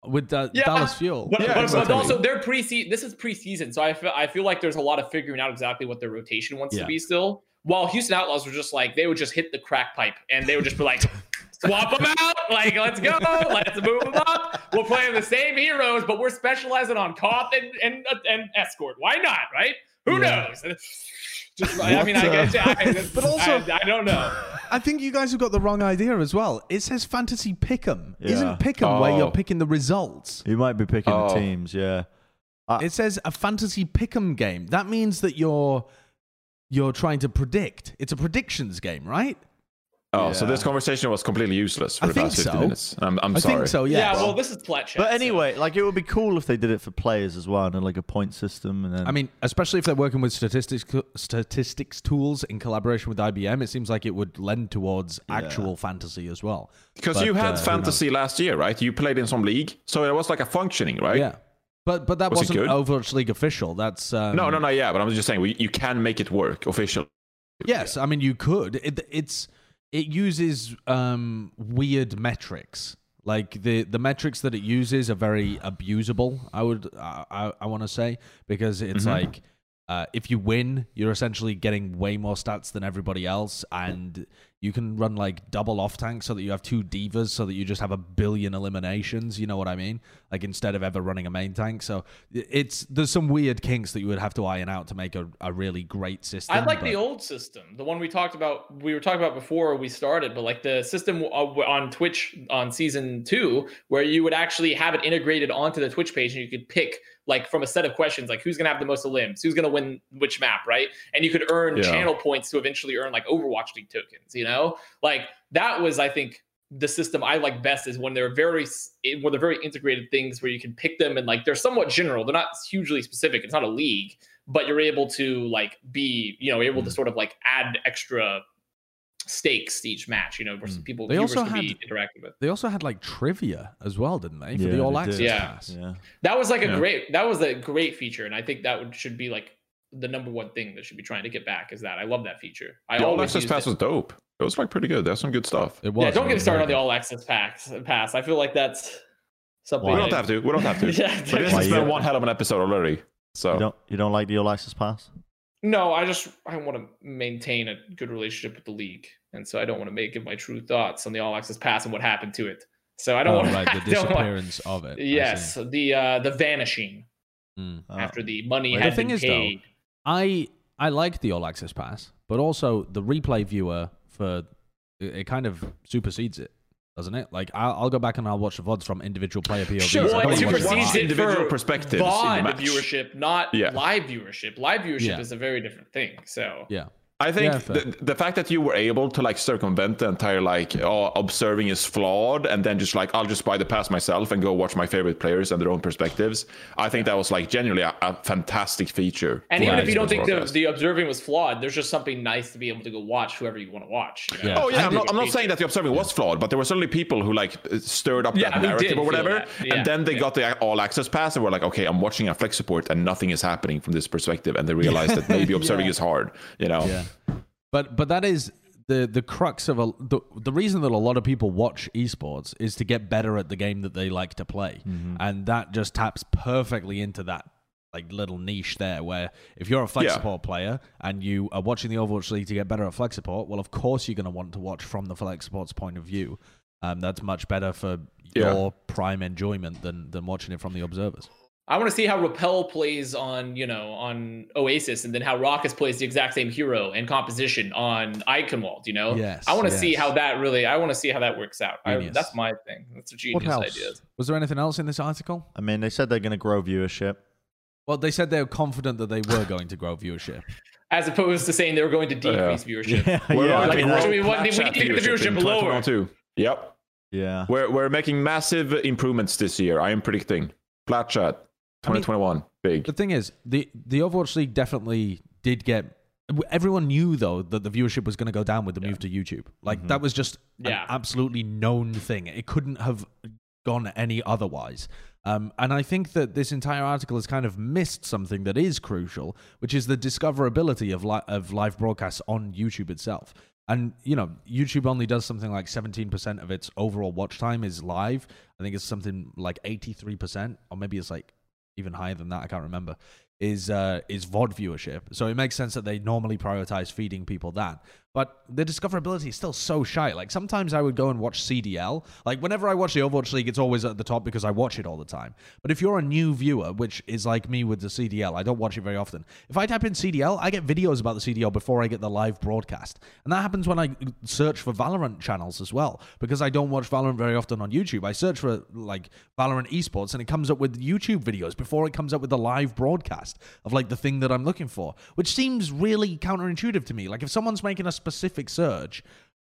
with uh,
Yeah,
Dallas Fuel.
But,
Yeah,
but, but also they're pre This is preseason, so I feel I feel like there's a lot of figuring out exactly what their rotation wants
Yeah.
to be still. While Houston Outlaws were just like they would just hit the crack pipe and they would just be like. Swap them out, like let's go, let's move them up. We're playing the same heroes, but we're specializing on cop and and, and escort. Why not, right? Who
Yeah.
knows? [LAUGHS] Just, I mean, I
What, uh,
guess, I, [LAUGHS]
But also-
I, I don't know.
I think you guys have got the wrong idea as well. It says fantasy pick'em.
Yeah.
Isn't pick'em where
Oh.
you're picking the results?
You might be picking the
Oh.
teams. Yeah,
It says a fantasy pick'em game. That means that you're you're trying to predict. It's a predictions game, right?
Oh, so this conversation was completely useless for
I
the
think
past 50
so.
minutes. I'm, I'm
I
sorry.
think so.
Yeah,
Yes.
well, this is flat chat.
but anyway, like it would be cool if they did it for players as well, and like a point system. And then
I mean, especially if they're working with statistics statistics tools in collaboration with IBM, it seems like it would lend towards actual fantasy as well.
Because
But,
you
uh,
had
who
fantasy last year, right? You played in some league, so it was like a functioning, right?
Yeah. But but that
Was it
wasn't? Overwatch League official. That's um,
No, no, no, yeah, but I'm just saying we, you can make it work officially.
Yes, I mean you could. It, it's it uses um, weird metrics. Like the the metrics that it uses are very abusable. I would I I, want to say because it's like uh, if you win, you're essentially getting way more stats than everybody else, and you can run like double off tank so that you have two D.Vas, so that you just have a billion eliminations. You know what I mean? Like instead of ever running a main tank. So it's there's some weird kinks that you would have to iron out to make a, a really great system.
I like
but-
the old system, the one we talked about. We were talking about before we started, but like the system uh, on Twitch on season two, where you would actually have it integrated onto the Twitch page, and you could pick like from a set of questions, like who's gonna have the most limbs, who's gonna win which map, right? And you could earn
Yeah.
channel points to eventually earn like Overwatch League tokens. You know, like that was, I think. The system I like best is when they're very when they're very integrated things where you can pick them and like they're somewhat general. They're not hugely specific. It's not a league, but you're able to like be you know able to mm. sort of like add extra stakes to each match you know where
Mm.
people
They
viewers
also
can be
had-
interacted with
They also had like trivia as well, didn't they? For
Yeah,
the All Access
did.
Yeah.
pass.
Yeah.
that was like a
Yeah.
great that was a great feature and i think that would, should be like the number one thing that should be trying to get back is that i love that feature i
The all access pass
it.
was dope. It was like pretty good. There's some good stuff.
It was.
yeah don't
it
get started on the all access packs pass i feel like that's something
We don't have to. We don't have to. [LAUGHS]
yeah,
But this
Why
has been one hell of an episode already. So
You don't you don't like the all access pass?
No, I just I want to maintain a good relationship with the league, and so I don't want to make give my true thoughts on the all access pass and what happened to it. So I don't
Oh,
want
right, [LAUGHS] the
I don't want-
disappearance of it.
Yes, the uh the vanishing
Mm.
After the money
Well, the thing
been
is, though. I I like the all access pass, but also the replay viewer for it, it kind of supersedes it, doesn't it? Like I'll, I'll go back and I'll watch the vods from individual player POVs.
Sure,
well, it
but you
watch
watch
supersedes it
individual
for
perspectives in
VOD
match.
viewership, not
Yeah.
live viewership. Live viewership
Yeah.
is a very different thing. So
Yeah.
I think
Yeah,
the, the fact that you were able to like circumvent the entire like oh, observing is flawed and then just like I'll just buy the pass myself and go watch my favorite players and their own perspectives. I think that was like genuinely a, a fantastic feature.
And even if you don't think the, the observing was flawed, there's just something nice to be able to go watch whoever you want to watch. you know?
Yeah.
Oh yeah,
I
I'm not, I'm not saying that the observing was flawed, but there were certainly people who like stirred up
Yeah,
that narrative or whatever.
Yeah,
and then they
yeah.
got the all access pass and were like, okay, I'm watching a flex support and nothing is happening from this perspective, and they realized that maybe [LAUGHS] observing
Yeah.
is hard, you know?
But but that is the the crux of a the, the reason that a lot of people watch esports is to get better at the game that they like to play. And that just taps perfectly into that like little niche there where if you're a flex
Yeah.
support player and you are watching the Overwatch League to get better at flex support, well of course you're going to want to watch from the flex support's point of view. Um, that's much better for
Yeah.
your prime enjoyment than than watching it from the observers.
I want to see how Rapel plays on, you know, on Oasis, and then how Rawkus plays the exact same hero and composition on Eichenwalde. You know,
Yes,
I want to see how that really. I want to see how that works out. I, that's my thing. That's a
What
genius
else?
idea.
Was there anything else in this article?
I mean, they said they're going to grow viewership.
Well, they said they were confident that they were going to grow viewership. [LAUGHS]
As opposed to saying they were going to decrease [LAUGHS] viewership.
We're
yeah,
going
like,
to
what
grow
do we want- we need to get the viewership lower.
2022. Yep.
yeah.
We're, we're making massive improvements this year. I am predicting. Flat chat,
I mean-
2021. Big.
The thing is, the the Overwatch League definitely did get. Everyone knew though that the viewership was going to go down with the move to YouTube. Like that was just
Yeah.
an absolutely known thing. It couldn't have gone any otherwise. Um, and I think that this entire article has kind of missed something that is crucial, which is the discoverability of li- of live broadcasts on YouTube itself. And you know, YouTube only does something like 17% of its overall watch time is live. I think it's something like 83%, or maybe it's like even higher than that. I can't remember. Is uh, is VOD viewership? So it makes sense that they normally prioritize feeding people that. But the discoverability is still so shy. Like sometimes I would go and watch CDL. Like whenever I watch the Overwatch League, it's always at the top because I watch it all the time. But if you're a new viewer, which is like me with the CDL, I don't watch it very often. If I type in CDL, I get videos about the CDL before I get the live broadcast. And that happens when I search for Valorant channels as well. Because I don't watch Valorant very often on YouTube. I search for like Valorant esports and it comes up with YouTube videos before it comes up with the live broadcast of like the thing that I'm looking for, which seems really counterintuitive to me. Like if someone's making a specific search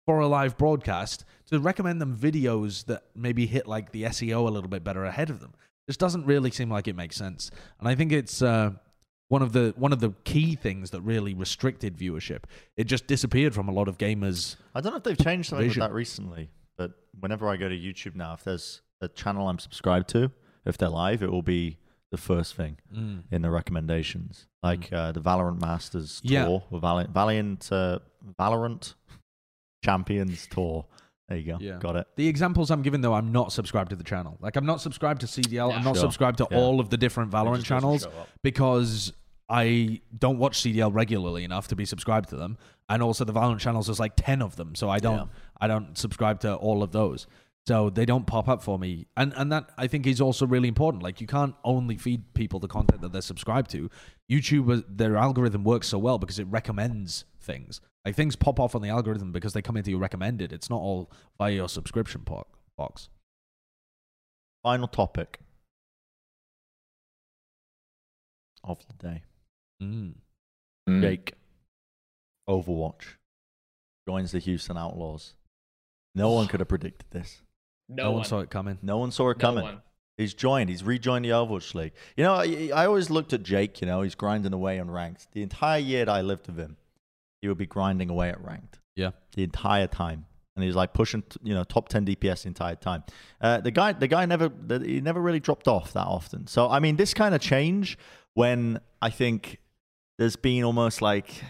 for a live broadcast, to recommend them videos that maybe hit like the SEO a little bit better ahead of them, This doesn't really seem like it makes sense. And I think it's uh, one of the one of the key things that really restricted viewership. It just disappeared from a lot of gamers.
I don't know if they've changed something
Vision.
with that recently, but whenever I go to YouTube now, if there's a channel I'm subscribed to, if they're live, it will be the first thing
Mm.
in the recommendations, like uh, the Valorant Masters
Yeah.
tour, or Valiant, Valiant, uh, Valorant Champions tour. There you go.
Yeah.
Got it.
The examples I'm giving though, I'm not subscribed to the channel. Like I'm not subscribed to CDL.
Yeah.
I'm not
Sure.
subscribed to
Yeah.
all of the different Valorant channels because I don't watch CDL regularly enough to be subscribed to them, and also the Valorant channels there's like ten of them, so I don't. I don't subscribe to all of those. So they don't pop up for me, and and that I think is also really important. Like you can't only feed people the content that they're subscribed to. YouTube, uh, their algorithm works so well because it recommends things. Like things pop off on the algorithm because they come into your recommended. It's not all via your subscription box.
Final topic of the day.
Mm.
Mm.
Jake, Overwatch joins the Houston Outlaws. No one could have predicted this.
No,
No,
one
one
saw it coming.
No one saw it
No
coming.
one.
He's joined. He's rejoined the Overwatch League. You know, I, I always looked at Jake. You know, he's grinding away on ranked. The entire year that I lived with him, he would be grinding away at ranked.
Yeah.
The entire time, and he's like pushing, you know, top ten DPS the entire time. Uh, the guy, the guy never, the, he never really dropped off that often. So I mean, this kind of change when I think there's been almost like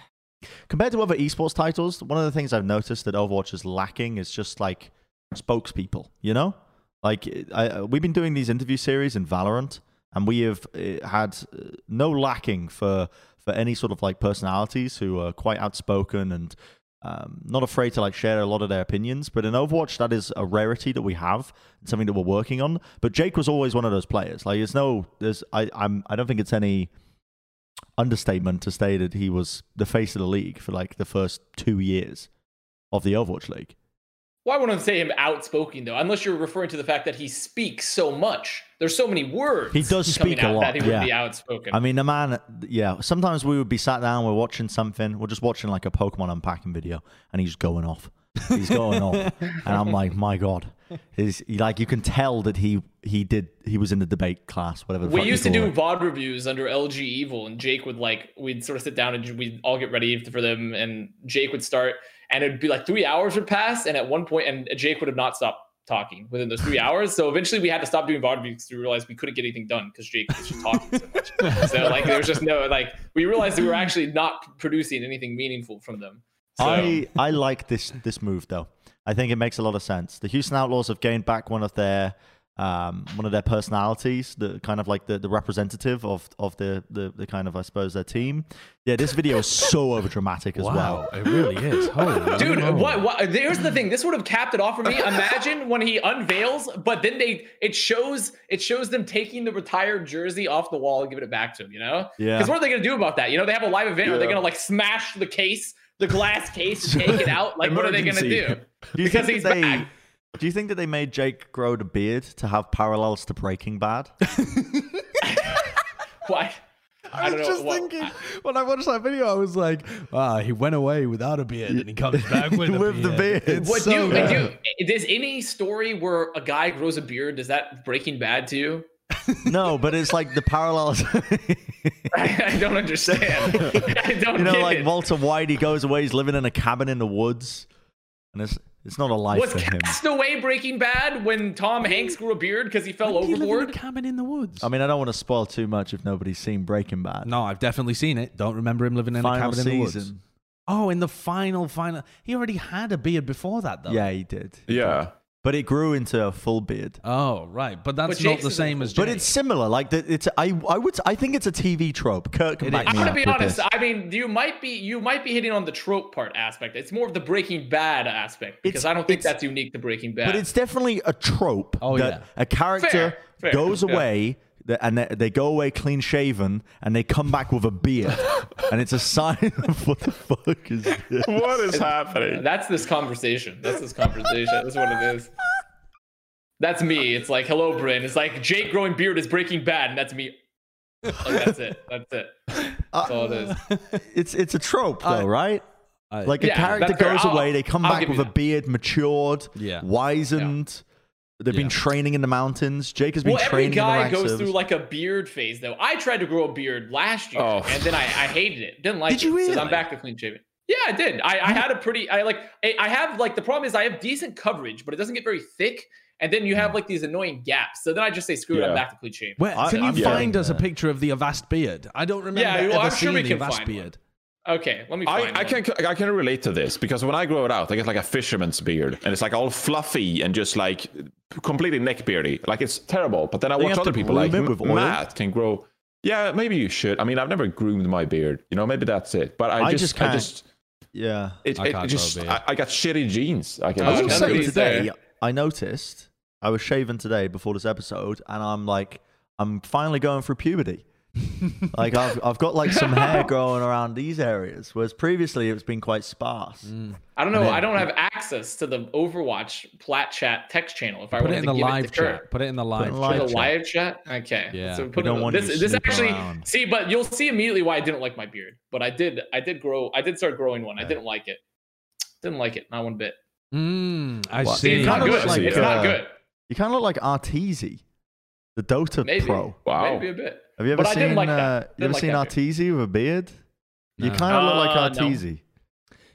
compared to other esports titles, one of the things I've noticed that Overwatch is lacking is just like spokespeople. You know, like I, we've been doing these interview series in Valorant, and we have uh, had uh, no lacking for for any sort of like personalities who are quite outspoken and um, not afraid to like share a lot of their opinions. But in Overwatch, that is a rarity that we have, and something that we're working on. But Jake was always one of those players. Like, there's no, there's I I'm I don't think it's any understatement to say that he was the face of the league for like the first two years of the Overwatch League.
Well, I wouldn't say him outspoken though, unless you're referring to the fact that he speaks so much. There's so many words.
He does speak a lot,
That he would
yeah.
be outspoken.
I mean, the man, yeah. Sometimes we would be sat down, we're watching something, we're just watching like a Pokemon unpacking video, and he's going off. He's going off, [LAUGHS] and I'm like, my god, he's he, like you can tell that he he did he was in the debate class, whatever. The
we used to do
it.
VOD reviews under LG Evil, and Jake would like, we'd sort of sit down and we'd all get ready for them, and Jake would start, and it'd be like three hours would pass, and at one point, and Jake would have not stopped talking within those three hours. So eventually, we had to stop doing VOD because we realized we couldn't get anything done because Jake was just talking so much. [LAUGHS] So like, there was just no like, we realized we were actually not producing anything meaningful from them. So,
I I like this this move though. I think it makes a lot of sense. The Houston Outlaws have gained back one of their um, one of their personalities, the kind of like the, the representative of of the, the the kind of I suppose their team. Yeah, this video is so [LAUGHS] overdramatic as well.
it really is. Holy [LAUGHS]
Dude,
moly.
what, what? There's the thing. This would have capped it off for me. Imagine when he unveils, but then they it shows it shows them taking the retired jersey off the wall and giving it back to him. You know?
Yeah.
Because what are they gonna do about that? You know, they have a live event. Are they gonna like smash the case, the glass case, and take it out? [LAUGHS] Like, what are they gonna do?
Do you
Because
think
he's
they,
back.
Do you think that they made Jake grow the beard to have parallels to Breaking Bad? [LAUGHS]
Why? I, don't know. what- I-
when I watched that video, I was like, "Ah, he went away without a beard, and he comes back [LAUGHS] with, a
With the
beard."
beard.
What
so
do,
good.
do does any story where a guy grows a beard does that Breaking Bad to you? [LAUGHS]
no, but it's like the parallels.
I, I don't understand. I don't
you know,
get
like
it.
Walter White, he goes away, he's living in a cabin in the woods, and it's it's not a life
Was
for him.
Castaway Breaking Bad when Tom Hanks grew a beard because he fell
Like, he in a cabin in the woods.
I mean, I don't want to spoil too much if nobody's seen Breaking Bad.
no, I've definitely seen it. Don't remember him living in a
Final
cabin in the woods.
season.
Oh, in the final, final, he already had a beard before that, though.
Yeah, he did.
Yeah.
But it grew into a full beard.
Oh, right, but that's
But
not the
is
same as. Jake.
But it's similar. Like the, it's I I would I think it's a TV trope. Kurt can
It
back
is.
I'm gonna
up
be
with
honest.
this.
I mean, you might be you might be hitting on the trope part aspect. It's more of the Breaking Bad aspect because
It's-
I don't think
it's-
that's unique to Breaking Bad.
But it's definitely a trope
Oh,
that
yeah.
a character
Fair, fair,
goes
yeah.
away th- and they, they go away clean shaven and they come back with a beard. [LAUGHS] and it's a sign of what the fuck is this?
What is happening?
That's this conversation. That's this conversation. That's what it is. That's me. It's like, hello, Bren. It's like Jake growing beard is Breaking Bad, and that's me. Like, that's it. That's it. Uh, that's all it is.
It's it's a trope though, right?
I-
Like a
Yeah,
character goes away, they come
I'll
back with a beard, matured,
Yeah.
wizened. They've been training in the mountains. Jake has been
Well, every
training in the
guy goes
of-
through like a beard phase, though. I tried to grow a beard last year,
Oh.
and then I, I hated it. Didn't like
Did you
it. So
really?
I'm back to clean shaving. Yeah, I did. I, I had a pretty. I like. I I have like the problem is I have decent coverage, but it doesn't get very thick, and then you have mm. like these annoying gaps. So then I just say screw it. I'm back to clean shave.
Where,
I-
can you
I'm
find
getting
us a picture of the Avast beard? I don't remember
Yeah, well,
ever
I'm sure
seeing
we
the
can
Avast
find one.
Beard.
Okay, let me
I,
find.
I
one.
can I can relate to this because when I grow it out, I get like a fisherman's beard, and it's like all fluffy and just like completely neck beardy. Like it's terrible. But then I
you
watch other people like
it with oil?
Matt can grow. Yeah, maybe you should. I mean, I've never groomed my beard. You know, maybe that's it. But I,
I
just,
just
I
can't.
just,
Yeah.
it,
I
it
can't
just,
grow a beard.
I, I got shitty genes. I can
I will
none
say today,
there.
I noticed I was shaven today before this episode, and I'm like, I'm finally going through puberty. Like I've I've got like some hair [LAUGHS] growing around these areas, whereas previously it's been quite sparse.
Mm.
I don't know.
Then-
I don't have access to the Overwatch Plat Chat text channel. If I
Put
wanted
it in
to
the
give
live
it to Kurt.
chat. Put it in the live
in
chat.
live
For the
chat.
live chat? Okay.
Yeah,
So put
don't
it,
want you
this, this actually
around.
see, but you'll see immediately why I didn't like my beard. But I did I did grow I did start growing one. I didn't like it. Didn't like it, not one bit.
Mm, I
What?
See,
see.
it's not
kinda
good.
looks like,
it's
uh,
not good.
You kind of look like Arteezy, the Dota
Maybe.
pro.
Wow.
Maybe a bit.
Have you ever
But I
seen?
didn't like that.
uh, you ever
like
seen
that
Arteezy with a beard? You kind of look like
Uh, no.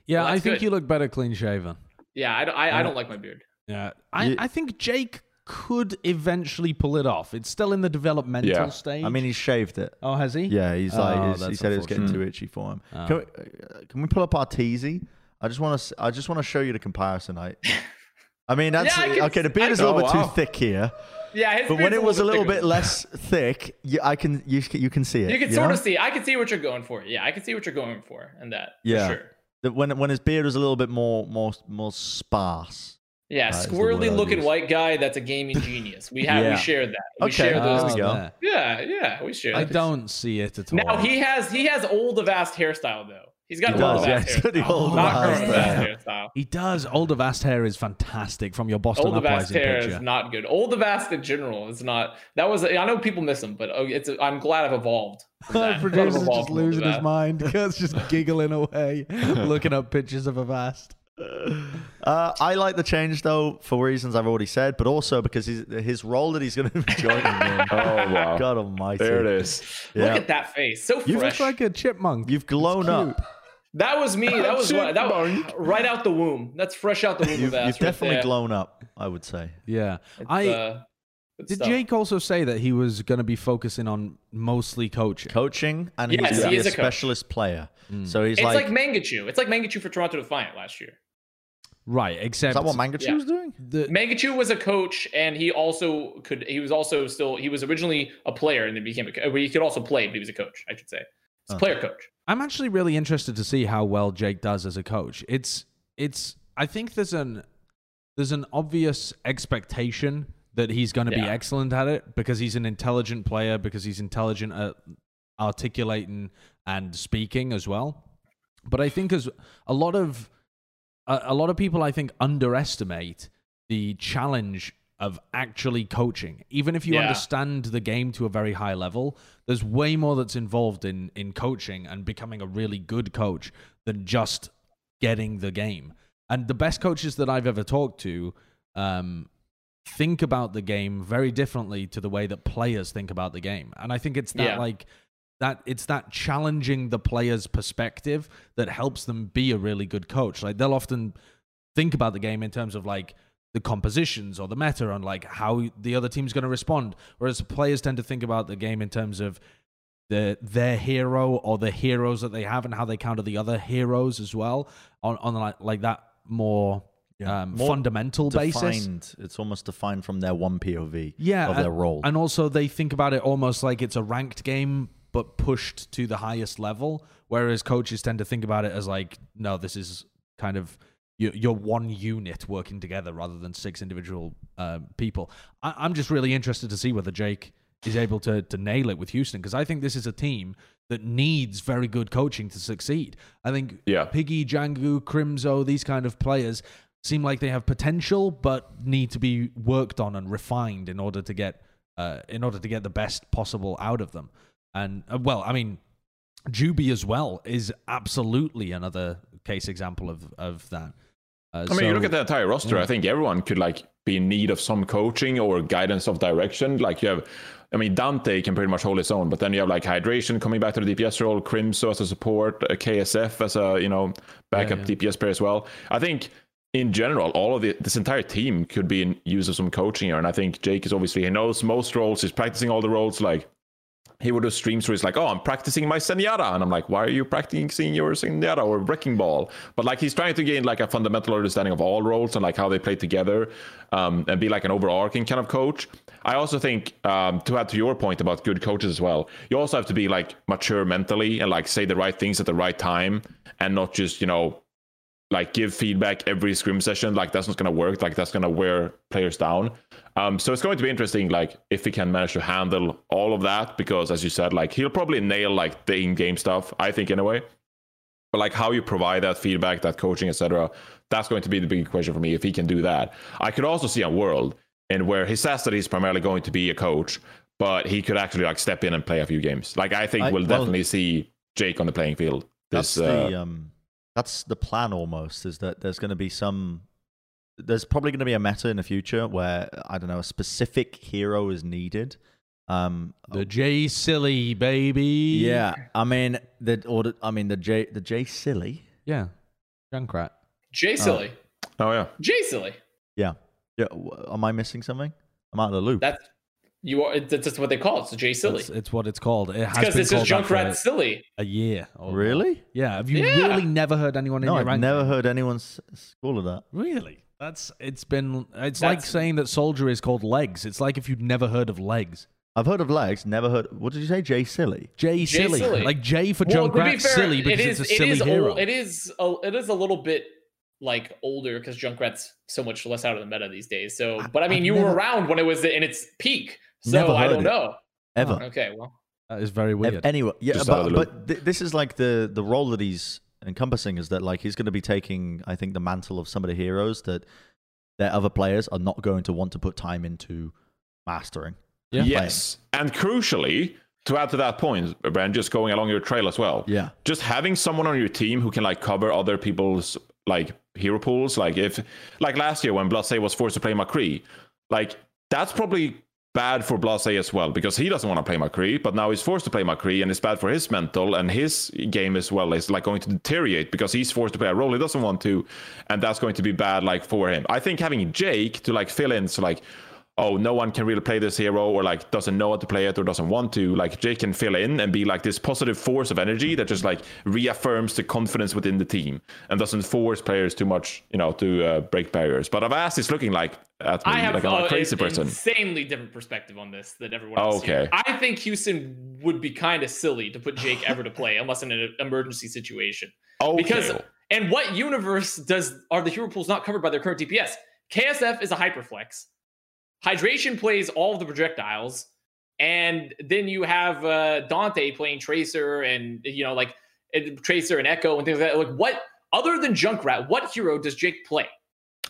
Yeah,
Well,
I think
good.
you look better clean shaven.
Yeah, I, don't- I,
Yeah.
I don't like my beard.
Yeah, I,
You-
I think Jake could eventually pull it off. It's still in the developmental
Yeah.
stage.
I mean, he's shaved it.
oh, has he?
Yeah, he's
Oh,
like he's- he said it was getting too itchy for him.
Oh.
Can, we, uh, can we pull up Arteezy? I just want to I just want to show you the comparison. I, [LAUGHS] I mean that's
Yeah, I can-
okay. The beard
I
is a little
can-
bit
Oh,
too thick here,
Yeah, his
but when it was a little
thicker.
bit less thick, you, I can you you can see it.
You can
you
sort
know?
of see. I can see what you're going for. Yeah, I can see what you're going for, and that.
Yeah.
For sure.
that when when his beard was a little bit more more more sparse.
Yeah,
That is the word
squirrely looking white guy. That's a gaming genius. We have
Yeah.
we share that. We
Okay.
share those.
There we
Oh,
go.
Yeah, yeah, we share.
I
that.
don't see it at all.
Now he has he has old vast hairstyle though. He's got
He
old
does, yeah,
Avast
he's got the old
not
Avast
current
hair.
Avast hairstyle.
He does. Old Avast hair is fantastic from your Boston
Old Avast
Uprising
hair
picture.
is not good. Old Avast in general is not. That was. I know people miss him, but oh, it's. I'm glad I've evolved. from that. [LAUGHS] I've
producer's
evolved
just losing his mind. [LAUGHS] Kurt's just [LAUGHS] giggling away, looking up pictures of Avast.
Uh, I like the change though for reasons I've already said, but also because his his role that he's going to be joining in.
Oh wow.
God Almighty!
There it is.
Yeah.
Look at that face, so fresh.
You
fresh.
look like a chipmunk.
You've glown
It's cute.
up.
That was me. That was what, that was right out the womb. That's fresh out the womb.
You've,
Avast
you've definitely
there.
glown up. I would say.
Yeah.
It's,
I
uh, good
did.
stuff.
Jake also say that he was going to be focusing on mostly coaching.
Coaching and
Yes,
he's
he is
a
a
specialist player. So he's
It's like,
like,
Mangachu. It's like Mangachu for Toronto Defiant last year.
Right. Except
is that what Mangachu
Yeah.
was doing?
the,
Mangachu was a coach, and he also could. He was also still. He was originally a player, and then became a. co- He could also play, but he was a coach. I should say, a
Huh.
player coach.
I'm actually really interested to see how well Jake does as a coach. It's it's I think there's an there's an obvious expectation that he's going to be excellent at it because he's an intelligent player because he's intelligent at articulating and speaking as well. But I think as a lot of a, a lot of people I think underestimate the challenge of actually coaching. Even if you
Yeah.
understand the game to a very high level, there's way more that's involved in in coaching and becoming a really good coach than just getting the game. And the best coaches that I've ever talked to um, think about the game very differently to the way that players think about the game. And I think it's that
Yeah.
like that it's that challenging the player's perspective that helps them be a really good coach. Like they'll often think about the game in terms of like the compositions or the meta on like how the other team's going to respond, whereas players tend to think about the game in terms of the their hero or the heroes that they have and how they counter the other heroes as well on on like like that more,
Yeah.
um,
More
fundamental basis.
It's almost defined from their one POV.
Yeah,
of their role.
and also they think about it almost like it's a ranked game but pushed to the highest level, whereas coaches tend to think about it as like, no, this is kind of your, your one unit working together rather than six individual um, people. I, I'm just really interested to see whether Jake is able to to nail it with Houston because I think this is a team that needs very good coaching to succeed. I think
Yeah.
Piggy, Django, Crimzo, these kind of players seem like they have potential but need to be worked on and refined in order to get uh, in order to get the best possible out of them. And uh, well, I mean, Juby as well is absolutely another case example of of that. Uh,
I mean, you look at the entire roster. I think everyone could like be in need of some coaching or guidance of direction. Like you have, I mean, Danteh can pretty much hold his own, but then you have like hydration coming back to the DPS role, Crimzo as a support, a KSF as a you know backup
Yeah,
DPS player as well. I think in general, all of the, this entire team could be in use of some coaching here, and I think Jake is obviously he knows most roles. He's practicing all the roles like he would do streams where he's like, "Oh, I'm practicing my Zenyatta," and I'm like, "Why are you practicing your Zenyatta or Wrecking Ball?" But like, he's trying to gain like a fundamental understanding of all roles and like how they play together, um, and be like an overarching kind of coach. I also think um, to add to your point about good coaches as well, you also have to be like mature mentally and like say the right things at the right time, and not just you know like give feedback every scrim session like that's not to work like that's to wear players down um, so it's going to be interesting like if he can manage to handle all of that because as you said like he'll probably nail like the in-game stuff i think in a way but like how you provide that feedback that coaching etc that's going to be the big question for me if he can do that i could also see a world in where he says that he's primarily going to be a coach but he could actually like step in and play a few games like i think
I-
we'll
well-
definitely see jake on the playing field
That's
this
the
uh,
um, that's the plan almost. Is that there's going to be some. There's probably going to be a meta in the future where I don't know a specific hero is needed. Um,
the J silly baby.
yeah, I mean the or the, I mean the J the J silly.
yeah. Junkrat.
J Silly.
oh yeah
J Silly.
Yeah, yeah. Am I missing something? I'm out of the loop.
That's you are. That's just what they call it. It's J Silly.
It's, it's what it's called. It has
because it's just Junkrat Silly.
a year. or
really?
Yeah. Have you
Yeah.
really never heard anyone in
No,
your
I've
rank?
never heard anyone s- s- call it that.
Really? That's it's been it's like saying that soldier is called legs. It's like if you'd never heard of legs.
I've heard of legs, never heard. What did you say? J silly.
J
Jay
silly.
Silly.
Like J for
Well, to be
Junkrat
fair,
silly because
it is.
it's a
it
silly
is
hero.
Old, it is. A, it is a little bit like older because Junkrat's so much less out of the meta these days. So, but I mean,
I've
you
never-
were around when it was in its peak. So I don't know.
Ever.
Okay, well,
that is very weird.
Anyway, yeah,
Just
but, but th- this is like the the role that he's encompassing is that like he's going to be taking, I think, the mantle of some of the heroes that their other players are not going to want to put time into mastering.
Yeah.
Yes. And crucially, to add to that point, Brand, just going along your trail as well.
Yeah.
Just having someone on your team who can like cover other people's like hero pools. Like if like last year when Blase was forced to play McCree, like that's probably bad for Blase as well because he doesn't want to play McCree, but now he's forced to play McCree and it's bad for his mental and his game as well is like going to deteriorate because he's forced to play a role he doesn't want to, and that's going to be bad like for him. I think having Jake to like fill in so like oh, no one can really play this hero or like doesn't know how to play it or doesn't want to, like Jake can fill in and be like this positive force of energy that just like reaffirms the confidence within the team and doesn't force players too much, you know, to uh, break barriers. But Avast is looking like at me
I have
like I'm a crazy
an
person.
insanely different perspective on this than everyone else.
Okay.
here. I think Houston would be kind of silly to put Jake ever to play unless in an emergency situation.
Okay.
Because and what universe does are the hero pools not covered by their current DPS? KSF is a hyperflex. Hydration plays all of the projectiles, and then you have uh, Danteh playing Tracer and you know like Tracer and Echo and things like that. Like what other than Junkrat, what hero does Jake play?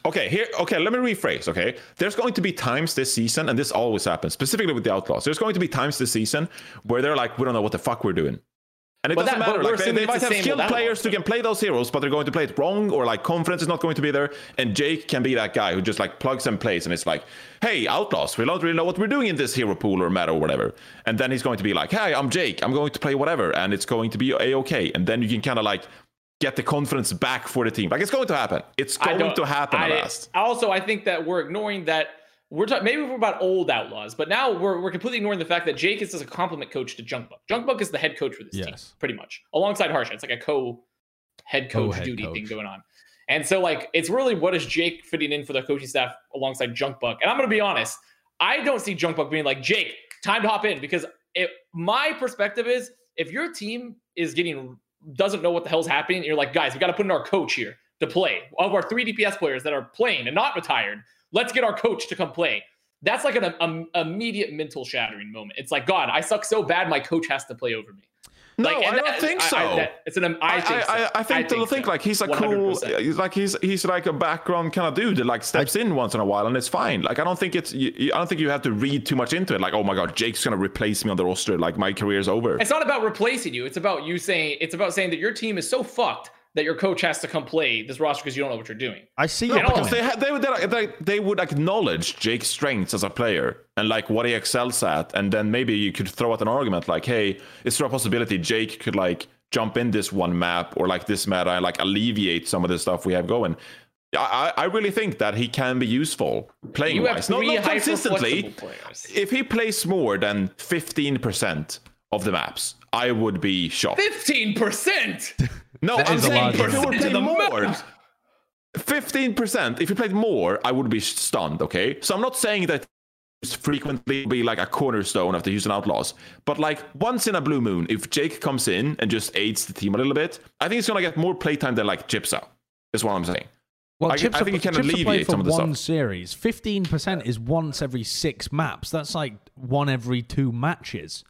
Okay, here. Okay, let me rephrase. Okay, there's going to be times this season, and this always happens, specifically with the Outlaws. There's going to be times this season where they're like, we don't know what the fuck we're doing. And it
But
doesn't
that-
matter. Like, they, they might
the
have skilled players who can play those heroes, but they're going to play it wrong, or like confidence is not going to be there. And Jake can be that guy who just like plugs and plays, and it's like, hey, Outlaws, we don't really know what we're doing in this hero pool or meta or whatever. And then he's going to be like, hey, I'm Jake, I'm going to play whatever, and it's going to be a okay. And then you can kind of like get the confidence back for the team. Like it's going to happen. It's going to happen.
I. Also, I think that we're ignoring that we're talking maybe we're about old outlaws, but now we're, we're completely ignoring the fact that Jake is as a compliment coach to Junkbuck. Junkbuck is the head coach for this team, pretty much, alongside Harsha. It's like a co head coach
Co-head
duty
coach.
thing going on. And so, like, it's really what is Jake fitting in for the coaching staff alongside Junk Junkbuck? And I'm going to be honest, I don't see Junk Junkbuck being like, Jake, time to hop in because it, my perspective is if your team is getting doesn't know what the hell's happening, you're like, guys, we got to put in our coach here to play. Of our three DPS players that are playing and not retired, let's get our coach to come play. That's like an um, immediate mental shattering moment. It's like, God, I suck so bad, my coach has to play over me.
No,
Like,
I don't
that-
think so.
I, that- it's an. I think. so.
I, I, I think think
so.
like he's a cool,
100%.
he's like he's he's like a background kind of dude that like steps in once in a while and it's fine. Like I don't think it's you- I don't think you have to read too much into it. Like oh my god, Jake's gonna replace me on the roster. Like my career's over.
It's not about replacing you. It's about you saying. It's about saying that your team is so fucked that your coach has to come play this roster because you don't know what you're doing.
I see
No,
your
because
point.
they, ha- they, would, uh, they, they would acknowledge Jake's strengths as a player and like what he excels at, and then maybe you could throw out an argument like, "Hey, is there a possibility Jake could like jump in this one map or like this meta and like alleviate some of the stuff we have going?" I, I I really think that he can be useful playing
You have
wise. Not, not consistently. If he plays more than fifteen percent of the maps, I would be shocked.
Fifteen percent. [LAUGHS]
No,
That
I'm saying
large
if he
number.
would play
the
more, fifteen percent. If you played more, I would be stunned. Okay, so I'm not saying that he's frequently be like a cornerstone of the Houston Outlaws, but like once in a blue moon, if Jake comes in and just aids the team a little bit, I think he's gonna get more playtime than like Gypsa. Is what I'm saying.
Well,
I-
chips
I think he can
chips
alleviate
for
some of the
one
stuff.
series. Fifteen percent is once every six maps. That's like one every two matches.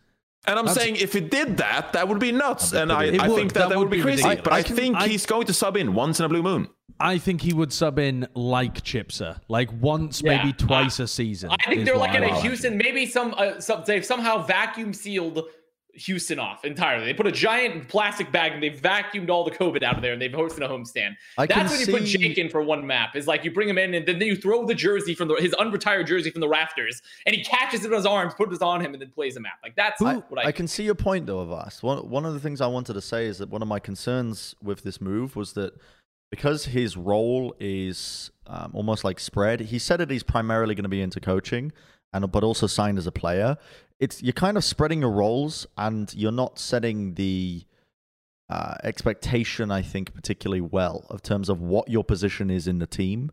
And I'm
That's-
saying if he did that, that would be nuts. And I, I
It
think that,
That
that, would
would
be
be
crazy.
ridiculous.
But I,
I can-
think
I-
he's going to sub in once in a blue moon.
I think he would sub in like Chipser, like once,
Yeah,
maybe twice a season.
I think they're like in
I
a
would
Houston. Maybe some, uh, some they've somehow vacuum sealed Houston off entirely. They put a giant plastic bag and they vacuumed all the COVID out of there and they've hosted a homestand.
I
That's when you put Jake in for one map. Is like you bring him in and then you throw the jersey from the his unretired jersey from the rafters and he catches it in his arms, puts it on him, and then plays a map. Like that's
I,
what I,
I can see your point though, Avast. One one of the things I wanted to say is that one of my concerns with this move was that because his role is um, almost like spread, he said that he's primarily going to be into coaching, and but also signed as a player. It's you're kind of spreading your roles, and you're not setting the uh, expectation, I think, particularly well of terms of what your position is in the team.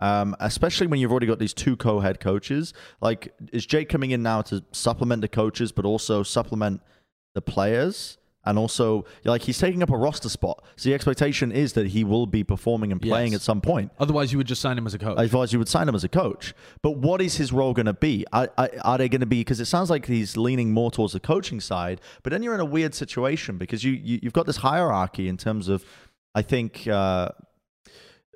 Um, especially when you've already got these two co-head coaches. Like, is Jake coming in now to supplement the coaches, but also supplement the players? And also, like, he's taking up a roster spot. So the expectation is that he will be performing and playing
Yes.
at some point.
Otherwise, you would just sign him as a coach.
Otherwise, you would sign him as a coach. But what is his role going to be? Are, are, are they going to be? Because it sounds like he's leaning more towards the coaching side. But then you're in a weird situation because you, you you've got this hierarchy in terms of, I think, uh,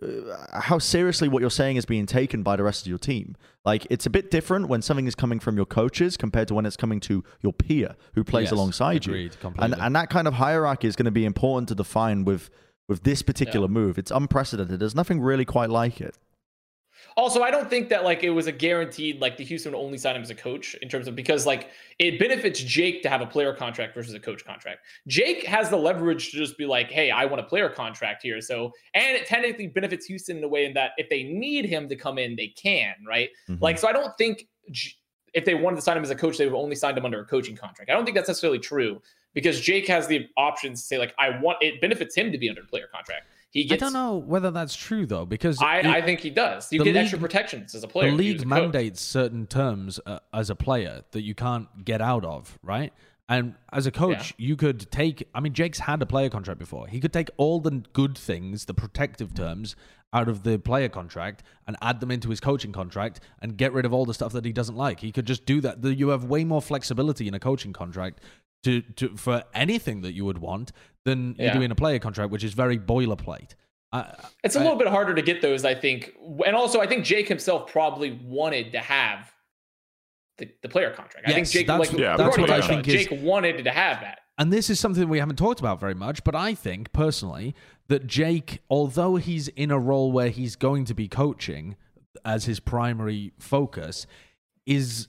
Uh, how seriously what you're saying is being taken by the rest of your team. Like it's a bit different when something is coming from your coaches compared to when it's coming to your peer who plays
Yes,
alongside you.
agreed,
And
completely.
and that kind of hierarchy is going to be important to define with with this particular move. It's unprecedented. There's nothing really quite like it.
Also, I don't think that like it was a guaranteed like the Houston would only sign him as a coach in terms of because like it benefits Jake to have a player contract versus a coach contract. Jake has the leverage to just be like, hey, I want a player contract here. So and it technically benefits Houston in a way in that if they need him to come in, they can, right?
Mhm.
Like, so I don't think J- if they wanted to sign him as a coach, they would only signed him under a coaching contract. I don't think that's necessarily true because Jake has the options to say like, I want it benefits him to be under a player contract. He
I don't know whether that's true though, because
I,
it-
I think he does. You get
league-
extra protections as a player.
the league mandates certain terms uh, as a player that you can't get out of, right? And as a coach, you could take. I mean, Jake's had a player contract before. He could take all the good things, the protective terms, out of the player contract and add them into his coaching contract and get rid of all the stuff that he doesn't like. He could just do that. You have way more flexibility in a coaching contract to, to for anything that you would want than you
Yeah.
do in a player contract, which is very boilerplate. I,
It's a
I-
little bit harder to get those, I think. And also, I think Jake himself probably wanted to have the, the player contract. I think Jake,
that's-
like,
Yeah, that's what I
think
it.
is-
Jake wanted to have that.
And this is something we haven't talked about very much, but I think personally that Jake, although he's in a role where he's going to be coaching as his primary focus, is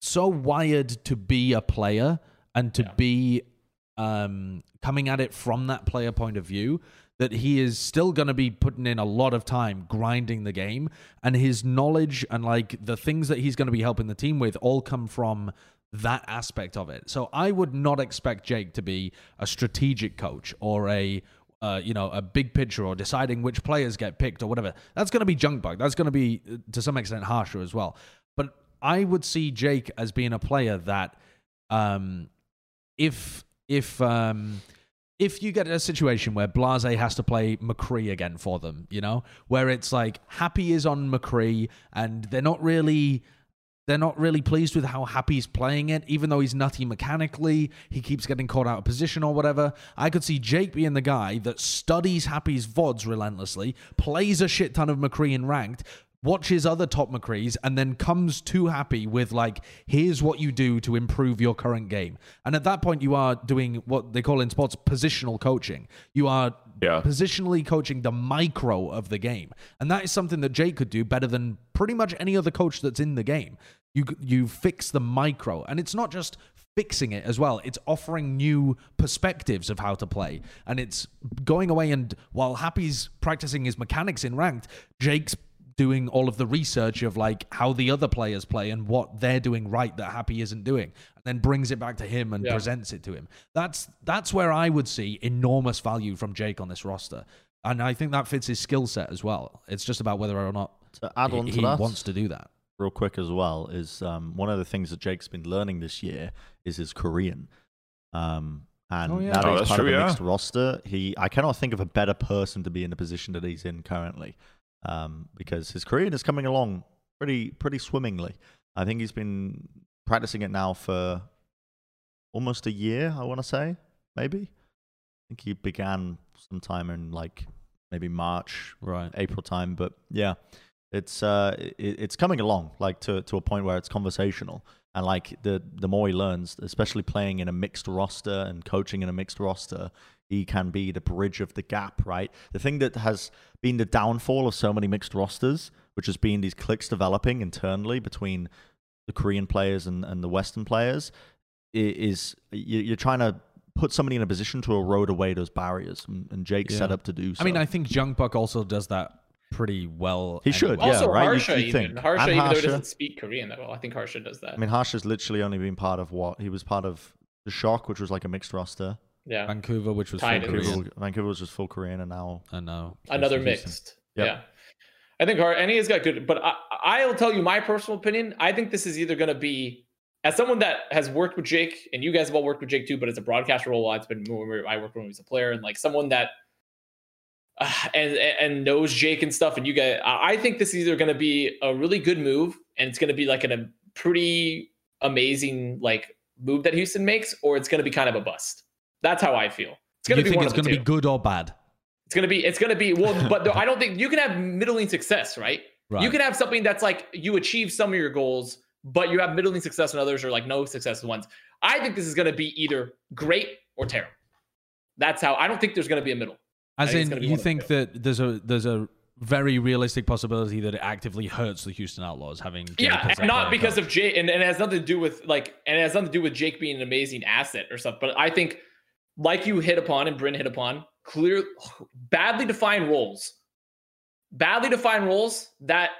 so wired to be a player and to
Yeah.
be um, coming at it from that player point of view that he is still going to be putting in a lot of time grinding the game and his knowledge and like the things that he's going to be helping the team with all come from that aspect of it. So I would not expect Jake to be a strategic coach or a uh, you know a big picture or deciding which players get picked or whatever. That's going to be Junkbuck. That's going to be uh, to some extent Harsha as well. But I would see Jake as being a player that um, if if um, if you get a situation where Blase has to play McCree again for them, you know, where it's like Happy is on McCree and they're not really they're not really pleased with how Happy's playing it, even though he's nutty mechanically. He keeps getting caught out of position or whatever. I could see Jake being the guy that studies Happy's VODs relentlessly, plays a shit ton of McCree in ranked, watches other top McCrees and then comes to happy with like, here's what you do to improve your current game. And at that point, you are doing what they call in sports positional coaching. You are
Yeah.
positionally coaching the micro of the game, and that is something that Jake could do better than pretty much any other coach that's in the game. You you fix the micro, and it's not just fixing it as well. It's offering new perspectives of how to play, and it's going away and while Happy's practicing his mechanics in ranked, Jake's doing all of the research of like how the other players play and what they're doing right that Happy isn't doing, and then brings it back to him and
Yeah.
presents it to him. That's that's where I would see enormous value from Jake on this roster, and I think that fits his skill set as well. It's just about whether or not
To add
he,
on to
he
that,
wants to do that.
real quick as well is um, one of the things that Jake's been learning this year is his Korean. Um, and
Oh, yeah.
now that
Oh,
he's
that's
part
true,
of a
yeah.
mixed roster, he I cannot think of a better person to be in the position that he's in currently, um, because his Korean is coming along pretty pretty swimmingly. I think he's been practicing it now for almost a year. I want to say maybe. I think he began sometime in like maybe March,
Right.
April time. But yeah, it's uh, it, it's coming along like to to a point where it's conversational, and like the the more he learns, especially playing in a mixed roster and coaching in a mixed roster, he can be the bridge of the gap. Right, the thing that has been the downfall of so many mixed rosters, which has been these cliques developing internally between the Korean players and, and the Western players, is you- you're trying to put somebody in a position to erode away those barriers, and, and Jake's set up to do so.
I mean, I think Junkbuck also does that pretty well.
He should,
anyway.
yeah,
also,
right? You-
Harsha
you
even.
think.
Harsha,
And
even though he doesn't speak Korean that well, I think Harsha does that.
I mean, Harsh has literally only been part of what he was part of the Shock, which was like a mixed roster.
Yeah,
Vancouver, which was full Korean.
Vancouver, Vancouver was just full Korean, and now
I know.
another mixed.
Yep.
Yeah. I think Har- and he has got good, but I, I'll tell you my personal opinion. I think this is either going to be, as someone that has worked with Jake, and you guys have all worked with Jake too, but it's a broadcaster role. It's been more, I worked when him was a player, and like someone that, uh, and and knows Jake and stuff. And you guys, I I think this is either going to be a really good move, and it's going to be like an, a pretty amazing like move that Houston makes, or it's going to be kind of a bust. That's how I feel. It's going to be
think
one
it's going to be good or bad?
It's gonna be. It's gonna be. Well, [LAUGHS] but I don't think you can have middling success, right?
Right.
You can have something that's like you achieve some of your goals, but you have middling success in others, or like no success in ones. I think this is gonna be either great or terrible. That's how. I don't think there's gonna be a middle.
As in, you
one of the
think that there's a there's a very realistic possibility that it actively hurts the Houston Outlaws having Jake
yeah, and not because
coach.
of Jake, and, and it has nothing to do with like, and it has nothing to do with Jake being an amazing asset or stuff. But I think, like you hit upon and Bren hit upon, clear, badly defined roles, badly defined roles that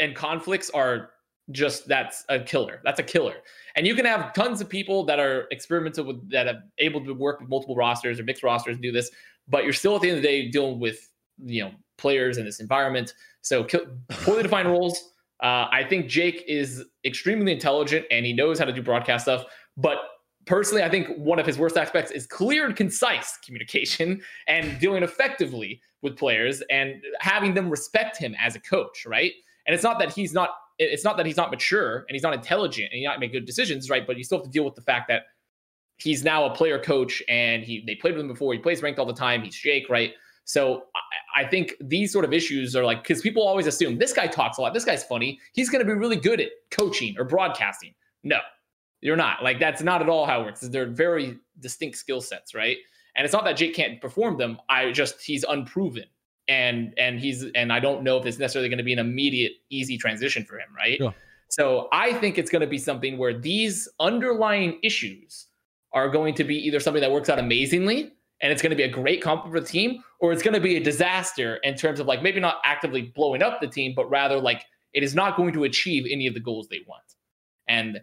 and conflicts are just that's a killer. That's a killer. And you can have tons of people that are experimental with that are able to work with multiple rosters or mixed rosters and do this, but you're still at the end of the day dealing with you know players in this environment. So kill, poorly defined roles. Uh, I think Jake is extremely intelligent and he knows how to do broadcast stuff. But personally, I think one of his worst aspects is clear and concise communication and dealing effectively with players and having them respect him as a coach, right? And it's not that he's not it's not that he's not mature and he's not intelligent and he's not make good decisions, right? But you still have to deal with the fact that he's now a player coach and he they played with him before. He plays ranked all the time. He's Jake, right? So I, I think these sort of issues are like because people always assume this guy talks a lot, this guy's funny, he's going to be really good at coaching or broadcasting. No, you're not. Like that's not at all how it works. They're very distinct skill sets, right? And it's not that Jake can't perform them. I just he's unproven, and and he's and I don't know if it's necessarily going to be an immediate easy transition for him, right?
Sure.
So I think it's going to be something where these underlying issues are going to be either something that works out amazingly and it's going to be a great compliment for the team, or it's going to be a disaster in terms of like maybe not actively blowing up the team, but rather like it is not going to achieve any of the goals they want. And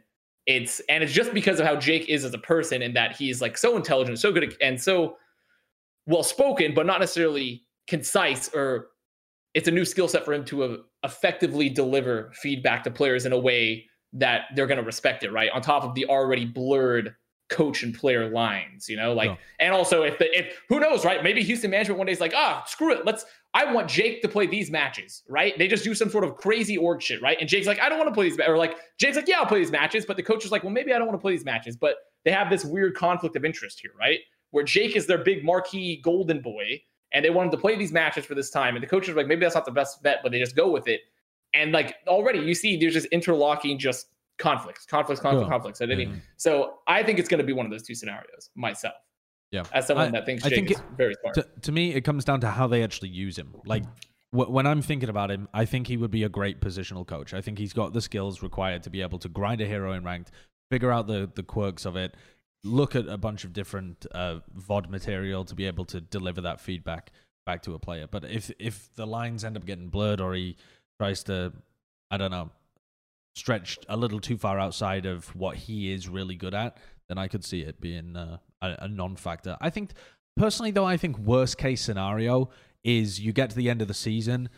it's and it's just because of how Jake is as a person and that he's like so intelligent, so good and so well spoken, but not necessarily concise or it's a new skill set for him to uh, effectively deliver feedback to players in a way that they're going to respect it, right? On top of the already blurred coach and player lines, you know, like,
Yeah.
and also if the, if who knows, right? Maybe Houston management one day is like, ah, screw it. Let's, I want Jake to play these matches, right? They just do some sort of crazy org shit, right? And Jake's like, I don't want to play these, ma-" or like, Jake's like, yeah, I'll play these matches. But the coach is like, well, maybe I don't want to play these matches. But they have this weird conflict of interest here, right? Where Jake is their big marquee golden boy and they want him to play these matches for this time. And the coach is like, maybe that's not the best bet, but they just go with it. and like already you see there's just interlocking just conflicts, conflicts, conflicts,
Sure.
conflicts. At any,
Mhm.
so I think it's going to be one of those two scenarios myself.
Yeah.
as someone
I-
that thinks
I
Jake
think
is
it-
very smart.
to, to me, it comes down to how they actually use him. Like wh- when I'm thinking about him, I think he would be a great positional coach. I think he's got the skills required to be able to grind a hero in ranked, figure out the the quirks of it, look at a bunch of different uh, VOD material to be able to deliver that feedback back to a player. But if if the lines end up getting blurred or he tries to, I don't know, stretch a little too far outside of what he is really good at, then I could see it being uh, a, a non-factor. I think personally, though, I think worst case scenario is you get to the end of the season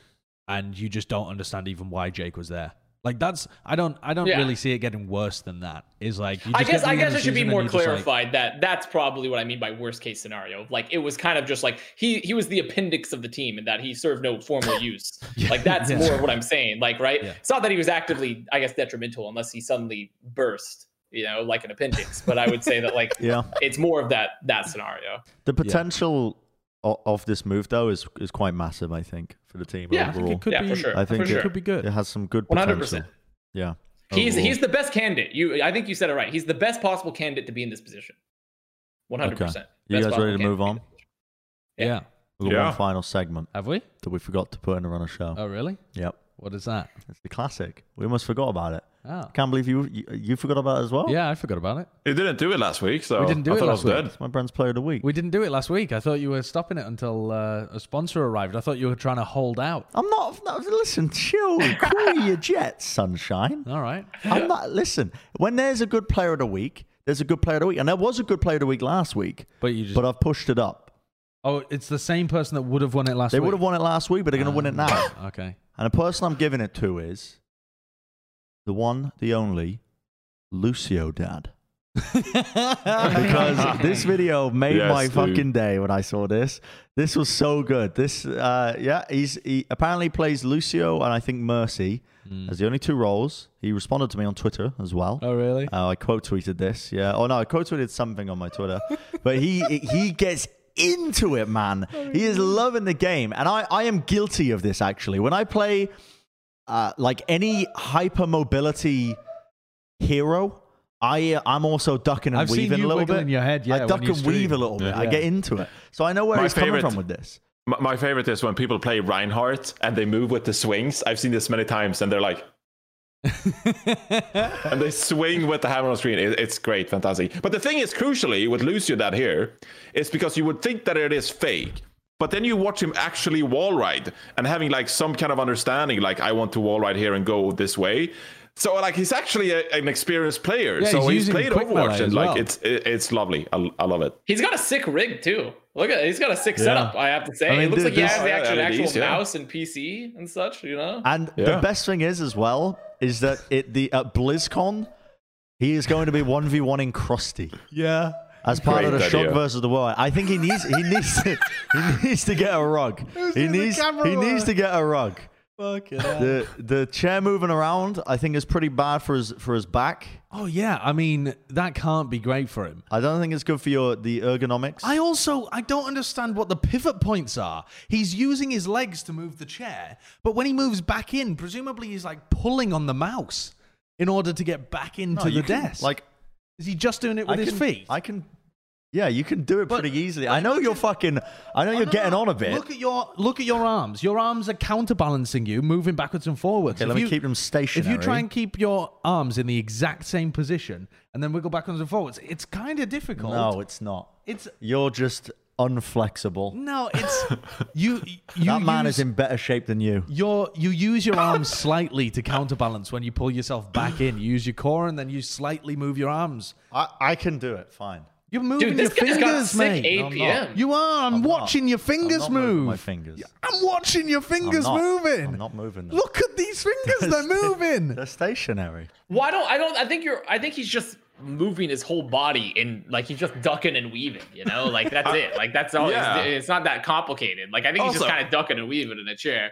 and you just don't understand even why Jake was there. Like that's I don't I don't
Yeah.
really see it getting worse than that. Is like you
I guess I guess it should be more
you're like-
clarified that that's probably what I mean by worst case scenario. Like it was kind of just like he he was the appendix of the team and that he served no formal [LAUGHS] use. Like that's
Yeah.
more what I'm saying. Like right,
Yeah.
it's not that he was actively I guess detrimental unless he suddenly burst, you know, like an appendix. But I would say that like [LAUGHS]
Yeah.
it's more of that that scenario.
The potential o- of this move though is is quite massive. I think for the team
Yeah, I
I think
overall.
it could
Yeah,
be
for sure.
I think
for
it-
sure.
could be good.
It has some good
One hundred
potential.
percent.
Yeah.
He's
overall.
he's the best candidate. You I think you said it right. He's the best possible candidate to be in this position. One hundred percent.
You guys ready to move on?
Yeah.
We've got
Yeah.
one final segment
Have we?
that we forgot to put in the runner show.
Oh really?
Yep.
What is that?
It's the classic. We almost forgot about it.
Oh.
Can't believe you you, you forgot about it as well.
Yeah, I forgot about it.
You didn't do it last week, so
We didn't do
I
it
thought
last
I was
week.
dead.
It's my Bren's player of the week.
We didn't do it last week. I thought you were stopping it until uh, a sponsor arrived. I thought you were trying to hold out.
I'm not. No, listen, chill. [LAUGHS] Cool your jets, sunshine.
All right.
I'm not. Listen, when there's a good player of the week, there's a good player of the week, and there was a good player of the week last week,
But you just
but I've pushed it up.
Oh, it's the same person that would have won it last
They
week.
would have won it last week, but they're going to win it now.
Ah, Okay.
And the person I'm giving it to is the one, the only, Lucio Dad. [LAUGHS] because this video made
Yes,
my
dude.
fucking day when I saw this. This was so good. This, uh, yeah, he's he apparently plays Lucio and I think Mercy as the only two roles. He responded to me on Twitter as well.
Oh, really?
Uh, I quote tweeted this. Yeah. Oh no, I quote tweeted something on my Twitter, but he he gets into it, man. He is loving the game, and I I am guilty of this actually. When I play uh, like any hyper mobility hero. I, uh, I'm also ducking and
I've seen
weaving
you
a little
wiggling
bit.
your head, yeah,
I duck
when you
and weave a little bit.
Yeah.
I get into it, so I know where
My
he's coming from with this.
My, my favorite is when people play Reinhardt and they move with the swings. I've seen this many times, and they're like, [LAUGHS] and they swing with the hammer on screen. It, it's great, fantastic. But the thing is, crucially, with Lucio that here, is because you would think that it is fake. But then you watch him actually wall ride and having like some kind of understanding, like I want to wall ride here and go this way. So like he's actually a, an experienced player.
Yeah,
so
he's
he's, played Overwatch
as
and like it's it, it's lovely. I, I love it.
He's got a sick rig too. Look at he's got a sick setup. I have to say,
I mean,
it looks
th-
like he has the actual,
LEDs,
actual
yeah.
mouse and PC and such. You know,
And the best thing is, as well, is that it the at BlizzCon, he is going to be one v one in Crusty.
yeah.
As part of
Great
the Shock versus the World, I think he needs he needs to, he needs to get a rug. [LAUGHS] He needs he needs to get a rug.
Fucking
The the chair moving around, I think, is pretty bad for his for his back.
Oh yeah, I mean that can't be great for him.
I don't think it's good for your the ergonomics.
I also I don't understand what the pivot points are. He's using his legs to move the chair, but when he moves back in, presumably he's like pulling on the mouse in order to get back into
No,
the
can-
desk.
like
is he just doing it with
I
his
can,
feet?
I can. Yeah, you can do it
But-
pretty easily. I know you're fucking. I know you're
No,
getting on a bit.
Look at your look at your arms. Your arms are counterbalancing you, moving backwards and forwards.
Okay,
If
let me keep them stationary.
If you try and keep your arms in the exact same position and then wiggle backwards and forwards, it's kind of difficult.
no, it's not.
it's
You're just unflexible.
no, it's [LAUGHS] you. You
that man
use,
is in better shape than you.
Your you use your arms slightly to counterbalance when you pull yourself back in. You use your core and then you slightly move your arms.
I, I can do it. Fine.
You're moving
dude,
your fingers,
got sick
mate.
No, I'm
APM.
You are. I'm,
I'm not.
watching your
I'm
fingers
not
move.
my fingers.
I'm watching your fingers
I'm not.
moving.
I'm not moving them.
Look at these fingers. [LAUGHS] They're moving.
They're stationary.
Why don't I don't I think you're I think he's just moving his whole body and like he's just ducking and weaving, you know? Like that's it. Like that's all
Yeah.
it's, it's not that complicated. Like I think he's just kind of ducking and weaving in a chair.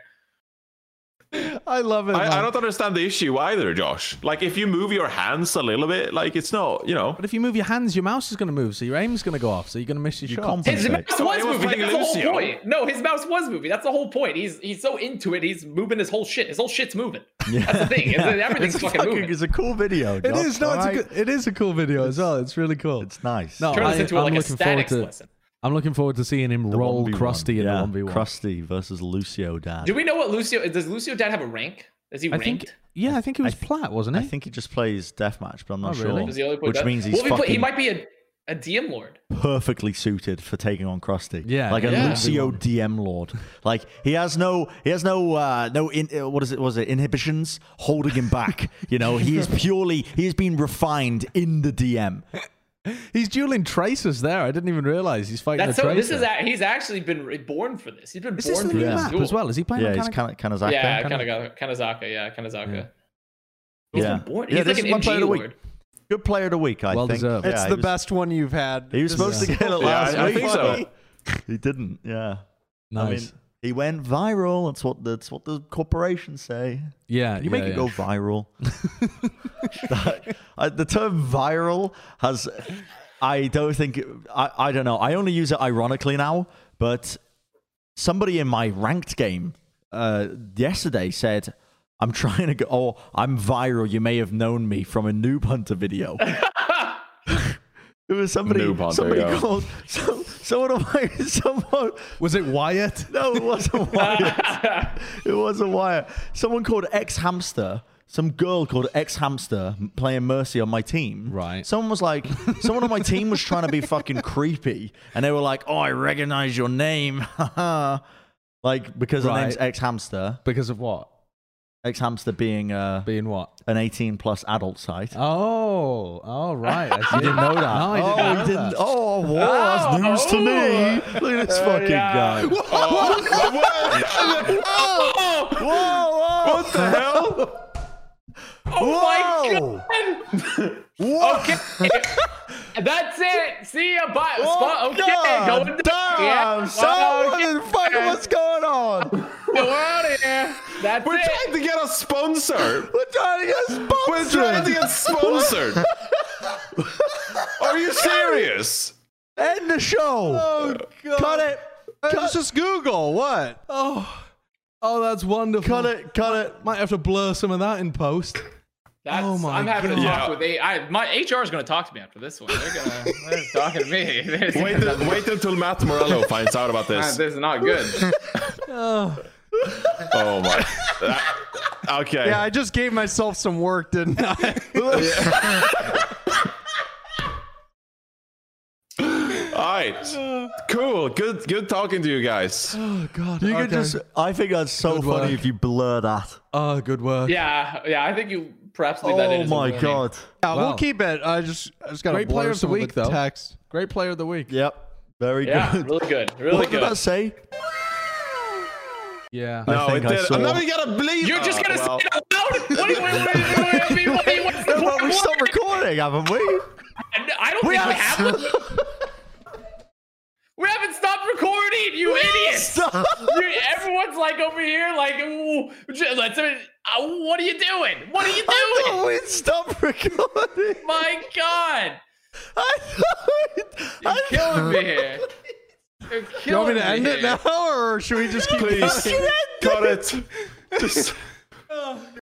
I love it.
I, I don't understand the issue either, Josh. Like, if you move your hands a little bit, like it's not, you know.
But if you move your hands, your mouse is going to move, so your aim's going to go off, so you're going to miss your
You
shot.
His mouse
So
was
he
moving.
fighting
That's the whole point. No, his mouse was moving. That's the whole point. He's he's so into it. He's moving his whole shit. His whole shit's moving. [LAUGHS] Yeah. That's the thing. is [LAUGHS] Everything's
It's,
fucking,
fucking,
moving.
it's a cool video. Josh,
is. No, it's a good, it is a cool video as well. It's really cool.
It's nice.
No,
Turn this
I-
into
I'm
like a
looking forward
statics
to-
lesson.
I'm looking forward to seeing him
The
roll
1v1.
Crusty in
yeah,
a 1v1.
Crusty versus Lucio Dad.
Do we know what Lucio does? Lucio Dad have a rank? Is he
I
ranked?
think, yeah, I think he was
I th-
plat, wasn't he?
I think he just plays deathmatch, but I'm not
Oh, really?
sure.
Only
Which
that?
means he's
Well, he,
fucking
he might be a, a DM lord.
perfectly suited for taking on Crusty.
Yeah,
like a
yeah.
Lucio DM Lord. Like he has no, he has no, uh, no. In, uh, what is it? Was it inhibitions holding him back? [LAUGHS] you know, he is [LAUGHS] purely. He has been refined in the DM. [LAUGHS]
He's dueling tracers there. I didn't even realize he's fighting
That's
a
so.
tracer.
This is a, he's actually been born for this. He's been
Is this
born
the
for
new
Yeah.
this
map
duel.
as well? Is he playing
Yeah,
on
he's
kind
kind of kind of
Yeah,
Zaka.
Kanezaka. Yeah, Kanezaka.
Yeah.
He's
Yeah.
been born. He's
this
like an
one player of the
MG
week.
lord.
Good player of the week, I
Well
think.
deserved.
It's
Yeah,
the
was-
best one you've had.
He was supposed
is-
to get it
Yeah,
last
I- I
week.
think so.
He didn't. Yeah.
Nice.
I mean, he went viral. That's what that's what the corporations say.
yeah,
You
yeah,
make it
yeah.
go viral. [LAUGHS] [LAUGHS] That- the term viral has, I don't think, I, I don't know. I only use it ironically now, but somebody in my ranked game uh, yesterday said, I'm trying to go, oh, I'm viral. You may have known me from a Noob Hunter video. [LAUGHS] It was somebody,
Noob Hunter,
somebody
yeah.
called, so, someone of my, [LAUGHS] someone,
Was it Wyatt?
no, it wasn't [LAUGHS] Wyatt. it wasn't Wyatt. Someone called X Hamster. Some girl called X Hamster playing Mercy on my team.
Right.
Someone was like, someone on my team was trying to be fucking creepy, and they were like, "Oh, I recognize your name," [LAUGHS] like because her name's X Hamster.
Because of what?
X Hamster being uh,
Being what?
an 18 plus adult site.
Oh, oh, right. I. [LAUGHS]
You didn't know that?
No, I didn't
oh,
know that.
didn't. Oh, wow, that's
Oh,
news to me. Look at this fucking
yeah.
guy. [LAUGHS]
Oh,
Whoa, whoa,
What the hell?
Oh my
Whoa.
god!
Whoa.
Okay, [LAUGHS] that's it. See ya. Bye.
Oh,
Spot. Okay,
God
going
damn,
Yeah.
son,
Okay.
fuck, what's going on? [LAUGHS]
We're out of here. That's
We're
it. [LAUGHS]
trying to get a sponsor.
We're trying to get sponsored.
We're trying to get sponsored. Are you serious?
End the show.
Oh, God.
Cut it.
It's just Google. What?
Oh, oh, that's wonderful.
Cut it. Cut it.
Might have to blur some of that in post.
That's,
Oh my
I'm having to
God.
talk
Yeah.
with a. I, my HR is going to talk to me after this one. They're gonna. [LAUGHS] they're talking to me. [LAUGHS] They're-
Wait, till- wait until Matt Morello [LAUGHS] finds out about this.
Uh, this is not good.
Oh,
Oh my. That- okay.
Yeah, I just gave myself some work, didn't I?
All right. Cool. Good. Good talking to you guys. [SIGHS]
oh God.
You
okay.
could just. I think that's so
Good
funny
work.
if you blur that.
Oh, good work.
Yeah, yeah. I think you perhaps leave that in.
Oh
as a
my
warning.
god.
Yeah,
Wow.
we'll keep it. I just, I just got to
Great
blur
player of the week,
the
though.
text.
Great player of the week.
Yep. Very
Yeah,
good.
really good. Really good.
what did
good.
that say?
Yeah.
No,
think
it
I
did.
saw-
I'm not even gonna believe.
You're just
Oh,
gonna
well.
say it out loud? What do you? What, what, what, I what, what's the
No, but
point?
we stopped recording, haven't we?
I don't
We
think we
haven't-
have. We haven't stopped recording, you idiots.
Stop. [LAUGHS]
Everyone's like over here, like, let's. Uh, what are you doing? What are you
I
doing?
thought we'd stop recording.
My God,
I thought.
you're
I
killing me here. You're
You want me
killing
to end it now, or should we just keep
Please
going?
cut it. Just [LAUGHS]